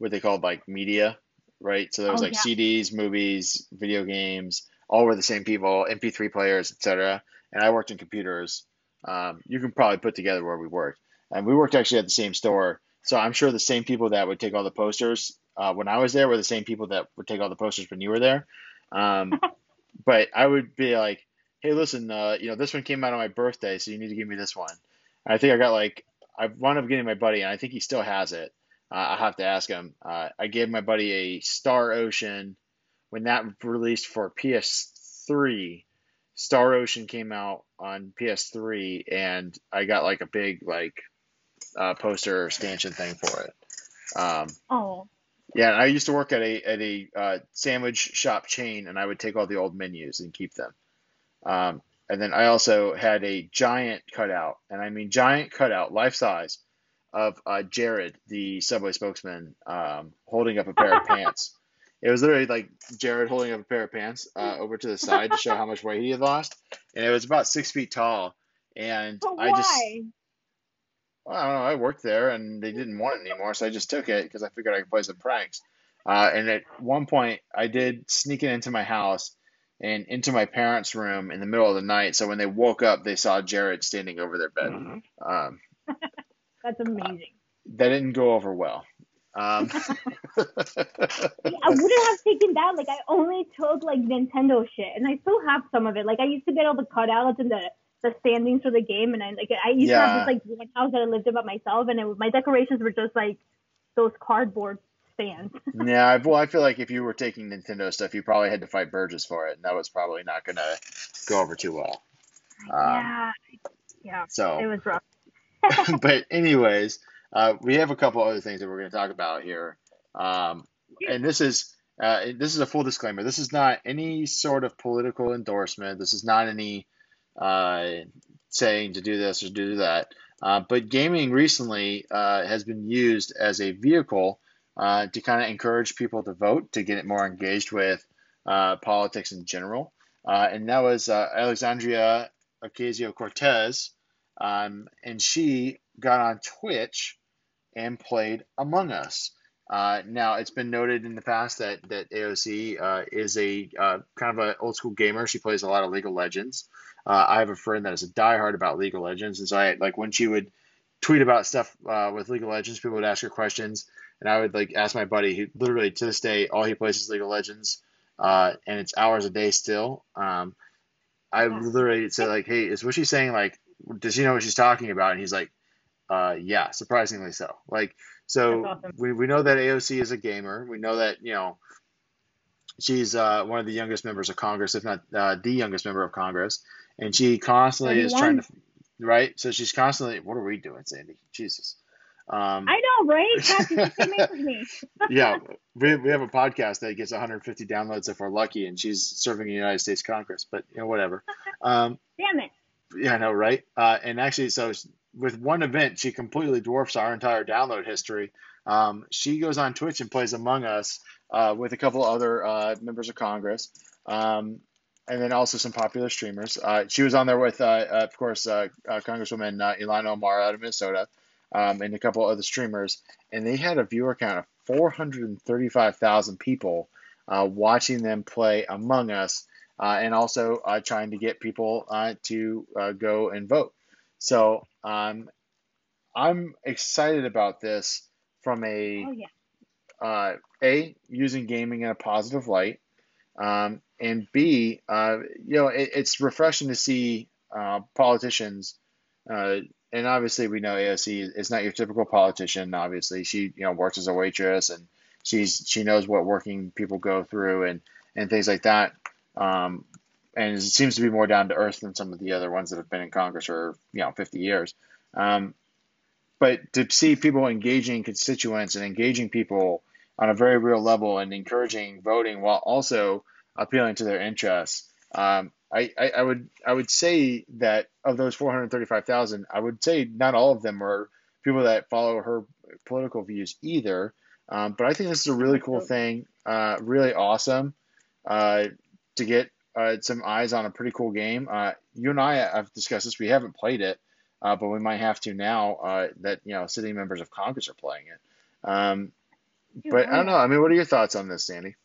what they called like media, right? So there was Oh, like CDs, movies, video games, all were the same people, MP3 players, etc. And I worked in computers. Um, you can probably put together where we worked, and we worked actually at the same store. So I'm sure the same people that would take all the posters uh, when I was there were the same people that would take all the posters when you were there. Um, [laughs] but I would be like, hey, listen, uh, you know, this one came out on my birthday, so you need to give me this one. And I think I got like, I wound up getting my buddy, and I think he still has it. Uh, I have to ask him. Uh, I gave my buddy a Star Ocean when that released for PS3. Star Ocean came out on PS3, and I got like a big like uh, poster stanchion thing for it. Um, Oh, yeah, I used to work at a at a uh, sandwich shop chain, and I would take all the old menus and keep them. Um, and then I also had a giant cutout, and I mean giant cutout, life size, of uh, Jared, the Subway spokesman, um, holding up a pair of pants. It was literally like Jared holding up a pair of pants uh, over to the side to show how much weight he had lost, and it was about six feet tall. And but I just well, I don't know. I worked there and they didn't want it anymore, so I just took it because I figured I could play some pranks. Uh, and at one point, I did sneak it into my house and into my parents' room in the middle of the night. So when they woke up, they saw Jared standing over their bed. Um, That's amazing. that didn't go over well. Um, [laughs] I wouldn't have taken that. Like I only took like Nintendo shit, and I still have some of it. Like I used to get all the cutouts and the the standings for the game, and I like I used to have this like one house that I lived in by myself, and it my decorations were just like those cardboard stands. [laughs] yeah, I, well, I feel like if you were taking Nintendo stuff, you probably had to fight Burgess for it, and that was probably not going to go over too well. Um, yeah, yeah, it was rough. [laughs] [laughs] but anyways, uh, we have a couple other things that we're going to talk about here, um, and this is uh, this is a full disclaimer. This is not any sort of political endorsement. This is not any uh, saying to do this or do that. Uh, but gaming recently uh, has been used as a vehicle uh, to kind of encourage people to vote, to get it more engaged with politics in general. And that was Alexandria Ocasio Cortez. Um, and she got on Twitch and played Among Us. Uh, now it's been noted in the past that that AOC uh, is a uh, kind of an old school gamer. She plays a lot of League of Legends. Uh, I have a friend that is a diehard about League of Legends, and so I like when she would tweet about stuff uh, with League of Legends, people would ask her questions, and I would like ask my buddy who literally to this day all he plays is League of Legends, uh, and it's hours a day still. Um, I literally say like, "Hey, is what she's saying like? Does she know what she's talking about?" And he's like, uh, "Yeah, surprisingly so." Like, so awesome. we we know that AOC is a gamer. We know that you know she's uh, one of the youngest members of Congress, if not uh, the youngest member of Congress, and she constantly is trying to right. So she's constantly. What are we doing, Sandy? Jesus. Um, I know, right? That's the same age as me. [laughs] yeah, we, we have a podcast that gets 150 downloads if we're lucky, and she's serving in the United States Congress. But you know, whatever. [laughs] Um, Damn it. Yeah, I know, right? Uh, and actually, so with one event, she completely dwarfs our entire download history. Um, she goes on Twitch and plays Among Us uh, with a couple other uh, members of Congress, um, and then also some popular streamers. Uh, she was on there with, uh, uh, of course, uh, Congresswoman uh, Ilhan Omar out of Minnesota, um, and a couple other streamers, and they had a viewer count of 435,000 people watching them play Among Us and also uh, trying to get people uh, to uh, go and vote. So um, I'm excited about this from a Oh yeah. uh, a using gaming in a positive light, um, and b uh, you know it, it's refreshing to see uh, politicians. Uh, and obviously, we know AOC is not your typical politician. Obviously, she you know works as a waitress and she's she knows what working people go through and and things like that. Um, and it seems to be more down to earth than some of the other ones that have been in Congress for you know 50 years. Um, but to see people engaging constituents and engaging people on a very real level and encouraging voting while also appealing to their interests, um, I, I, I would I would say that of those 435,000, I would say not all of them are people that follow her political views either. Um, but I think this is a really cool thing, uh, really awesome uh, to get uh, some eyes on a pretty cool game. Uh, you and I have discussed this. We haven't played it, uh, but we might have to now uh, that you know sitting members of Congress are playing it. Um, but I don't know. I mean, what are your thoughts on this, Sandy?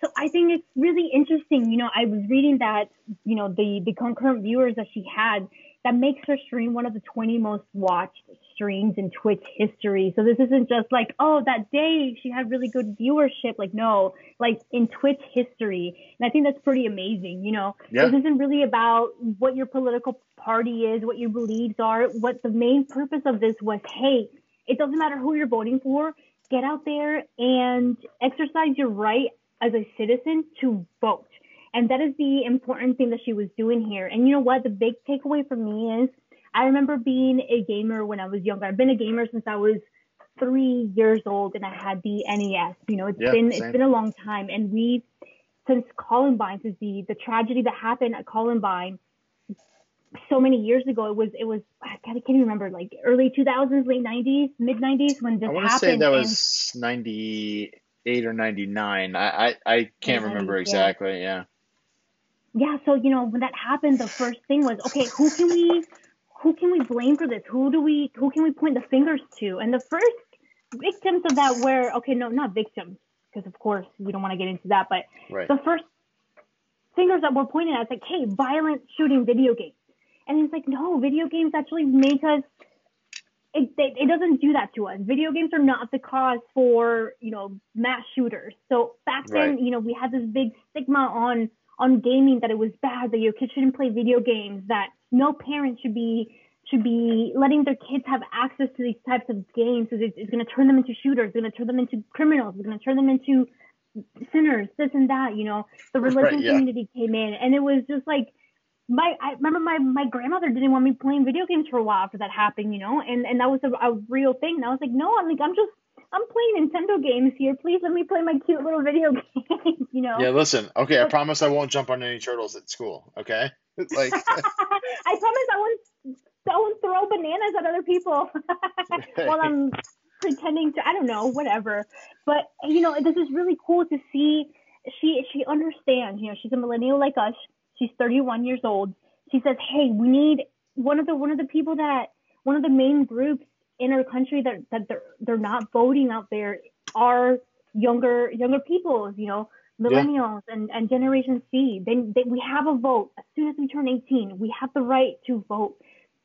So I think it's really interesting. You know, I was reading that, you know, the, the concurrent viewers that she had, that makes her stream one of the 20 most watched streams in Twitch history. So this isn't just like, oh, that day she had really good viewership. Like, no, like in Twitch history. And I think that's pretty amazing. You know, Yeah. this isn't really about what your political party is, what your beliefs are. What the main purpose of this was, hey, it doesn't matter who you're voting for. Get out there and exercise your right as a citizen to vote. And that is the important thing that she was doing here. And you know what? The big takeaway for me is I remember being a gamer when I was younger. I've been a gamer since I was three years old and I had the NES. You know, it's Yeah, been same. it's been a long time. And we since Columbine, since the the tragedy that happened at Columbine so many years ago, it was it was I can't, I can't even remember like early 2000s, late 90s, mid 90s when this I want to happened. say that was 98 or 99. I, I, I can't remember 90s, yeah. exactly. Yeah. yeah so you know when that happened the first thing was okay who can we who can we blame for this who do we who can we point the fingers to and the first victims of that were okay no not victims because of course we don't want to get into that but Right. the first fingers that were pointed at like hey violent shooting video games and it's like no video games actually make us it, it, it doesn't do that to us. Video games are not the cause for, you know, mass shooters. So back then, Right. you know, we had this big stigma on on gaming that it was bad, that your kids shouldn't play video games, that no parent should be should be letting their kids have access to these types of games because it's, it's going to turn them into shooters, it's going to turn them into criminals, it's going to turn them into sinners, this and that. You know, the religion yeah. community came in, and it was just like my I remember my my grandmother didn't want me playing video games for a while after that happened, you know, and and that was a, a real thing. And I was like, no, I'm like I'm just I'm playing Nintendo games here. Please let me play my cute little video [laughs] game. you know. Yeah, listen. Okay, I promise I won't jump on any turtles at school. Okay, [laughs] like [laughs] I promise I won't I won't throw bananas at other people [laughs] while I'm pretending to I don't know whatever. But you know this is really cool to see. She she understands. You know she's a millennial like us. She's 31 years old. She says, "Hey, we need one of the one of the people that one of the main groups in our country that that they're they're not voting out there are younger younger people, you know, millennials yeah. and, and Generation C. Then they, we have a vote. As soon as we turn 18, we have the right to vote.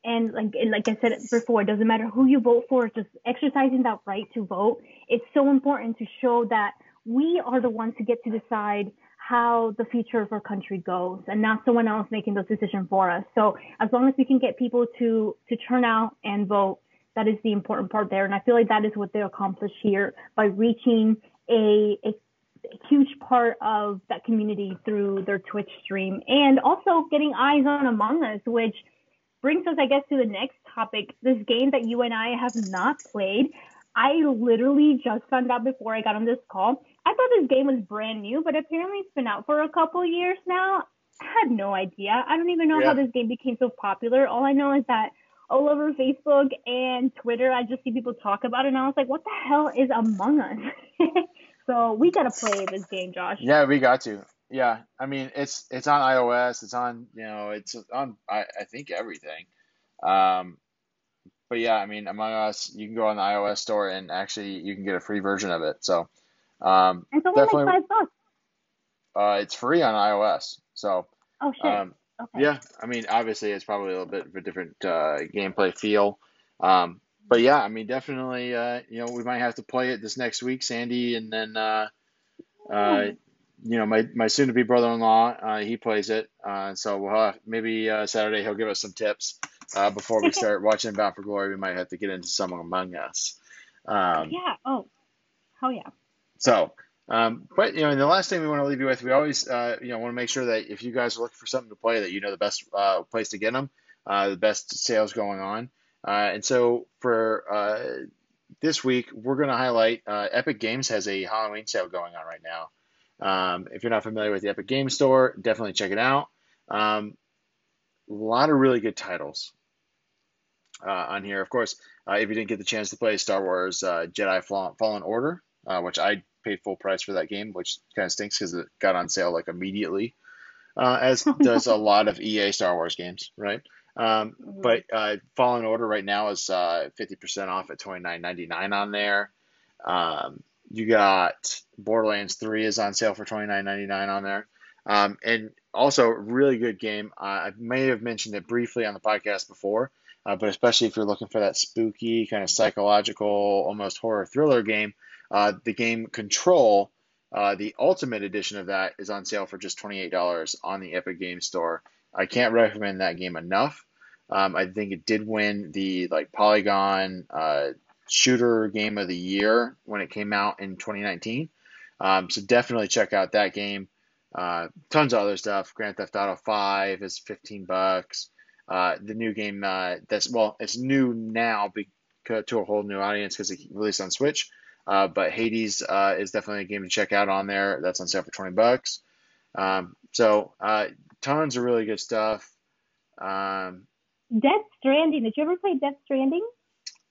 And like like I said before, it doesn't matter who you vote for. Just exercising that right to vote. It's so important to show that we are the ones who get to decide how the future of our country goes and not someone else making those decisions for us. So as long as we can get people to to turn out and vote, that is the important part there. And I feel like that is what they accomplished here by reaching a, a huge part of that community through their Twitch stream and also getting eyes on Among Us, which brings us, I guess, to the next topic. This game that you and I have not played. I literally just found out before I got on this call. I thought this game was brand new, but apparently it's been out for a couple years now. I had no idea. I don't even know yeah. how this game became so popular. All I know is that all over Facebook and Twitter, I just see people talk about it, and I was like, "What the hell is Among Us?" [laughs] So we gotta play this game, Josh. Yeah, we got to. Yeah, I mean it's it's on iOS. It's on you know it's on I, I think everything. Um, but yeah, I mean Among Us, you can go on the iOS store and actually you can get a free version of it. So um, it's only definitely, like five bucks. Uh, it's free on iOS. So oh shit. Um, okay. Yeah, I mean obviously it's probably a little bit of a different uh, gameplay feel. Um, but yeah, I mean, definitely, uh, you know, we might have to play it this next week, Sandy, and then, uh, uh, you know, my, my soon to be brother in law, uh, he plays it. Uh, so we'll have, maybe uh, Saturday he'll give us some tips uh, before we start [laughs] watching Bound for Glory. We might have to get into some Among Us. Um, yeah. Oh, hell yeah. So, um, but you know, and the last thing we want to leave you with, we always, uh, you know, want to make sure that if you guys are looking for something to play, that you know the best uh, place to get them, uh, the best sales going on. Uh, and so for uh, this week, we're going to highlight uh, Epic Games has a Halloween sale going on right now. Um, if you're not familiar with the Epic Games Store, definitely check it out. Um, a lot of really good titles uh, on here. Of course, uh, if you didn't get the chance to play Star Wars uh, Jedi Fallen Order, which I paid full price for that game, which kind of stinks because it got on sale like immediately, as [laughs] does a lot of EA Star Wars games, right? Um, mm-hmm. But uh, Fallen Order right now is uh, 50% off at $29.99 on there. Um, you got Borderlands 3 is on sale for $29.99 on there. Um, and also, really good game. Uh, I may have mentioned it briefly on the podcast before, uh, but especially if you're looking for that spooky, kind of psychological, almost horror thriller game, uh, the game Control, uh, the ultimate edition of that, is on sale for just $28 on the Epic Games Store. I can't recommend that game enough. Um, I think it did win the like Polygon uh, shooter game of the year when it came out in 2019. Um, so definitely check out that game. Uh, tons of other stuff. Grand Theft Auto 5 is 15 bucks. Uh, the new game uh, that's well, it's new now to a whole new audience because it released on Switch. Uh, but Hades uh, is definitely a game to check out on there. That's on sale for 20 bucks. Um, so tons of really good stuff. Um, Death Stranding. Did you ever play Death Stranding?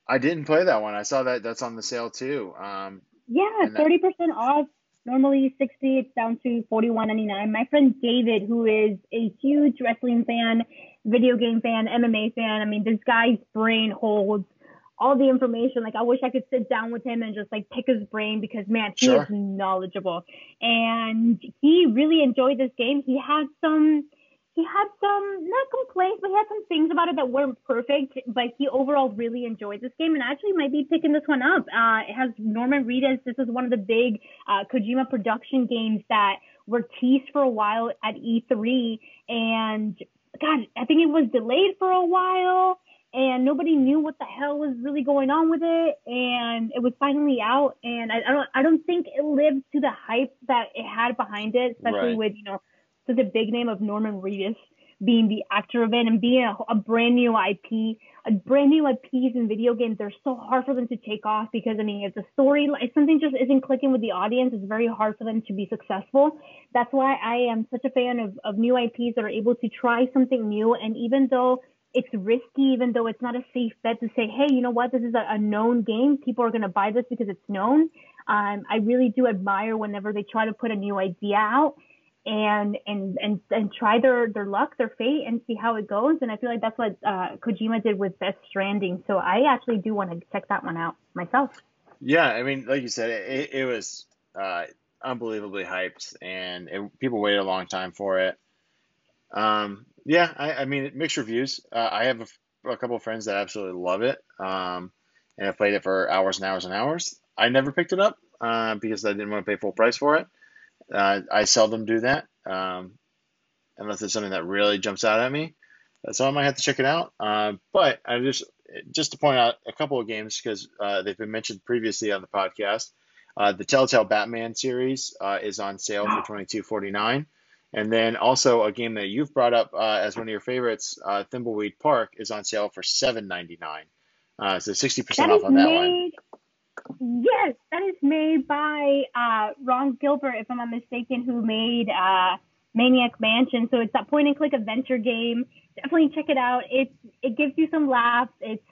I didn't play that one. I saw that that's on the sale too. Um, yeah, thirty percent off. Normally sixty, it's down to forty one ninety nine. My friend David, who is a huge wrestling fan, video game fan, MMA fan. I mean, this guy's brain holds all the information. Like, I wish I could sit down with him and just like pick his brain because man, he sure. is knowledgeable. And he really enjoyed this game. He had some he had some not complaints, but he had some things about it that weren't perfect. But he overall really enjoyed this game, and actually might be picking this one up. Uh, it has Norman Reedus. This is one of the big uh, Kojima production games that were teased for a while at E3, and God, I think it was delayed for a while. And nobody knew what the hell was really going on with it, and it was finally out. And I, I don't, I don't think it lived to the hype that it had behind it, especially right. with you know such a big name of Norman Reedus being the actor of it and being a, a brand new IP, a brand new IPs in video games, they're so hard for them to take off because I mean, if the story, if something just isn't clicking with the audience, it's very hard for them to be successful. That's why I am such a fan of, of new IPs that are able to try something new. And even though it's risky, even though it's not a safe bet to say, hey, you know what, this is a, a known game, people are going to buy this because it's known. Um, I really do admire whenever they try to put a new idea out and and and and try their their luck, their fate, and see how it goes. And I feel like that's what uh, Kojima did with Death Stranding. So I actually do want to check that one out myself. Yeah, I mean, like you said, it, it was uh, unbelievably hyped, and it, people waited a long time for it. Um, yeah, I, I mean, mixed reviews. Uh, I have a, a couple of friends that absolutely love it, um, and have played it for hours and hours and hours. I never picked it up uh, because I didn't want to pay full price for it. Uh, I seldom do that um, unless it's something that really jumps out at me. So I might have to check it out. Uh, but I just just to point out a couple of games because uh, they've been mentioned previously on the podcast. Uh, the Telltale Batman series uh, is on sale for twenty two forty nine, and then also a game that you've brought up uh, as one of your favorites, uh, Thimbleweed Park, is on sale for seven ninety nine. Uh, so sixty percent off on that made, one. Yes, that is made by uh, Ron Gilbert, if I'm not mistaken, who made Maniac Mansion. So it's that point and click adventure game. Definitely check it out. It's it gives you some laughs. It's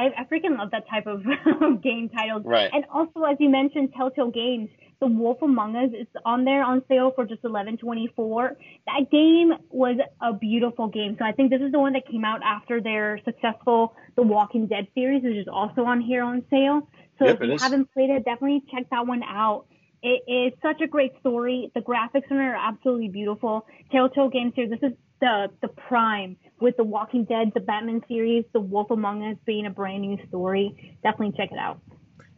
I, I freaking love that type of [laughs] game titles. Right. And also, as you mentioned, Telltale Games, The Wolf Among Us is on there on sale for just eleven twenty four. That game was a beautiful game. So I think this is the one that came out after their successful The Walking Dead series, which is also on here on sale. So Yep, if you haven't played it, definitely check that one out. It is such a great story. The graphics on it are absolutely beautiful. Telltale Games here, this is the the prime with The Walking Dead, the Batman series, The Wolf Among Us being a brand new story. Definitely check it out.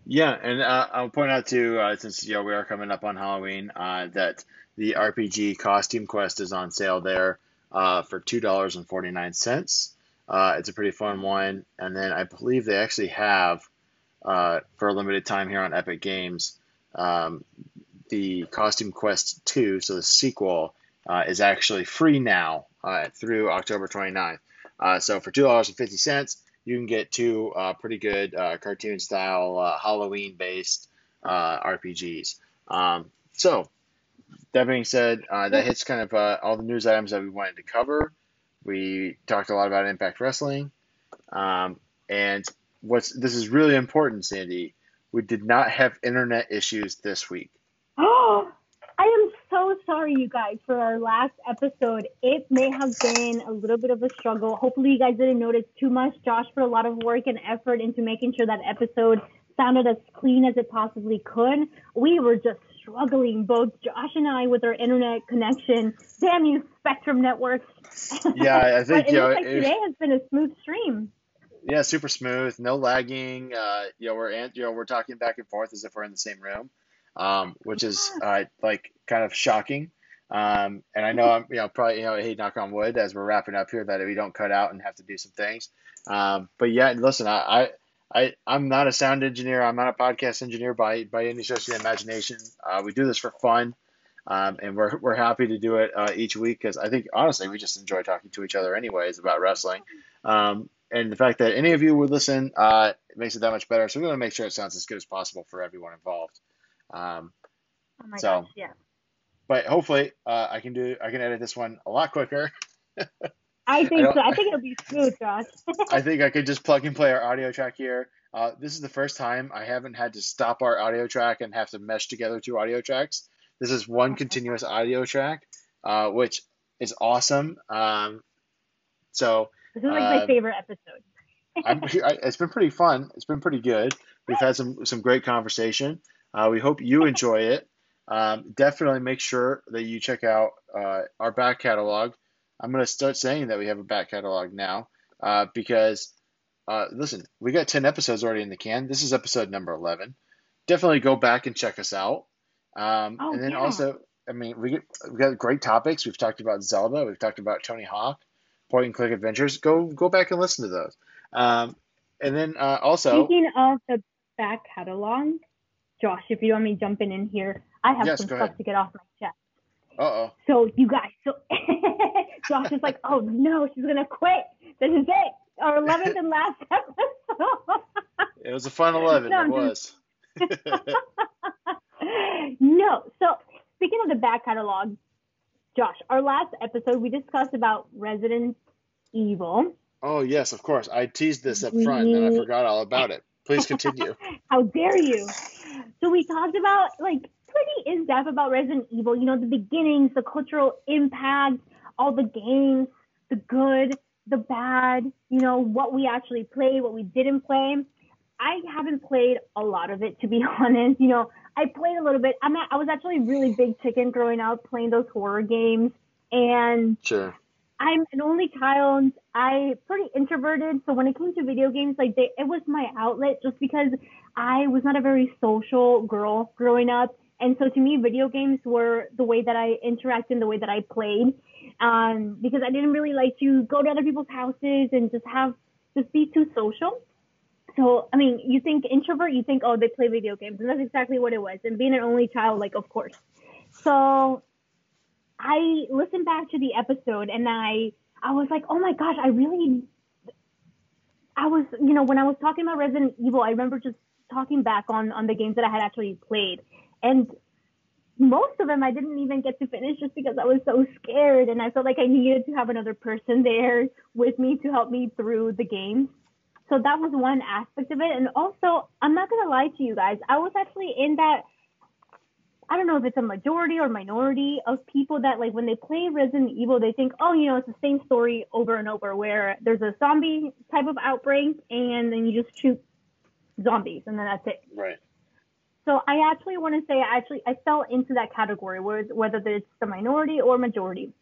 Yeah, and uh, I'll point out too, uh, since you know we are coming up on Halloween, uh, that the RPG Costume Quest is on sale there uh, for two dollars and forty nine cents. Uh, it's a pretty fun one, and then I believe they actually have uh, for a limited time here on Epic Games um, the Costume Quest two, so the sequel is actually free now uh, through October 29th. Uh, so for two dollars and fifty cents, you can get two uh, pretty good uh, cartoon style uh, Halloween based uh, RPGs. Um, so that being said, uh, that hits kind of uh, all the news items that we wanted to cover. We talked a lot about Impact Wrestling, um, and what's this is really important, Sandy. We did not have internet issues this week. Oh, I am so sorry, you guys, for our last episode. It may have been a little bit of a struggle. Hopefully, you guys didn't notice too much. Josh put a lot of work and effort into making sure that episode sounded as clean as it possibly could. We were just struggling, both Josh and I, with our internet connection. Damn you, Spectrum Networks. Yeah, I [laughs] think you know, like today has been a smooth stream. Yeah, super smooth, no lagging. Uh, you know, we're you know we're talking back and forth as if we're in the same room, um, which is uh, like kind of shocking. Um, and I know I'm you know probably you know hey knock on wood as we're wrapping up here that we don't cut out and have to do some things. Um, but yeah, listen, I, I I I'm not a sound engineer. I'm not a podcast engineer by by any stretch of the imagination. Uh, we do this for fun. Um, and we're, we're happy to do it uh, each week because I think honestly we just enjoy talking to each other anyways about wrestling. Um, and the fact that any of you would listen uh, makes it that much better. So we're going to make sure it sounds as good as possible for everyone involved. Um, Oh my So- gosh, yeah. but hopefully uh, I can do I can edit this one a lot quicker. [laughs] I think don't- so. I think it'll be smooth, Josh. [laughs] I think I could just plug and play our audio track here. Uh, this is the first time I haven't had to stop our audio track and have to mesh together two audio tracks. This is one continuous audio track, uh, which is awesome. Um, so this is like my uh, favorite episode. I'm, I, it's been pretty fun. It's been pretty good. We've had some some great conversation. Uh, we hope you enjoy it. Um, definitely make sure that you check out uh, our back catalog. I'm going to start saying that we have a back catalog now uh, because, uh, listen, we got 10 episodes already in the can. This is episode number 11. Definitely go back and check us out. Um, Oh, and then yeah. also, I mean, we get, we got great topics. We've talked about Zelda. We've talked about Tony Hawk, Point and Click Adventures. Go go back and listen to those. Um, and then uh, also, Speaking of the back catalog, Josh, if you want me jumping in here, I have Yes, some stuff ahead. to get off my chest. uh oh. So you guys, so [laughs] Josh is like, oh no, she's gonna quit. This is it, our eleventh and last [laughs] episode. It was a fun 11. No, it was. [laughs] no. So speaking of the back catalog, Josh, our last episode we discussed about Resident Evil. oh, yes, of course. I teased this up front and I forgot all about it. Please continue. [laughs] How dare you? So we talked about like pretty in depth about Resident Evil. You know, the beginnings, the cultural impact, all the games, the good, the bad. You know, what we actually played, what we didn't play. I haven't played a lot of it to be [laughs] honest. You know, I played a little bit. I'm at, I was actually really big chicken growing up playing those horror games, and Sure. I'm an only child. I pretty introverted, so when it came to video games, like they, it was my outlet, just because I was not a very social girl growing up, and so to me, video games were the way that I interacted, the way that I played, um, because I didn't really like to go to other people's houses and just have just be too social. So, I mean, you think introvert, you think, oh, they play video games. And that's exactly what it was. And being an only child, like, of course. So I listened back to the episode and I, I was like, oh my gosh, I really, I was, you know, when I was talking about Resident Evil, I remember just talking back on, on the games that I had actually played. And most of them I didn't even get to finish just because I was so scared and I felt like I needed to have another person there with me to help me through the games. So that was one aspect of it. And also, I'm not going to lie to you guys. I was actually in that, I don't know if it's a majority or minority of people that, like, when they play Resident Evil, they think, oh, you know, it's the same story over and over where there's a zombie type of outbreak and then you just shoot zombies and then that's it. Right. So I actually want to say I actually I fell into that category where whether it's the minority or majority.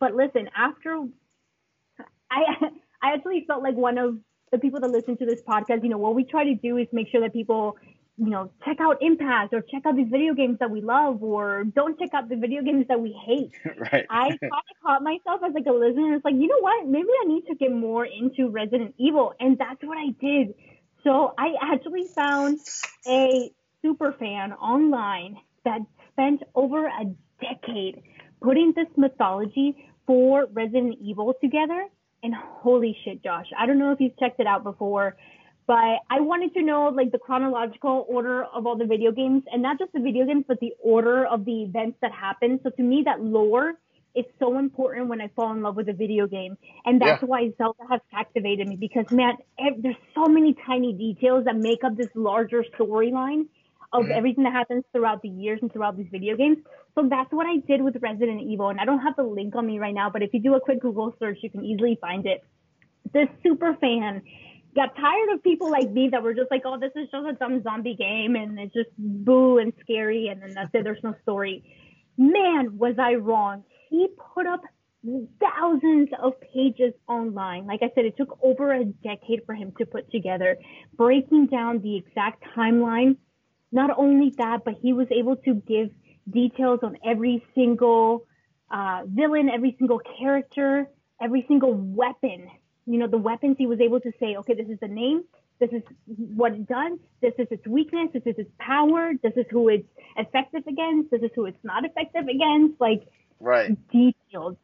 But listen, after I [laughs] I actually felt like one of the people that listen to this podcast, you know, what we try to do is make sure that people, you know, check out Impact or check out these video games that we love or don't check out the video games that we hate. [laughs] right. I kind of caught myself as like a listener. It's like, you know what? Maybe I need to get more into Resident Evil. And that's what I did. So I actually found a super fan online that spent over a decade putting this mythology for Resident Evil together. And holy shit, Josh, I don't know if you've checked it out before, but I wanted to know like the chronological order of all the video games and not just the video games, but the order of the events that happen. So to me, that lore is so important when I fall in love with a video game. And that's Yeah. why Zelda has captivated me because man, ev- there's so many tiny details that make up this larger storyline of Mhm. everything that happens throughout the years and throughout these video games. So that's what I did with Resident Evil. And I don't have the link on me right now, but if you do a quick Google search, you can easily find it. This super fan got tired of people like me that were just like, oh, this is just a dumb zombie game and it's just boo and scary and then that's it, there's no story. Man, was I wrong. He put up thousands of pages online. Like I said, it took over a decade for him to put together, breaking down the exact timeline. Not only that, but he was able to give details on every single uh, villain, every single character, every single weapon. You know, the weapons he was able to say, okay, this is the name, this is what it does, this is its weakness, this is its power, this is who it's effective against, this is who it's not effective against. Like, Right. detailed.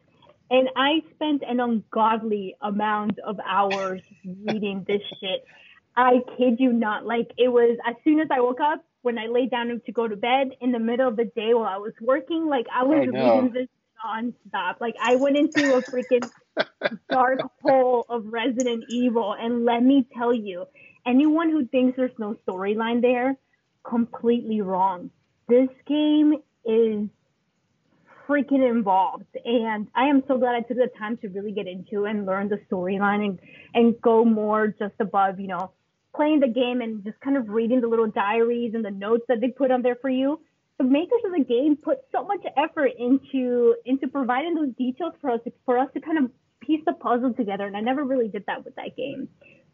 And I spent an ungodly amount of hours reading this shit. I kid you not. Like it was as soon as I woke up, when I laid down to go to bed in the middle of the day while I was working, like I was no. reading this nonstop. Like I went into a freaking [laughs] dark hole of Resident Evil. And let me tell you, anyone who thinks there's no storyline there, completely wrong. This game is freaking involved and I am so glad I took the time to really get into and learn the storyline and and go more just above, you know, playing the game and just kind of reading the little diaries and the notes that they put on there for you. The makers of the game put so much effort into into providing those details for us for us to kind of piece the puzzle together and I never really did that with that game.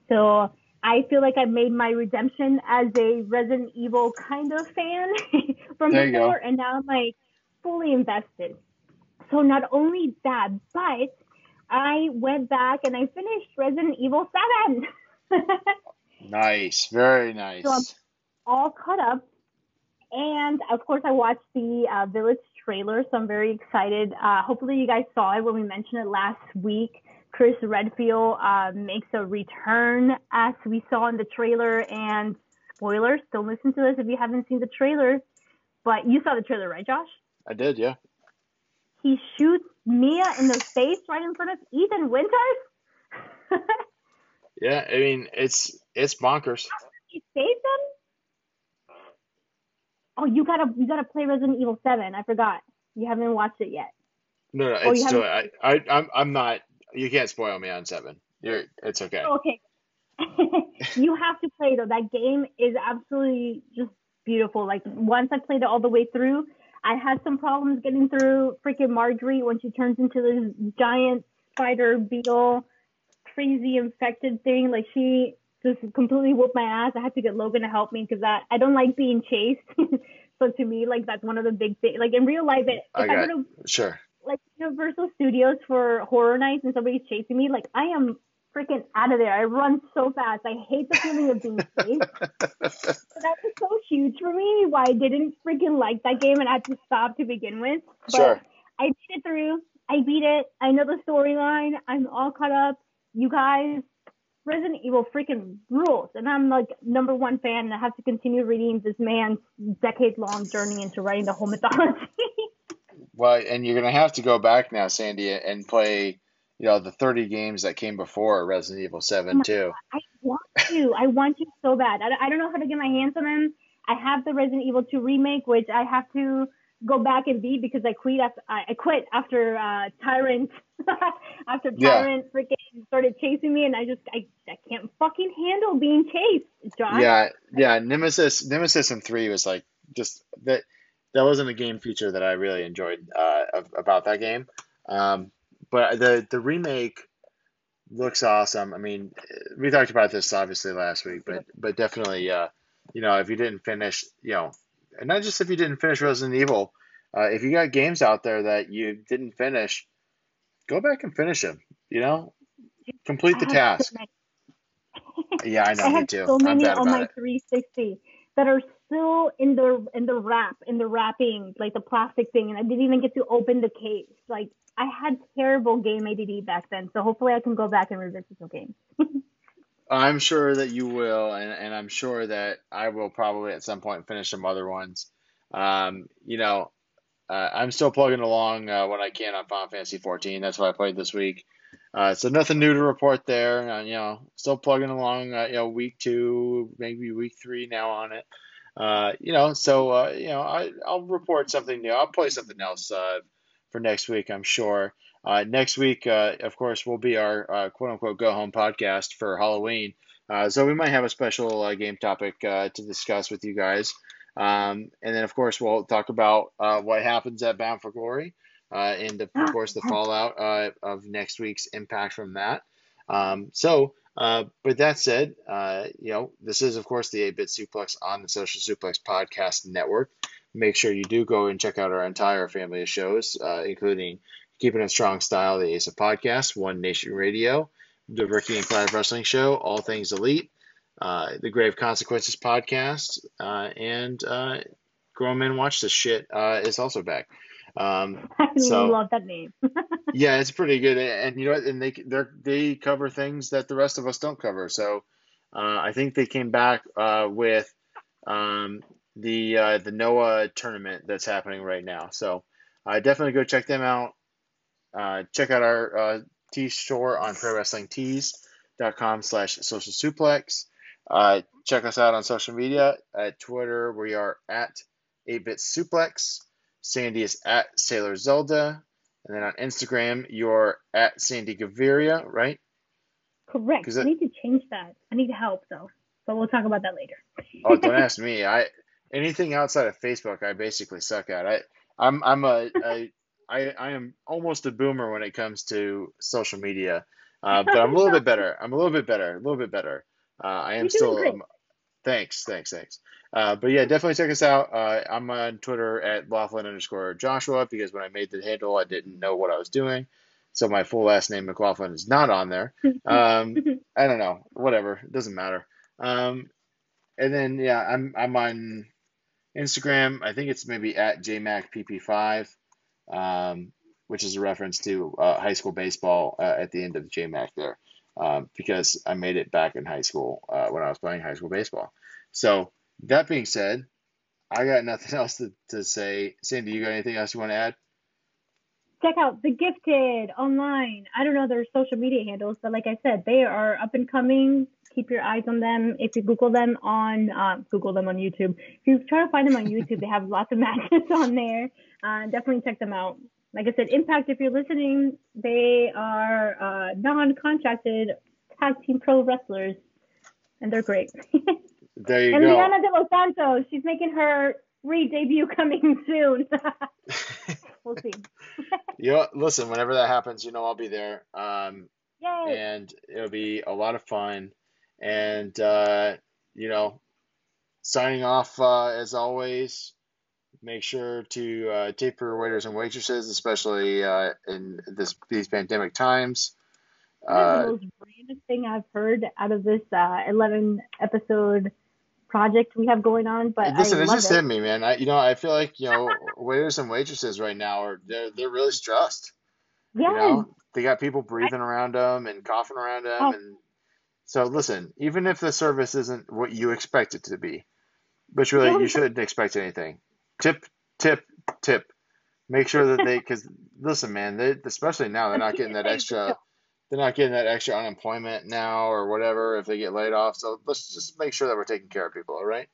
So I feel like I made my redemption as a Resident Evil kind of fan [laughs] from There before and now I'm like fully invested. So not only that, but I went back and I finished Resident Evil 7. [laughs] Nice. Very nice. So I'm- All caught up. And of course, I watched the uh, Village trailer, so I'm very excited. Uh, hopefully, you guys saw it when we mentioned it last week. Chris Redfield uh, makes a return, as we saw in the trailer. And spoilers, don't listen to this if you haven't seen the trailer. But you saw the trailer, right, Josh? I did, yeah. he shoots Mia in the face right in front of Ethan Winters. [laughs] Yeah, I mean it's it's bonkers. he saved them. Oh, you gotta you gotta play Resident Evil Seven. I forgot. You haven't watched it yet. No, no, Oh, it's still I, I I'm I'm not you can't spoil me on seven. You're it's okay. Oh, okay. [laughs] you have to play though. That game is absolutely just beautiful. Like once I played it all the way through, I had some problems getting through freaking Marjorie when she turns into this giant spider beetle, crazy infected thing. Like she just completely whooped my ass. I had to get Logan to help me because I, I don't like being chased. [laughs] so to me, like that's one of the big things. Like in real life, it, if I I, go to sure. like Universal Studios for horror nights and somebody's chasing me, like I am freaking out of there. I run so fast. I hate the feeling of being chased. [laughs] that was so huge for me. Why I didn't freaking like that game and I had to stop to begin with. But Sure. I beat it through. I beat it. I know the storyline. I'm all caught up. You guys, Resident Evil freaking rules. And I'm like number one fan and I have to continue reading this man's decade long journey into writing the whole mythology. [laughs] Well, and you're gonna have to go back now, Sandy, and play, you know, the 30 games that came before Resident Evil 7 too. I want to. I want to so bad. I, I don't know how to get my hands on them. I have the Resident Evil 2 remake, which I have to go back and beat because I quit after I quit after uh, Tyrant [laughs] after Yeah. Tyrant started chasing me, and I just I, I can't fucking handle being chased. Yeah, yeah. Nemesis, Nemesis in three was like just that. That wasn't a game feature that I really enjoyed uh, about that game. Um, but the the remake looks awesome. I mean, we talked about this obviously last week, but but definitely, uh, you know, if you didn't finish, you know, and not just if you didn't finish Resident Evil, uh, if you got games out there that you didn't finish, go back and finish them. You know, complete the task. Yeah, I [laughs] know I have too. so many on my it. 360 that are still in the in the wrap in the wrapping like the plastic thing, and I didn't even get to open the case. Like I had terrible game ADD back then, so hopefully I can go back and revisit some games. [laughs] I'm sure that you will, and, and I'm sure that I will probably at some point finish some other ones. Um, you know, uh, I'm still plugging along uh, when I can on Final Fantasy 14. That's what I played this week. Uh, so nothing new to report there. Uh, you know, still plugging along. Uh, you know, week two, maybe week three now on it. Uh, you know, so uh, you know, I, I'll report something new. I'll play something else uh, for next week. I'm sure. Uh, next week, uh, of course, will be our uh, quote unquote go home podcast for Halloween. Uh, so we might have a special uh, game topic uh, to discuss with you guys. Um, and then, of course, we'll talk about uh, what happens at Bound for Glory uh, and, of course, the fallout uh, of next week's impact from that. Um, so, uh, with that said, uh, you know, this is, of course, the 8 Bit Suplex on the Social Suplex Podcast Network. Make sure you do go and check out our entire family of shows, uh, including Keeping It Strong Style, the ASA Podcast, One Nation Radio, the Ricky and Clive Wrestling Show, All Things Elite, uh, the Grave Consequences Podcast, uh, and uh, Grown Men Watch This Shit uh, is also back. Um, [laughs] I So- love that name. [laughs] yeah, it's pretty good, and you know, what, and they they they cover things that the rest of us don't cover. So uh, I think they came back uh, with um, the uh, the Noah tournament that's happening right now. So uh, definitely go check them out. Uh, check out our uh, tee store on ProWrestlingTees.com slash social suplex. Uh, check us out on social media. At Twitter, we are at 8-Bit Suplex. Sandy is at Sailor Zelda. And then on Instagram, you're at Sandy Gaviria, right? Correct. 'Cause I need to change that. I need help though, but we'll talk about that later. [laughs] Oh, don't ask [laughs] me. I anything outside of Facebook, I basically suck at. I I'm I'm a, a I I am almost a boomer when it comes to social media, uh, but I'm a little bit better. I'm a little bit better. A little bit better. Uh, I am still. um, thanks, thanks, thanks. Uh, but yeah, definitely check us out. Uh, I'm on Twitter at Laughlin underscore Joshua because when I made the handle, I didn't know what I was doing. So my full last name McLaughlin is not on there. [laughs] Um, I don't know. Whatever. It doesn't matter. Um, and then yeah, I'm I'm on Instagram. I think it's maybe at jmacpp5, um, which is a reference to uh, high school baseball uh, at the end of JMac there, um, because I made it back in high school uh, when I was playing high school baseball. So that being said, I got nothing [laughs] else to, to say. Sandy, you got anything else you want to add? Check out The Gifted online. I don't know their social media handles, but like I said, they are up and coming. Keep your eyes on them. If you Google them on uh, Google them on YouTube, if you try to find them on YouTube, they have lots of [laughs] matches on there. Uh, definitely check them out. Like I said, Impact. If you're listening, they are uh, non-contracted tag team pro wrestlers. and they're great. [laughs] there you and go. Liana de los Santos, she's making her re-debut coming [laughs] soon. [laughs] we'll see. you know, listen, whenever that happens, you know I'll be there. Um, Yay! and it'll be a lot of fun. And uh, you know, signing off uh, as always. Make sure to uh, tip your waiters and waitresses, especially uh, in this these pandemic times. Uh, the most random thing I've heard out of this uh, 11 episode project we have going on, but listen, I love just it. hit me, man. I, you know, I feel like you know, waiters and waitresses right now are they're they're really stressed. Yes. You know, they got people breathing around them and coughing around them, Oh. and so listen. Even if the service isn't what you expect it to be, but really you shouldn't expect anything. Tip, tip, tip. Make sure that they, because listen, man, they especially now they're not getting that extra. They're not getting that extra unemployment now or whatever if they get laid off. So let's just make sure that we're taking care of people. All right.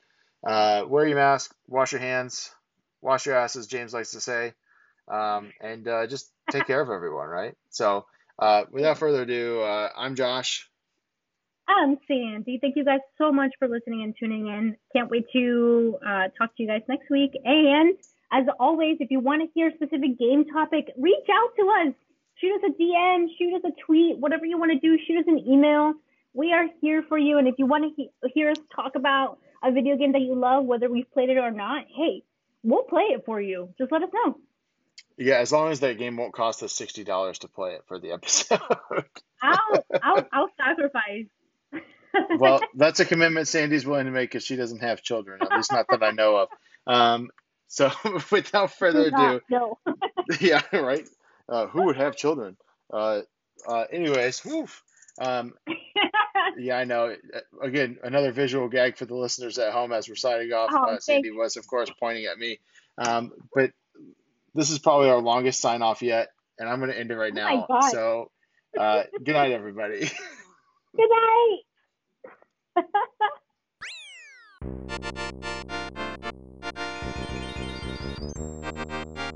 Uh, wear your mask. Wash your hands. Wash your ass, as James likes to say. Um, and uh, just take care of everyone, right? So, uh, without further ado, uh, I'm Josh. I'm Sandy. Thank you guys so much for listening and tuning in. Can't wait to uh, talk to you guys next week. And as always, if you want to hear a specific game topic, reach out to us. Shoot us a DM, shoot us a tweet, whatever you want to do, shoot us an email. We are here for you. And if you want to he- hear us talk about a video game that you love, whether we've played it or not, hey, we'll play it for you. Just let us know. Yeah, as long as that game won't cost us sixty dollars to play it for the episode. [laughs] I'll, I'll, I'll sacrifice. [laughs] well, that's a commitment Sandy's willing to make because she doesn't have children, at least not that I know of. Um, so, [laughs] without further ado, no. yeah, right. Uh, who would have children? Uh, uh, anyways, woof. Um, [laughs] yeah, I know. Again, another visual gag for the listeners at home as we're signing off. Oh, uh, Sandy thank- was, of course, pointing at me. Um, but this is probably our longest sign off yet, and I'm going to end it right Oh my now. God. So, uh, good night, everybody. [laughs] Good night. [laughs]